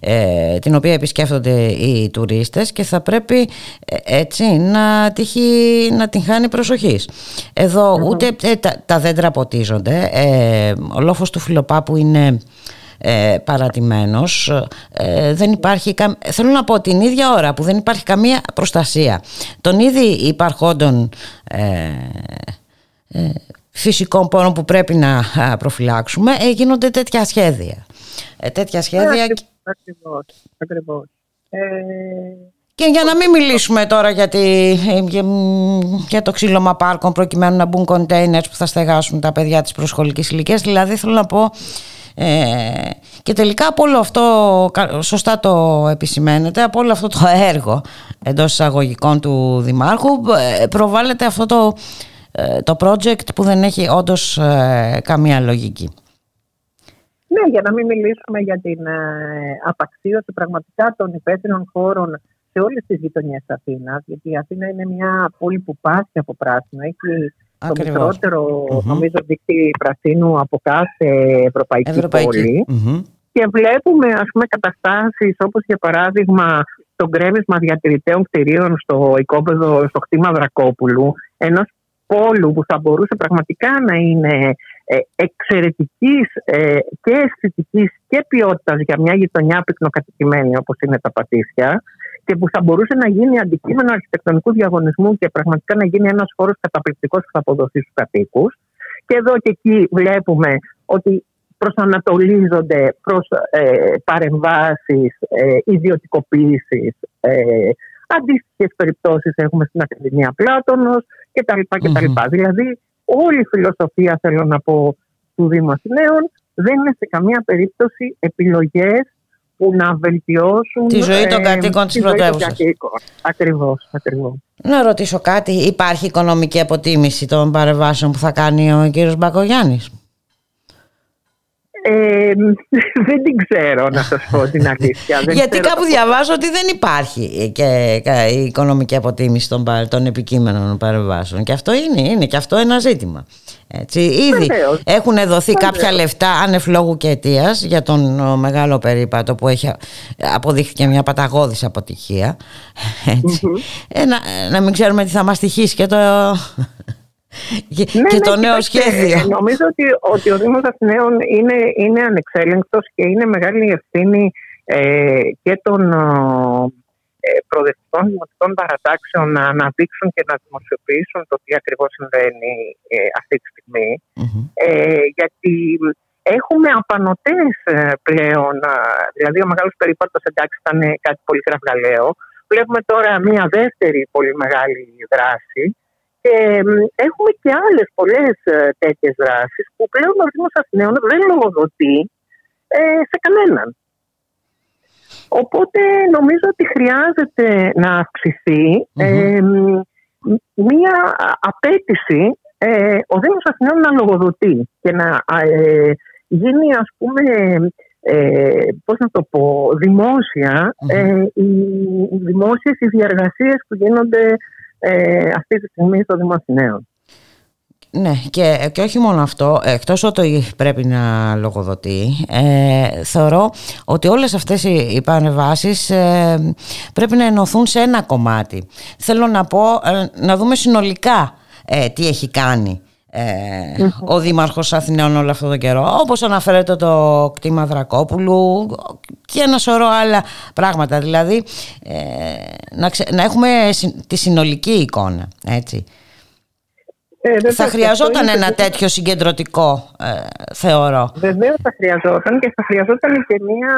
ε, την οποία επισκέφτονται οι τουρίστες και θα πρέπει ε, έτσι να, τυχεί, να την χάνει προσοχής. Εδώ ούτε ε, τα, τα δέντρα ποτίζονται. Ε, ο λόφος του Φιλοπάπου είναι ε, παρατημένος. Ε, δεν υπάρχει καμ... θέλω να πω την ίδια ώρα που δεν υπάρχει καμία προστασία. Των ήδη υπαρχόντων ε, ε, φυσικών πόρων που πρέπει να α, προφυλάξουμε ε, γίνονται τέτοια σχέδια. Ε, τέτοια σχέδια Ακριβώς, ακριβώς. Ε, και για να μην μιλήσουμε τώρα για, τη, για, για το ξύλωμα πάρκων προκειμένου να μπουν κοντέινερς που θα στεγάσουν τα παιδιά της προσχολικής ηλικίας δηλαδή θέλω να πω ε, και τελικά από όλο αυτό, κα- σωστά το επισημαίνεται, από όλο αυτό το έργο εντός εισαγωγικών του Δημάρχου ε, προβάλλεται αυτό το, ε, το project που δεν έχει όντως ε, καμία λογική. Ναι, για να μην μιλήσουμε για την ε, απαξίωση πραγματικά των υπαίθριων χώρων σε όλες τις γειτονιές της Αθήνας, γιατί η Αθήνα είναι μια πόλη που πάσχει από πράσινο. Έχει το Ακριβώς. μικρότερο, Μμμ. νομίζω, δίκτυο πρασίνου από κάθε ευρωπαϊκή, Ευρωπαϊκή. πόλη. Μμμ. Και βλέπουμε, ας πούμε, καταστάσεις όπως για παράδειγμα το γκρέμισμα διατηρηταίων κτηρίων στο οικόπεδο, στο κτήμα Δρακόπουλου, ενός πόλου που θα μπορούσε πραγματικά να είναι ε, εξαιρετικής ε, και αισθητικής και ποιότητας για μια γειτονιά πυκνοκατοικημένη όπως είναι τα Πατήσια και που θα μπορούσε να γίνει αντικείμενο αρχιτεκτονικού διαγωνισμού και πραγματικά να γίνει ένας χώρος καταπληκτικός που θα αποδοθεί στους κατοίκους. Και εδώ και εκεί βλέπουμε ότι προσανατολίζονται προς ε, παρεμβάσεις, ε, ιδιωτικοποίησεις, ε, αντίστοιχες περιπτώσεις έχουμε στην Ακαδημία Πλάτωνος κτλ. Δηλαδή όλη η φιλοσοφία θέλω να πω του Δήμου Αθηναίων δεν είναι σε καμία περίπτωση επιλογές που να βελτιώσουν τη ζωή των κατοίκων της πρωτεύουσας. Ακριβώς, ακριβώς. Να ρωτήσω κάτι, υπάρχει οικονομική αποτίμηση των παρεμβάσεων που θα κάνει ο κύριος Μπακογιάννης; Ε, (laughs) δεν την ξέρω να σας πω την αλήθεια. Γιατί κάπου διαβάζω ότι δεν υπάρχει και η οικονομική αποτίμηση των, των επικείμενων παρεμβάσεων. Και αυτό είναι, είναι και αυτό ένα ζήτημα. Έτσι, ήδη έχουν δοθεί κάποια λεφτά ανεφλόγου και αιτίας για τον μεγάλο περίπατο που έχει αποδείχθηκε μια παταγώδης αποτυχία. Ε, να, να μην ξέρουμε τι θα μας τυχήσει και το και, ναι, και το ναι, νέο κοιτάξτε, σχέδιο. Νομίζω ότι, ότι ο Δήμος Αθηναίων είναι, είναι ανεξέλεγκτος και είναι μεγάλη ευθύνη ε, και των ε, προοδευτικών δημοτικών παρατάξεων να αναδείξουν και να δημοσιοποιήσουν το τι ακριβώς συμβαίνει ε, αυτή τη στιγμη Ε, γιατί έχουμε απανοτές ε, πλέον, ε, δηλαδή ο μεγάλος περίπατος εντάξει ήταν κάτι πολύ κραυγαλαίο. Βλέπουμε τώρα μια δεύτερη πολύ μεγάλη δράση και έχουμε και άλλες πολλές ε, τέτοιες δράσεις που πλέον ο Δήμο Αθηναίων δεν λογοδοτεί ε, σε κανέναν. Οπότε νομίζω ότι χρειάζεται να αυξηθει ε, μία απέτηση ε, ο Δήμος Αθηναίων να λογοδοτεί και να ε, γίνει ας πούμε ε, πώς να το πω, δημόσια, ε, οι, οι δημόσιες οι διαργασίες που γίνονται ε, αυτή τη στιγμή στο Δημοσινέο. Ναι και, και όχι μόνο αυτό, εκτός ότι πρέπει να λογοδοτεί, ε, θεωρώ ότι όλες αυτές οι, οι πανεβάσεις ε, πρέπει να ενωθούν σε ένα κομμάτι. Θέλω να πω, ε, να δούμε συνολικά ε, τι έχει κάνει ο Δήμαρχος Αθηναίων όλο αυτό το καιρό. Όπως αναφέρεται το κτήμα Δρακόπουλου και ένα σωρό άλλα πράγματα. Δηλαδή να, να έχουμε τη συνολική εικόνα έτσι. Ε, θα χρειαζόταν ένα τέτοιο συγκεντρωτικό ε, θεωρώ. Βεβαίως θα χρειαζόταν και θα χρειαζόταν και μια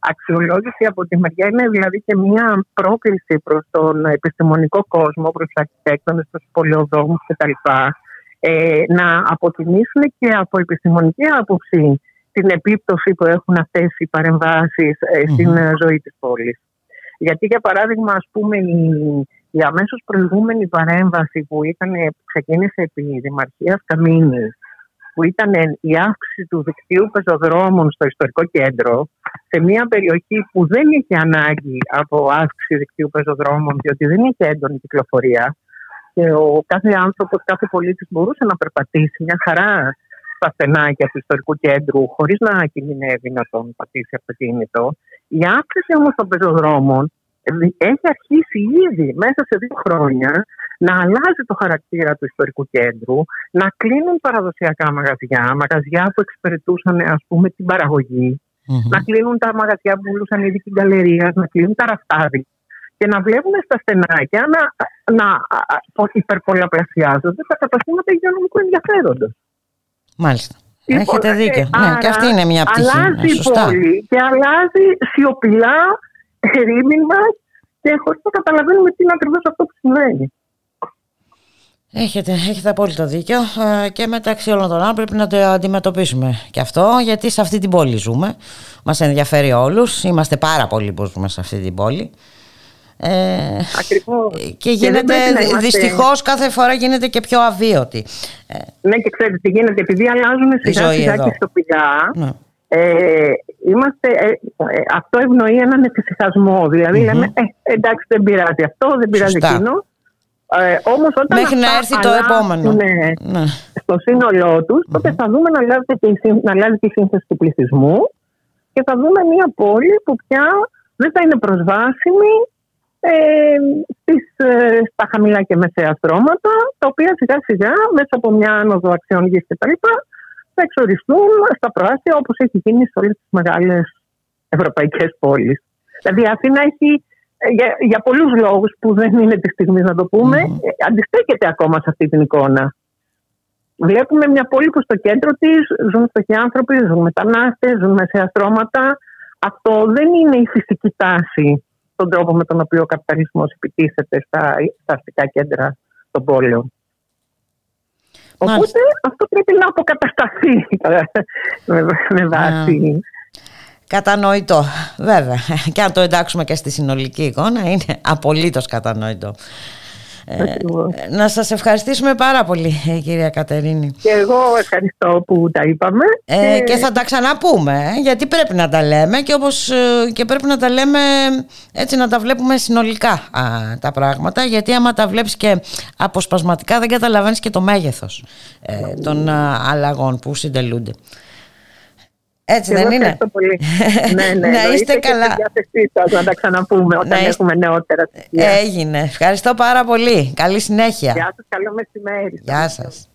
αξιολόγηση από τη μεριά. Είναι δηλαδή και μια πρόκληση προς τον επιστημονικό κόσμο, προς τους αρχιτέκτονες, προς τους πολιοδόμους κτλ ε, να αποτιμήσουν και από επιστημονική άποψη την επίπτωση που έχουν αυτές οι παρεμβάσεις ε, στην ε, ζωή της πόλης. Γιατί για παράδειγμα ας πούμε η, η αμέσως προηγούμενη παρέμβαση που ήταν, ξεκίνησε επί Δημαρχίας Καμίνης που ήταν η αύξηση του δικτύου πεζοδρόμων στο ιστορικό κέντρο σε μια περιοχή που δεν είχε ανάγκη από αύξηση δικτύου πεζοδρόμων διότι δεν είχε έντονη κυκλοφορία και ο κάθε άνθρωπος, κάθε πολίτης μπορούσε να περπατήσει μια χαρά στα στενάκια του ιστορικού κέντρου, χωρίς να κινδυνεύει να τον πατήσει αυτοκίνητο. Η αύξηση όμως των πεζοδρόμων έχει αρχίσει ήδη μέσα σε δύο χρόνια να αλλάζει το χαρακτήρα του ιστορικού κέντρου, να κλείνουν παραδοσιακά μαγαζιά, μαγαζιά που εξυπηρετούσαν ας πούμε την παραγωγη να κλείνουν τα μαγαζιά που πουλούσαν ήδη την καλερία, να κλείνουν τα ραφτάδια και να βλέπουμε στα στενάκια να, να υπερπολαπλασιάζονται τα καταστήματα υγειονομικού ενδιαφέροντος. Μάλιστα. Λοιπόν, Έχετε δίκιο. Ε, ναι, και αυτή είναι μια πτυχή. Αλλάζει η πόλη και αλλάζει σιωπηλά, ερήμην και χωρίς να καταλαβαίνουμε τι είναι ακριβώς αυτό που συμβαίνει. Έχετε, έχετε απόλυτο δίκιο ε, και μεταξύ όλων των άλλων πρέπει να το αντιμετωπίσουμε και αυτό γιατί σε αυτή την πόλη ζούμε, μας ενδιαφέρει όλους, είμαστε πάρα πολλοί που ζούμε σε αυτή την πόλη ε, Και γίνεται και δυστυχώς κάθε φορά γίνεται και πιο αβίωτη. Ναι, και ξέρετε τι γίνεται, επειδή αλλάζουν σιγά σιγά και τοπικά. Ναι. Ε, είμαστε, ε, ε, αυτό ευνοεί έναν εφησυχασμό. Δηλαδή, mm-hmm. λέμε, ε, εντάξει, δεν πειράζει αυτό, δεν πειράζει Σωστά. εκείνο. Ε, όμως όταν Μέχρι να έρθει το επόμενο. Ναι. Στο σύνολό τους, mm-hmm. τότε θα δούμε να αλλάζει, και, να αλλάζει και η σύνθεση του πληθυσμού και θα δούμε μια πόλη που πια δεν θα είναι προσβάσιμη ε, στις, ε, στα χαμηλά και μεσαία στρώματα, τα οποία σιγά σιγά μέσα από μια άνοδο αξιών γης και τα λοιπά, θα εξοριστούν στα προάστια όπως έχει γίνει σε όλες τις μεγάλες ευρωπαϊκές πόλεις. Δηλαδή η Αθήνα έχει ε, για, για πολλούς λόγους που δεν είναι τη στιγμή να το πούμε, ε, αντιστέκεται ακόμα σε αυτή την εικόνα. Βλέπουμε μια πόλη που στο κέντρο της ζουν φτωχοί άνθρωποι, ζουν μετανάστες, ζουν μεσαία στρώματα. Αυτό δεν είναι η φυσική τάση στον τρόπο με τον οποίο ο καπιταλισμός επιτίθεται στα, στα αστικά κέντρα των πόλεων. Οπότε αυτό πρέπει να αποκατασταθεί (laughs) με, με βάση. Κατανοητό, βέβαια. Και αν το εντάξουμε και στη συνολική εικόνα, είναι απολύτως κατανοητό. Ε, να σας ευχαριστήσουμε πάρα πολύ ε, κυρία Κατερίνη. Και εγώ ευχαριστώ που τα είπαμε ε, Και θα τα ξαναπούμε ε, γιατί πρέπει να τα λέμε και, όπως, και πρέπει να τα λέμε έτσι να τα βλέπουμε συνολικά τα πράγματα γιατί άμα τα βλέπεις και αποσπασματικά δεν καταλαβαίνεις και το μέγεθος των αλλαγών που συντελούνται έτσι δεν είναι; Ευχαριστώ πολύ. (laughs) ναι, ναι, να είστε καλά. Και να τα ξαναπούμε όταν είστε... έχουμε νεότερα. Έγινε. Ευχαριστώ πάρα πολύ. Καλή συνέχεια. Γεια σας. Καλό μεσημέρι. Γεια σας.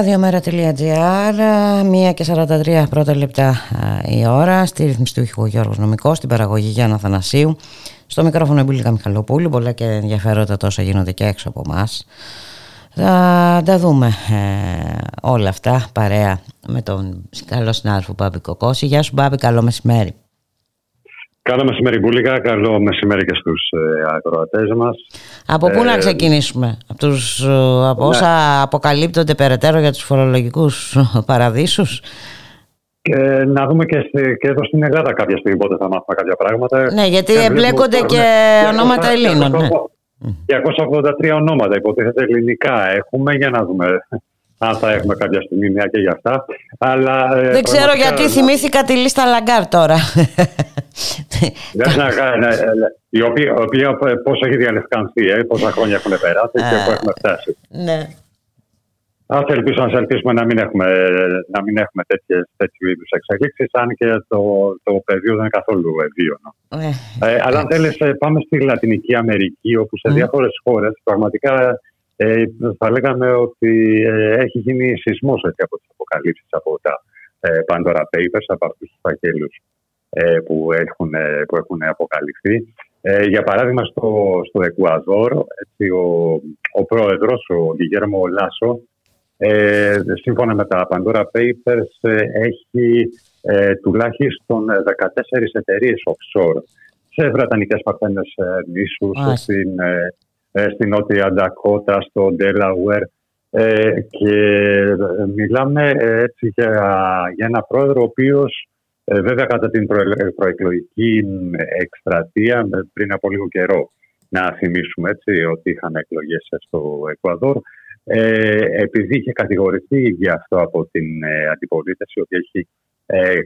Ραδιομέρα.gr, 1 και 43 πρώτα λεπτά η ώρα, στη ρυθμιστή του ήχου Γιώργος Νομικός, στην παραγωγή Γιάννα Θανασίου, στο μικρόφωνο Εμπίλικα Μιχαλοπούλου, πολλά και ενδιαφέροντα τόσα γίνονται και έξω από εμάς. Θα τα δούμε ε, όλα αυτά παρέα με τον καλό συνάδελφο Μπάμπη Κοκόση. Γεια σου Μπάμπη, καλό μεσημέρι. Καλό μεσημέρι Μπούλικα, καλό μεσημέρι και στους ε, ακροατές μας. Από πού να Ε, ξεκινήσουμε, από, τους, ε, από όσα αποκαλύπτονται περαιτέρω για τους φορολογικούς (laughs) παραδείσους; Και να δούμε και, στη- και εδώ στην Ελλάδα κάποια στιγμή πότε θα μάθουμε κάποια πράγματα. Ναι, γιατί Και βλέπουμε εμπλέκονται τώρα, και ναι, ονόματα 200, Ελλήνων, ναι. 283 ονόματα υποτίθεται ελληνικά έχουμε για να δούμε αν θα έχουμε κάποια στιγμή μια και για αυτά. Αλλά, ε, Δεν ξέρω πραγματικά, γιατί να- θυμήθηκα τη λίστα Λαγκάρντ τώρα. Δεν να- ναι, ναι, ναι, η οποία, η οποία πώς έχει διαλευκανθεί, ε, πόσα χρόνια έχουν περάσει και πού έχουμε φτάσει. ναι. Ας ελπίσω, ας ελπίσουμε να μην έχουμε, να μην έχουμε τέτοιες, τέτοιου είδους εξελίξεις, αν και το, το πεδίο δεν είναι καθόλου ευίωνο. Ε, Ε, αλλά αν θέλεις, ε, πάμε στη Λατινική Αμερική, όπου σε διάφορες χώρες πραγματικά ε, θα λέγαμε ότι ε, έχει γίνει σεισμός έτσι, από τις αποκαλύψεις από τα ε, Pandora Papers, από αυτούς τους φακέλους ε, που, έχουν, ε, που έχουν αποκαλυφθεί. Ε, για παράδειγμα, στο, στο Εκουαδόρ, έτσι, ο, ο πρόεδρος, ο Γιγέρμο Λάσο, ε, σύμφωνα με τα Pandora Papers, ε, έχει ε, τουλάχιστον 14 εταιρείες offshore σε βρετανικές παρθένες ε, νήσους, Μάλιστα. στην, ε, ε, στην Νότια Ντακότα, στο Delaware ε, και ε, μιλάμε ε, έτσι για, για ένα πρόεδρο ο οποίος ε, βέβαια κατά την προε- προεκλογική μ, εκστρατεία ε, πριν από λίγο καιρό να θυμίσουμε έτσι ότι είχαν εκλογές στο Εκουαδόρ ε, επειδή είχε κατηγορηθεί για αυτό από την ε, αντιπολίτευση ότι έχει ε,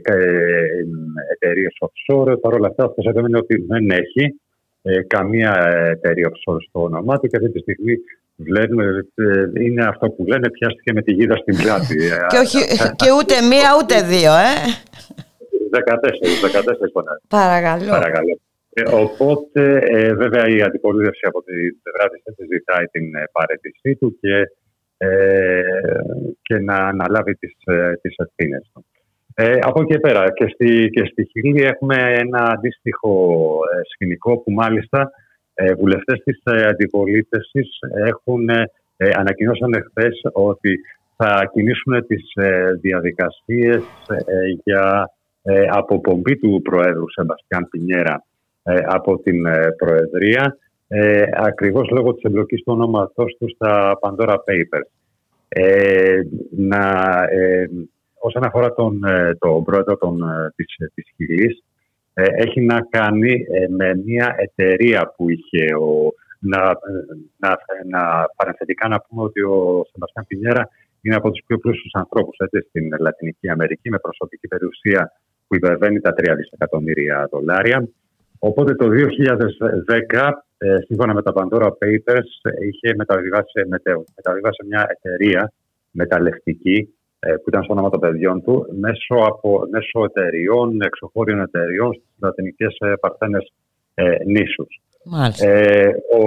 εταιρείες offshore. Παρ' όλα αυτά, αυτό έμενε ότι δεν έχει ε, καμία εταιρεία offshore στο όνομά του και αυτή τη στιγμή βλέπουμε, ε, είναι αυτό που λένε πιάστηκε με τη γίδα στην πλάτη. Ε, (laughs) και, όχι, και ούτε μία ούτε δύο, ε. 14, 14 πονάει. Παρακαλώ. Παρακαλώ. Ε, οπότε, ε, βέβαια, η αντιπολίτευση από την πλευρά της έτσι ζητάει την ε, παρέτησή του και, ε, και να αναλάβει τις, ε, τις ευθύνες του. Ε, από εκεί και πέρα και στη, και στη Χιλή έχουμε ένα αντίστοιχο ε, σκηνικό που μάλιστα ε, βουλευτές της ε, αντιπολίτευσης έχουν ε, ε, ανακοινώσαν χθε ότι θα κινήσουν τις ε, διαδικασίες ε, για ε, αποπομπή του Προέδρου Σεμπαστιάν Πινιέρα ε, από την ε, Προεδρία ε, ακριβώς λόγω της εμπλοκής του ονόματός του στα Pandora Papers. Ε, να, ε, όσον αφορά τον, ε, τον πρόεδρο των, ε, της, της Χιλής, ε, έχει να κάνει ε, με μια εταιρεία που είχε ο, να, ε, να, να παρενθετικά να πούμε ότι ο Σεμπαστιάν Πινιέρα είναι από τους πιο πλούσιους ανθρώπους έτσι, στην Λατινική Αμερική με προσωπική περιουσία που υπερβαίνει τα 3 δισεκατομμύρια δολάρια. Οπότε το 2010, ε, σύμφωνα με τα Pandora Papers, ε, είχε μεταβιβάσει, μετε- μεταβιβάσει μια εταιρεία μεταλλευτική ε, που ήταν στο όνομα των παιδιών του μέσω, από, μέσω εταιριών, εξωχώριων εταιριών στις λατινικές ε, παρθένες ε, νήσους. Μάλιστα. Ε, ο,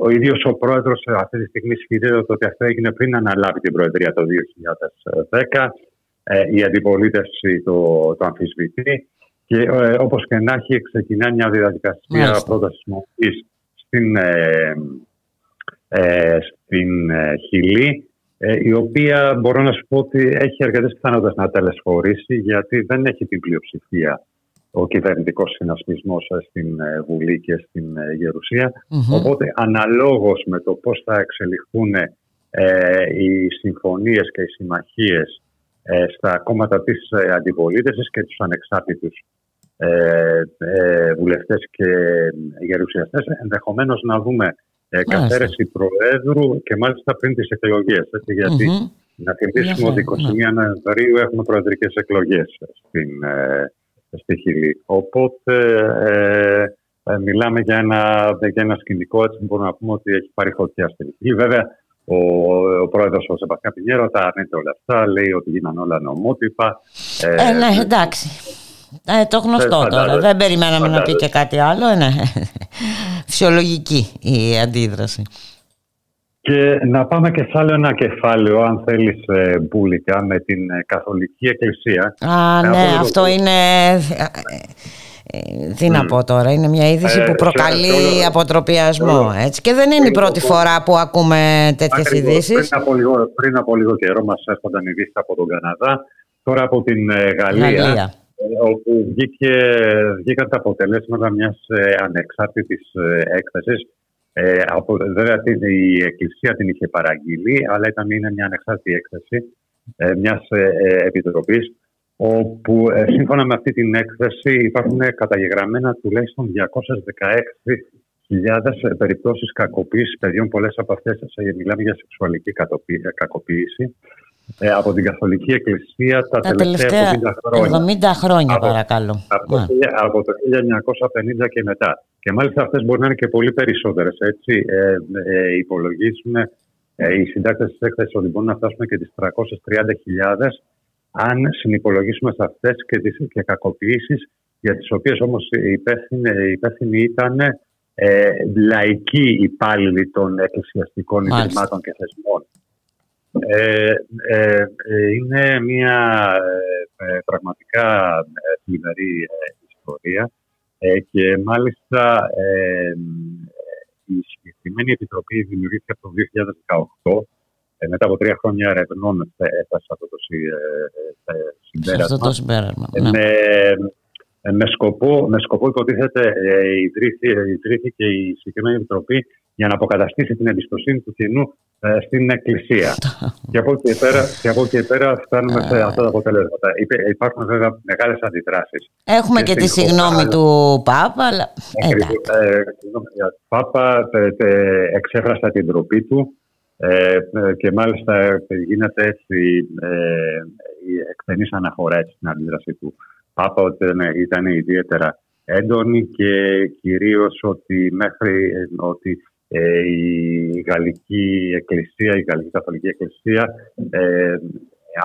ο ίδιος ο πρόεδρος ε, αυτή τη στιγμή ισχυρίζεται ότι αυτό έγινε πριν αναλάβει την Προεδρία το 2010. Ε, η αντιπολίτευση το, το αμφισβητεί και ε, όπως και να έχει ξεκινά μια διαδικασία Μάλιστα. πρότασης μορφής στην, ε, ε, στην ε, Χιλή ε, η οποία μπορώ να σου πω ότι έχει αρκετές πιθανότητες να τελεσφορήσει γιατί δεν έχει την πλειοψηφία ο κυβερνητικός συνασπισμός στην ε, Βουλή και στην ε, Γερουσία. Μμμ. Οπότε, αναλόγως με το πώς θα εξελιχθούν ε, οι συμφωνίες και οι συμμαχίες ε, στα κόμματα της ε, αντιπολίτευσης και τους ανεξάρτητους ε, ε, βουλευτές και ε, γερουσιαστές, ενδεχομένως να δούμε ε, καθαίρεση Προέδρου και μάλιστα πριν τις εκλογές. Έτσι, γιατί Μμμ. να θυμίσουμε Ενδιαφέρον, ότι 21 Νοεμβρίου έχουμε προεδρικές εκλογές στην, ε, στη Χιλή. Οπότε ε, ε, μιλάμε για ένα, για ένα σκηνικό έτσι που μπορούμε να πούμε ότι έχει πάρει φωτιά στην Χιλή. Βέβαια, ο, ο πρόεδρος ο Σεμπαστιάν Πινιέρο τα αρνείται όλα αυτά, λέει ότι γίνανε όλα νομότυπα. Ε, ναι, εντάξει. Ε, το γνωστό φαντάζομαι. τώρα. Δεν περιμέναμε να πει Φαντάζομαι. και κάτι άλλο. Ε, ναι. (laughs) Φυσιολογική η αντίδραση. Και να πάμε και σε άλλο ένα κεφάλαιο, αν θέλεις, ε, Μπούλικα, με την ε, Καθολική Εκκλησία. Α, Ε, ναι, από το- αυτό είναι... ε, Τι να πω τώρα, είναι μια είδηση Ε, που σε- προκαλεί σε όλο- αποτροπιασμό. όλο- Έτσι. Και δεν είναι η όλο- πρώτη φορά που ακούμε τέτοιες Ακριβώς. ειδήσεις. Πριν από, λίγο, πριν από λίγο καιρό μας έρχονταν ειδήσεις από τον Καναδά, τώρα από την ε, Γαλλία, Γαλλία. Ε, όπου βγήκε, βγήκαν τα αποτελέσματα μιας ε, ανεξάρτητης ε, έκθεσης. Ε, από, βέβαια την- η Εκκλησία την είχε παραγγείλει, αλλά ήταν είναι μια ανεξάρτητη έκθεση ε, μιας ε, ε, επιτροπής όπου ε, σύμφωνα με αυτή την έκθεση υπάρχουν καταγεγραμμένα τουλάχιστον 216.000 περιπτώσεις κακοποίησης παιδιών. Πολλές από αυτές ε, μιλάμε για σεξουαλική κατοπί- ε, κακοποίηση ε, από την Καθολική Εκκλησία τα, Τα τελευταία 70 χρόνια. 70 χρόνια Από- παρακαλώ. Από, Ναι. το- από το 1950 και μετά. Και μάλιστα αυτές μπορεί να είναι και πολύ περισσότερες. Έτσι, ε, ε, υπολογίζουν ε, οι συντάκτες της έκθεσης ότι μπορούν να φτάσουμε και τις 330.000 αν συνυπολογίσουμε σε αυτές και τις και κακοποιήσεις για τις οποίες όμως οι υπεύθυνοι, οι υπεύθυνοι ήταν ε, λαϊκοί υπάλληλοι των εκκλησιαστικών Μάλιστα. ιδρυμάτων και θεσμών. Ε, ε, ε, είναι μια ε, ε, πραγματικά ε, θλιβερή ε, ιστορία ε, και μάλιστα ε, η συγκεκριμένη επιτροπή δημιουργήθηκε από το 2018 ε, μετά από τρία χρόνια ερευνών ε, έφτασε αυτό το συ- ε, ε, Σε συμπέρασμα. αυτό το συμπέρασμα. Ε, ναι. με, ε, με, σκοπό, με σκοπό υποτίθεται ε, ιδρύθη- ιδρύθηκε η συγκεκριμένη επιτροπή για να αποκαταστήσει την εμπιστοσύνη του κοινού ε, στην Εκκλησία. και, από εκεί και πέρα, και από εκεί και πέρα φτάνουμε σε αυτά τα αποτελέσματα. Υπέ- Υπάρχουν βέβαια μεγάλες αντιδράσεις. Έχουμε και στην τη συγγνώμη χώρα. του Πάπα, αλλά εντάξει. Ακριβώς. Ε, συγγνώμη, ο Πάπα ε, ε, εξέφρασε την ντροπή του ε, ε, και μάλιστα ε, γίνεται έτσι ε, η εκτενής αναφορά έτσι, στην αντίδραση του Πάπα ότι ήταν, ήταν ιδιαίτερα έντονη και κυρίως ότι μέχρι ε, ότι ε, η Γαλλική Εκκλησία, η Γαλλική Καθολική Εκκλησία ε,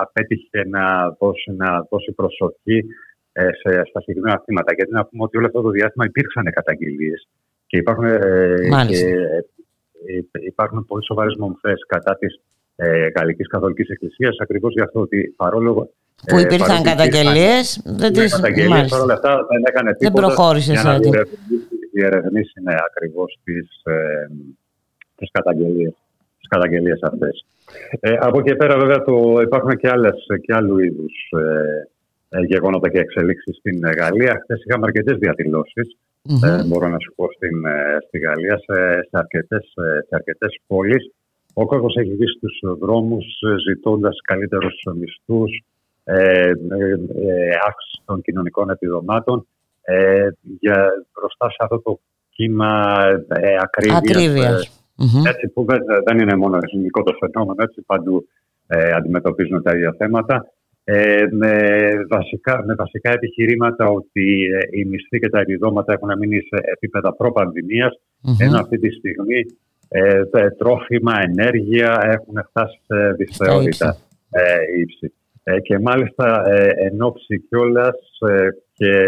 απέτυχε να δώσει, να δώσει προσοχή ε, σε, στα συγκεκριμένα θύματα. Γιατί να πούμε ότι όλο αυτό το διάστημα υπήρξαν καταγγελίες και υπάρχουν, ε, Μάλιστα. και, ε, υπάρχουν πολύ σοβαρές μομφές κατά της ε, Γαλλικής Καθολικής Εκκλησίας ακριβώς για αυτό ότι παρόλο Που ε, υπήρχαν παρότι καταγγελίες, δεν υπήρχαν τις... καταγγελίες, μάλιστα. παρόλα αυτά δεν έκανε Δεν τίποτα προχώρησες για σε να τι- διερευνήσει- διερευνήσει ναι, ακριβώς τις, ε, τις καταγγελίες, τις καταγγελίες αυτές. Ε, από εκεί και πέρα βέβαια το, υπάρχουν και, άλλες, και άλλου είδους ε, ε, γεγονότα και εξελίξεις στην ε, Γαλλία. Χθες είχαμε αρκετές διαδηλώσεις, Μμμ. ε, μπορώ να σου πω, στην, ε, στη Γαλλία, σε, σε, αρκετές, ε, σε αρκετές πόλεις. Ο κόσμος έχει βγει στους δρόμους ε, ζητώντας καλύτερους μισθούς, ε, ε, ε, αύξηση των κοινωνικών επιδομάτων ε, για, μπροστά σε αυτό το κύμα ε, ακρίβειας, Ακρίβειας. ε, Μμμ. έτσι που δεν, δεν είναι μόνο εθνικό το φαινόμενο, έτσι παντού ε, αντιμετωπίζουν τα ίδια θέματα. Ε, με, βασικά, με βασικά επιχειρήματα ότι ε, οι μισθοί και τα επιδόματα έχουν μείνει σε επίπεδα προπανδημίας, Μμμ. ενώ αυτή τη στιγμή ε, τα τρόφιμα, ενέργεια έχουν φτάσει σε δυσθεώρητα ε, ύψη. Ε, και μάλιστα ε, εν ώψη κιόλας ε, και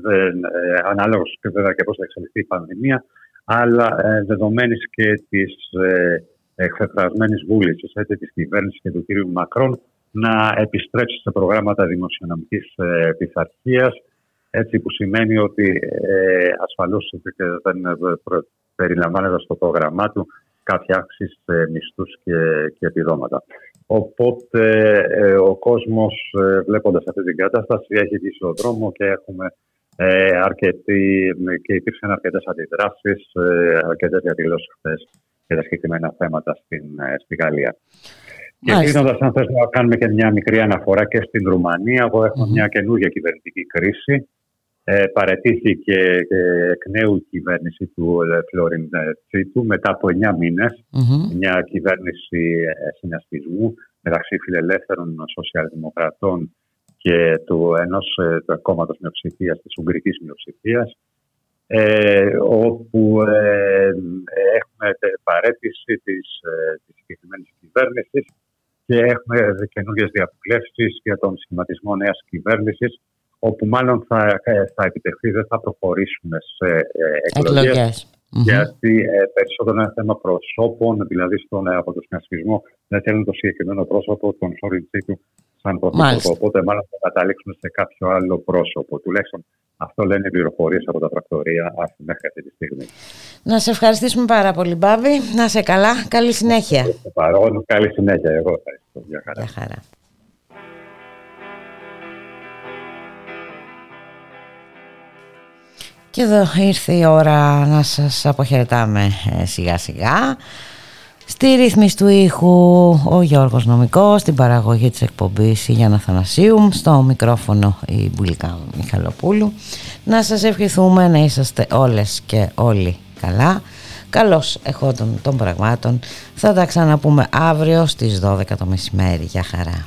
δεν, ε, ανάλογος και βέβαια και πώς θα εξελιχθεί η πανδημία, αλλά ε, δεδομένης και της ε, εκφρασμένης βούλησης έτσι, της κυβέρνησης και του κ. Μακρόν να επιστρέψει σε προγράμματα δημοσιονομικής ε, πειθαρχίας, έτσι που σημαίνει ότι ε, ασφαλώς και δεν ε, προ- περιλαμβάνεται στο πρόγραμμά του κάποια αύξηση σε μισθούς και, και επιδόματα. Οπότε ε, ο κόσμος ε, βλέποντας αυτή την κατάσταση έχει βγει στον δρόμο και έχουμε ε, αρκετοί, και υπήρξαν αρκετές αντιδράσεις, ε, αρκετές διαδηλώσεις χθες για τα συγκεκριμένα θέματα στην, ε, στη Γαλλία. Και Μάλιστα. κλείνοντας, αν θες να κάνουμε και μια μικρή αναφορά και στην Ρουμανία, όπου έχουμε μια καινούργια κυβερνητική κρίση. Ε, παρετήθηκε ε, εκ νέου η κυβέρνηση του ε, Φλόριν ε, Τσίτου μετά από 9 μήνες Μμμ. μια κυβέρνηση ε, συνασπισμού μεταξύ φιλελεύθερων σοσιαλδημοκρατών και του ενός ε, του κόμματος μειοψηφίας, της Ουγγρικής μειοψηφίας, ε, όπου ε, έχουμε ε, παρέτηση της, ε, της συγκεκριμένης κυβέρνησης και έχουμε καινούργιες διαβουλεύσεις για τον σχηματισμό νέας κυβέρνησης, όπου μάλλον θα, ε, θα επιτευχθεί, δεν θα προχωρήσουμε σε ε, εκλογές, Εκλογές. Γιατί ε, περισσότερο είναι ένα θέμα προσώπων, δηλαδή στον, ε, από τον συνασπισμό δεν θέλουν το συγκεκριμένο πρόσωπο, τον Σόριντζή του, σαν πρωθυπουργό. Οπότε, μάλλον θα καταλήξουν σε κάποιο άλλο πρόσωπο. Τουλάχιστον αυτό λένε οι πληροφορίες από τα πρακτορία μέχρι αυτή τη στιγμή. Να σε ευχαριστήσουμε πάρα πολύ, Μπάβη. Να σε καλά. Καλή συνέχεια. Παρόν, καλή συνέχεια. Εγώ ευχαριστώ. Γεια χαρά. Για χαρά. Και εδώ ήρθε η ώρα να σας αποχαιρετάμε ε, σιγά σιγά. Στη ρύθμιση του ήχου ο Γιώργος Νομικός, στην παραγωγή της εκπομπής η Γιάννα Θανασίου, στο μικρόφωνο η Μπουλικά Μιχαλοπούλου. Να σας ευχηθούμε να είσαστε όλες και όλοι καλά. Καλώς εχόντων των πραγμάτων. Θα τα ξαναπούμε αύριο στις 12 το μεσημέρι. Για χαρά.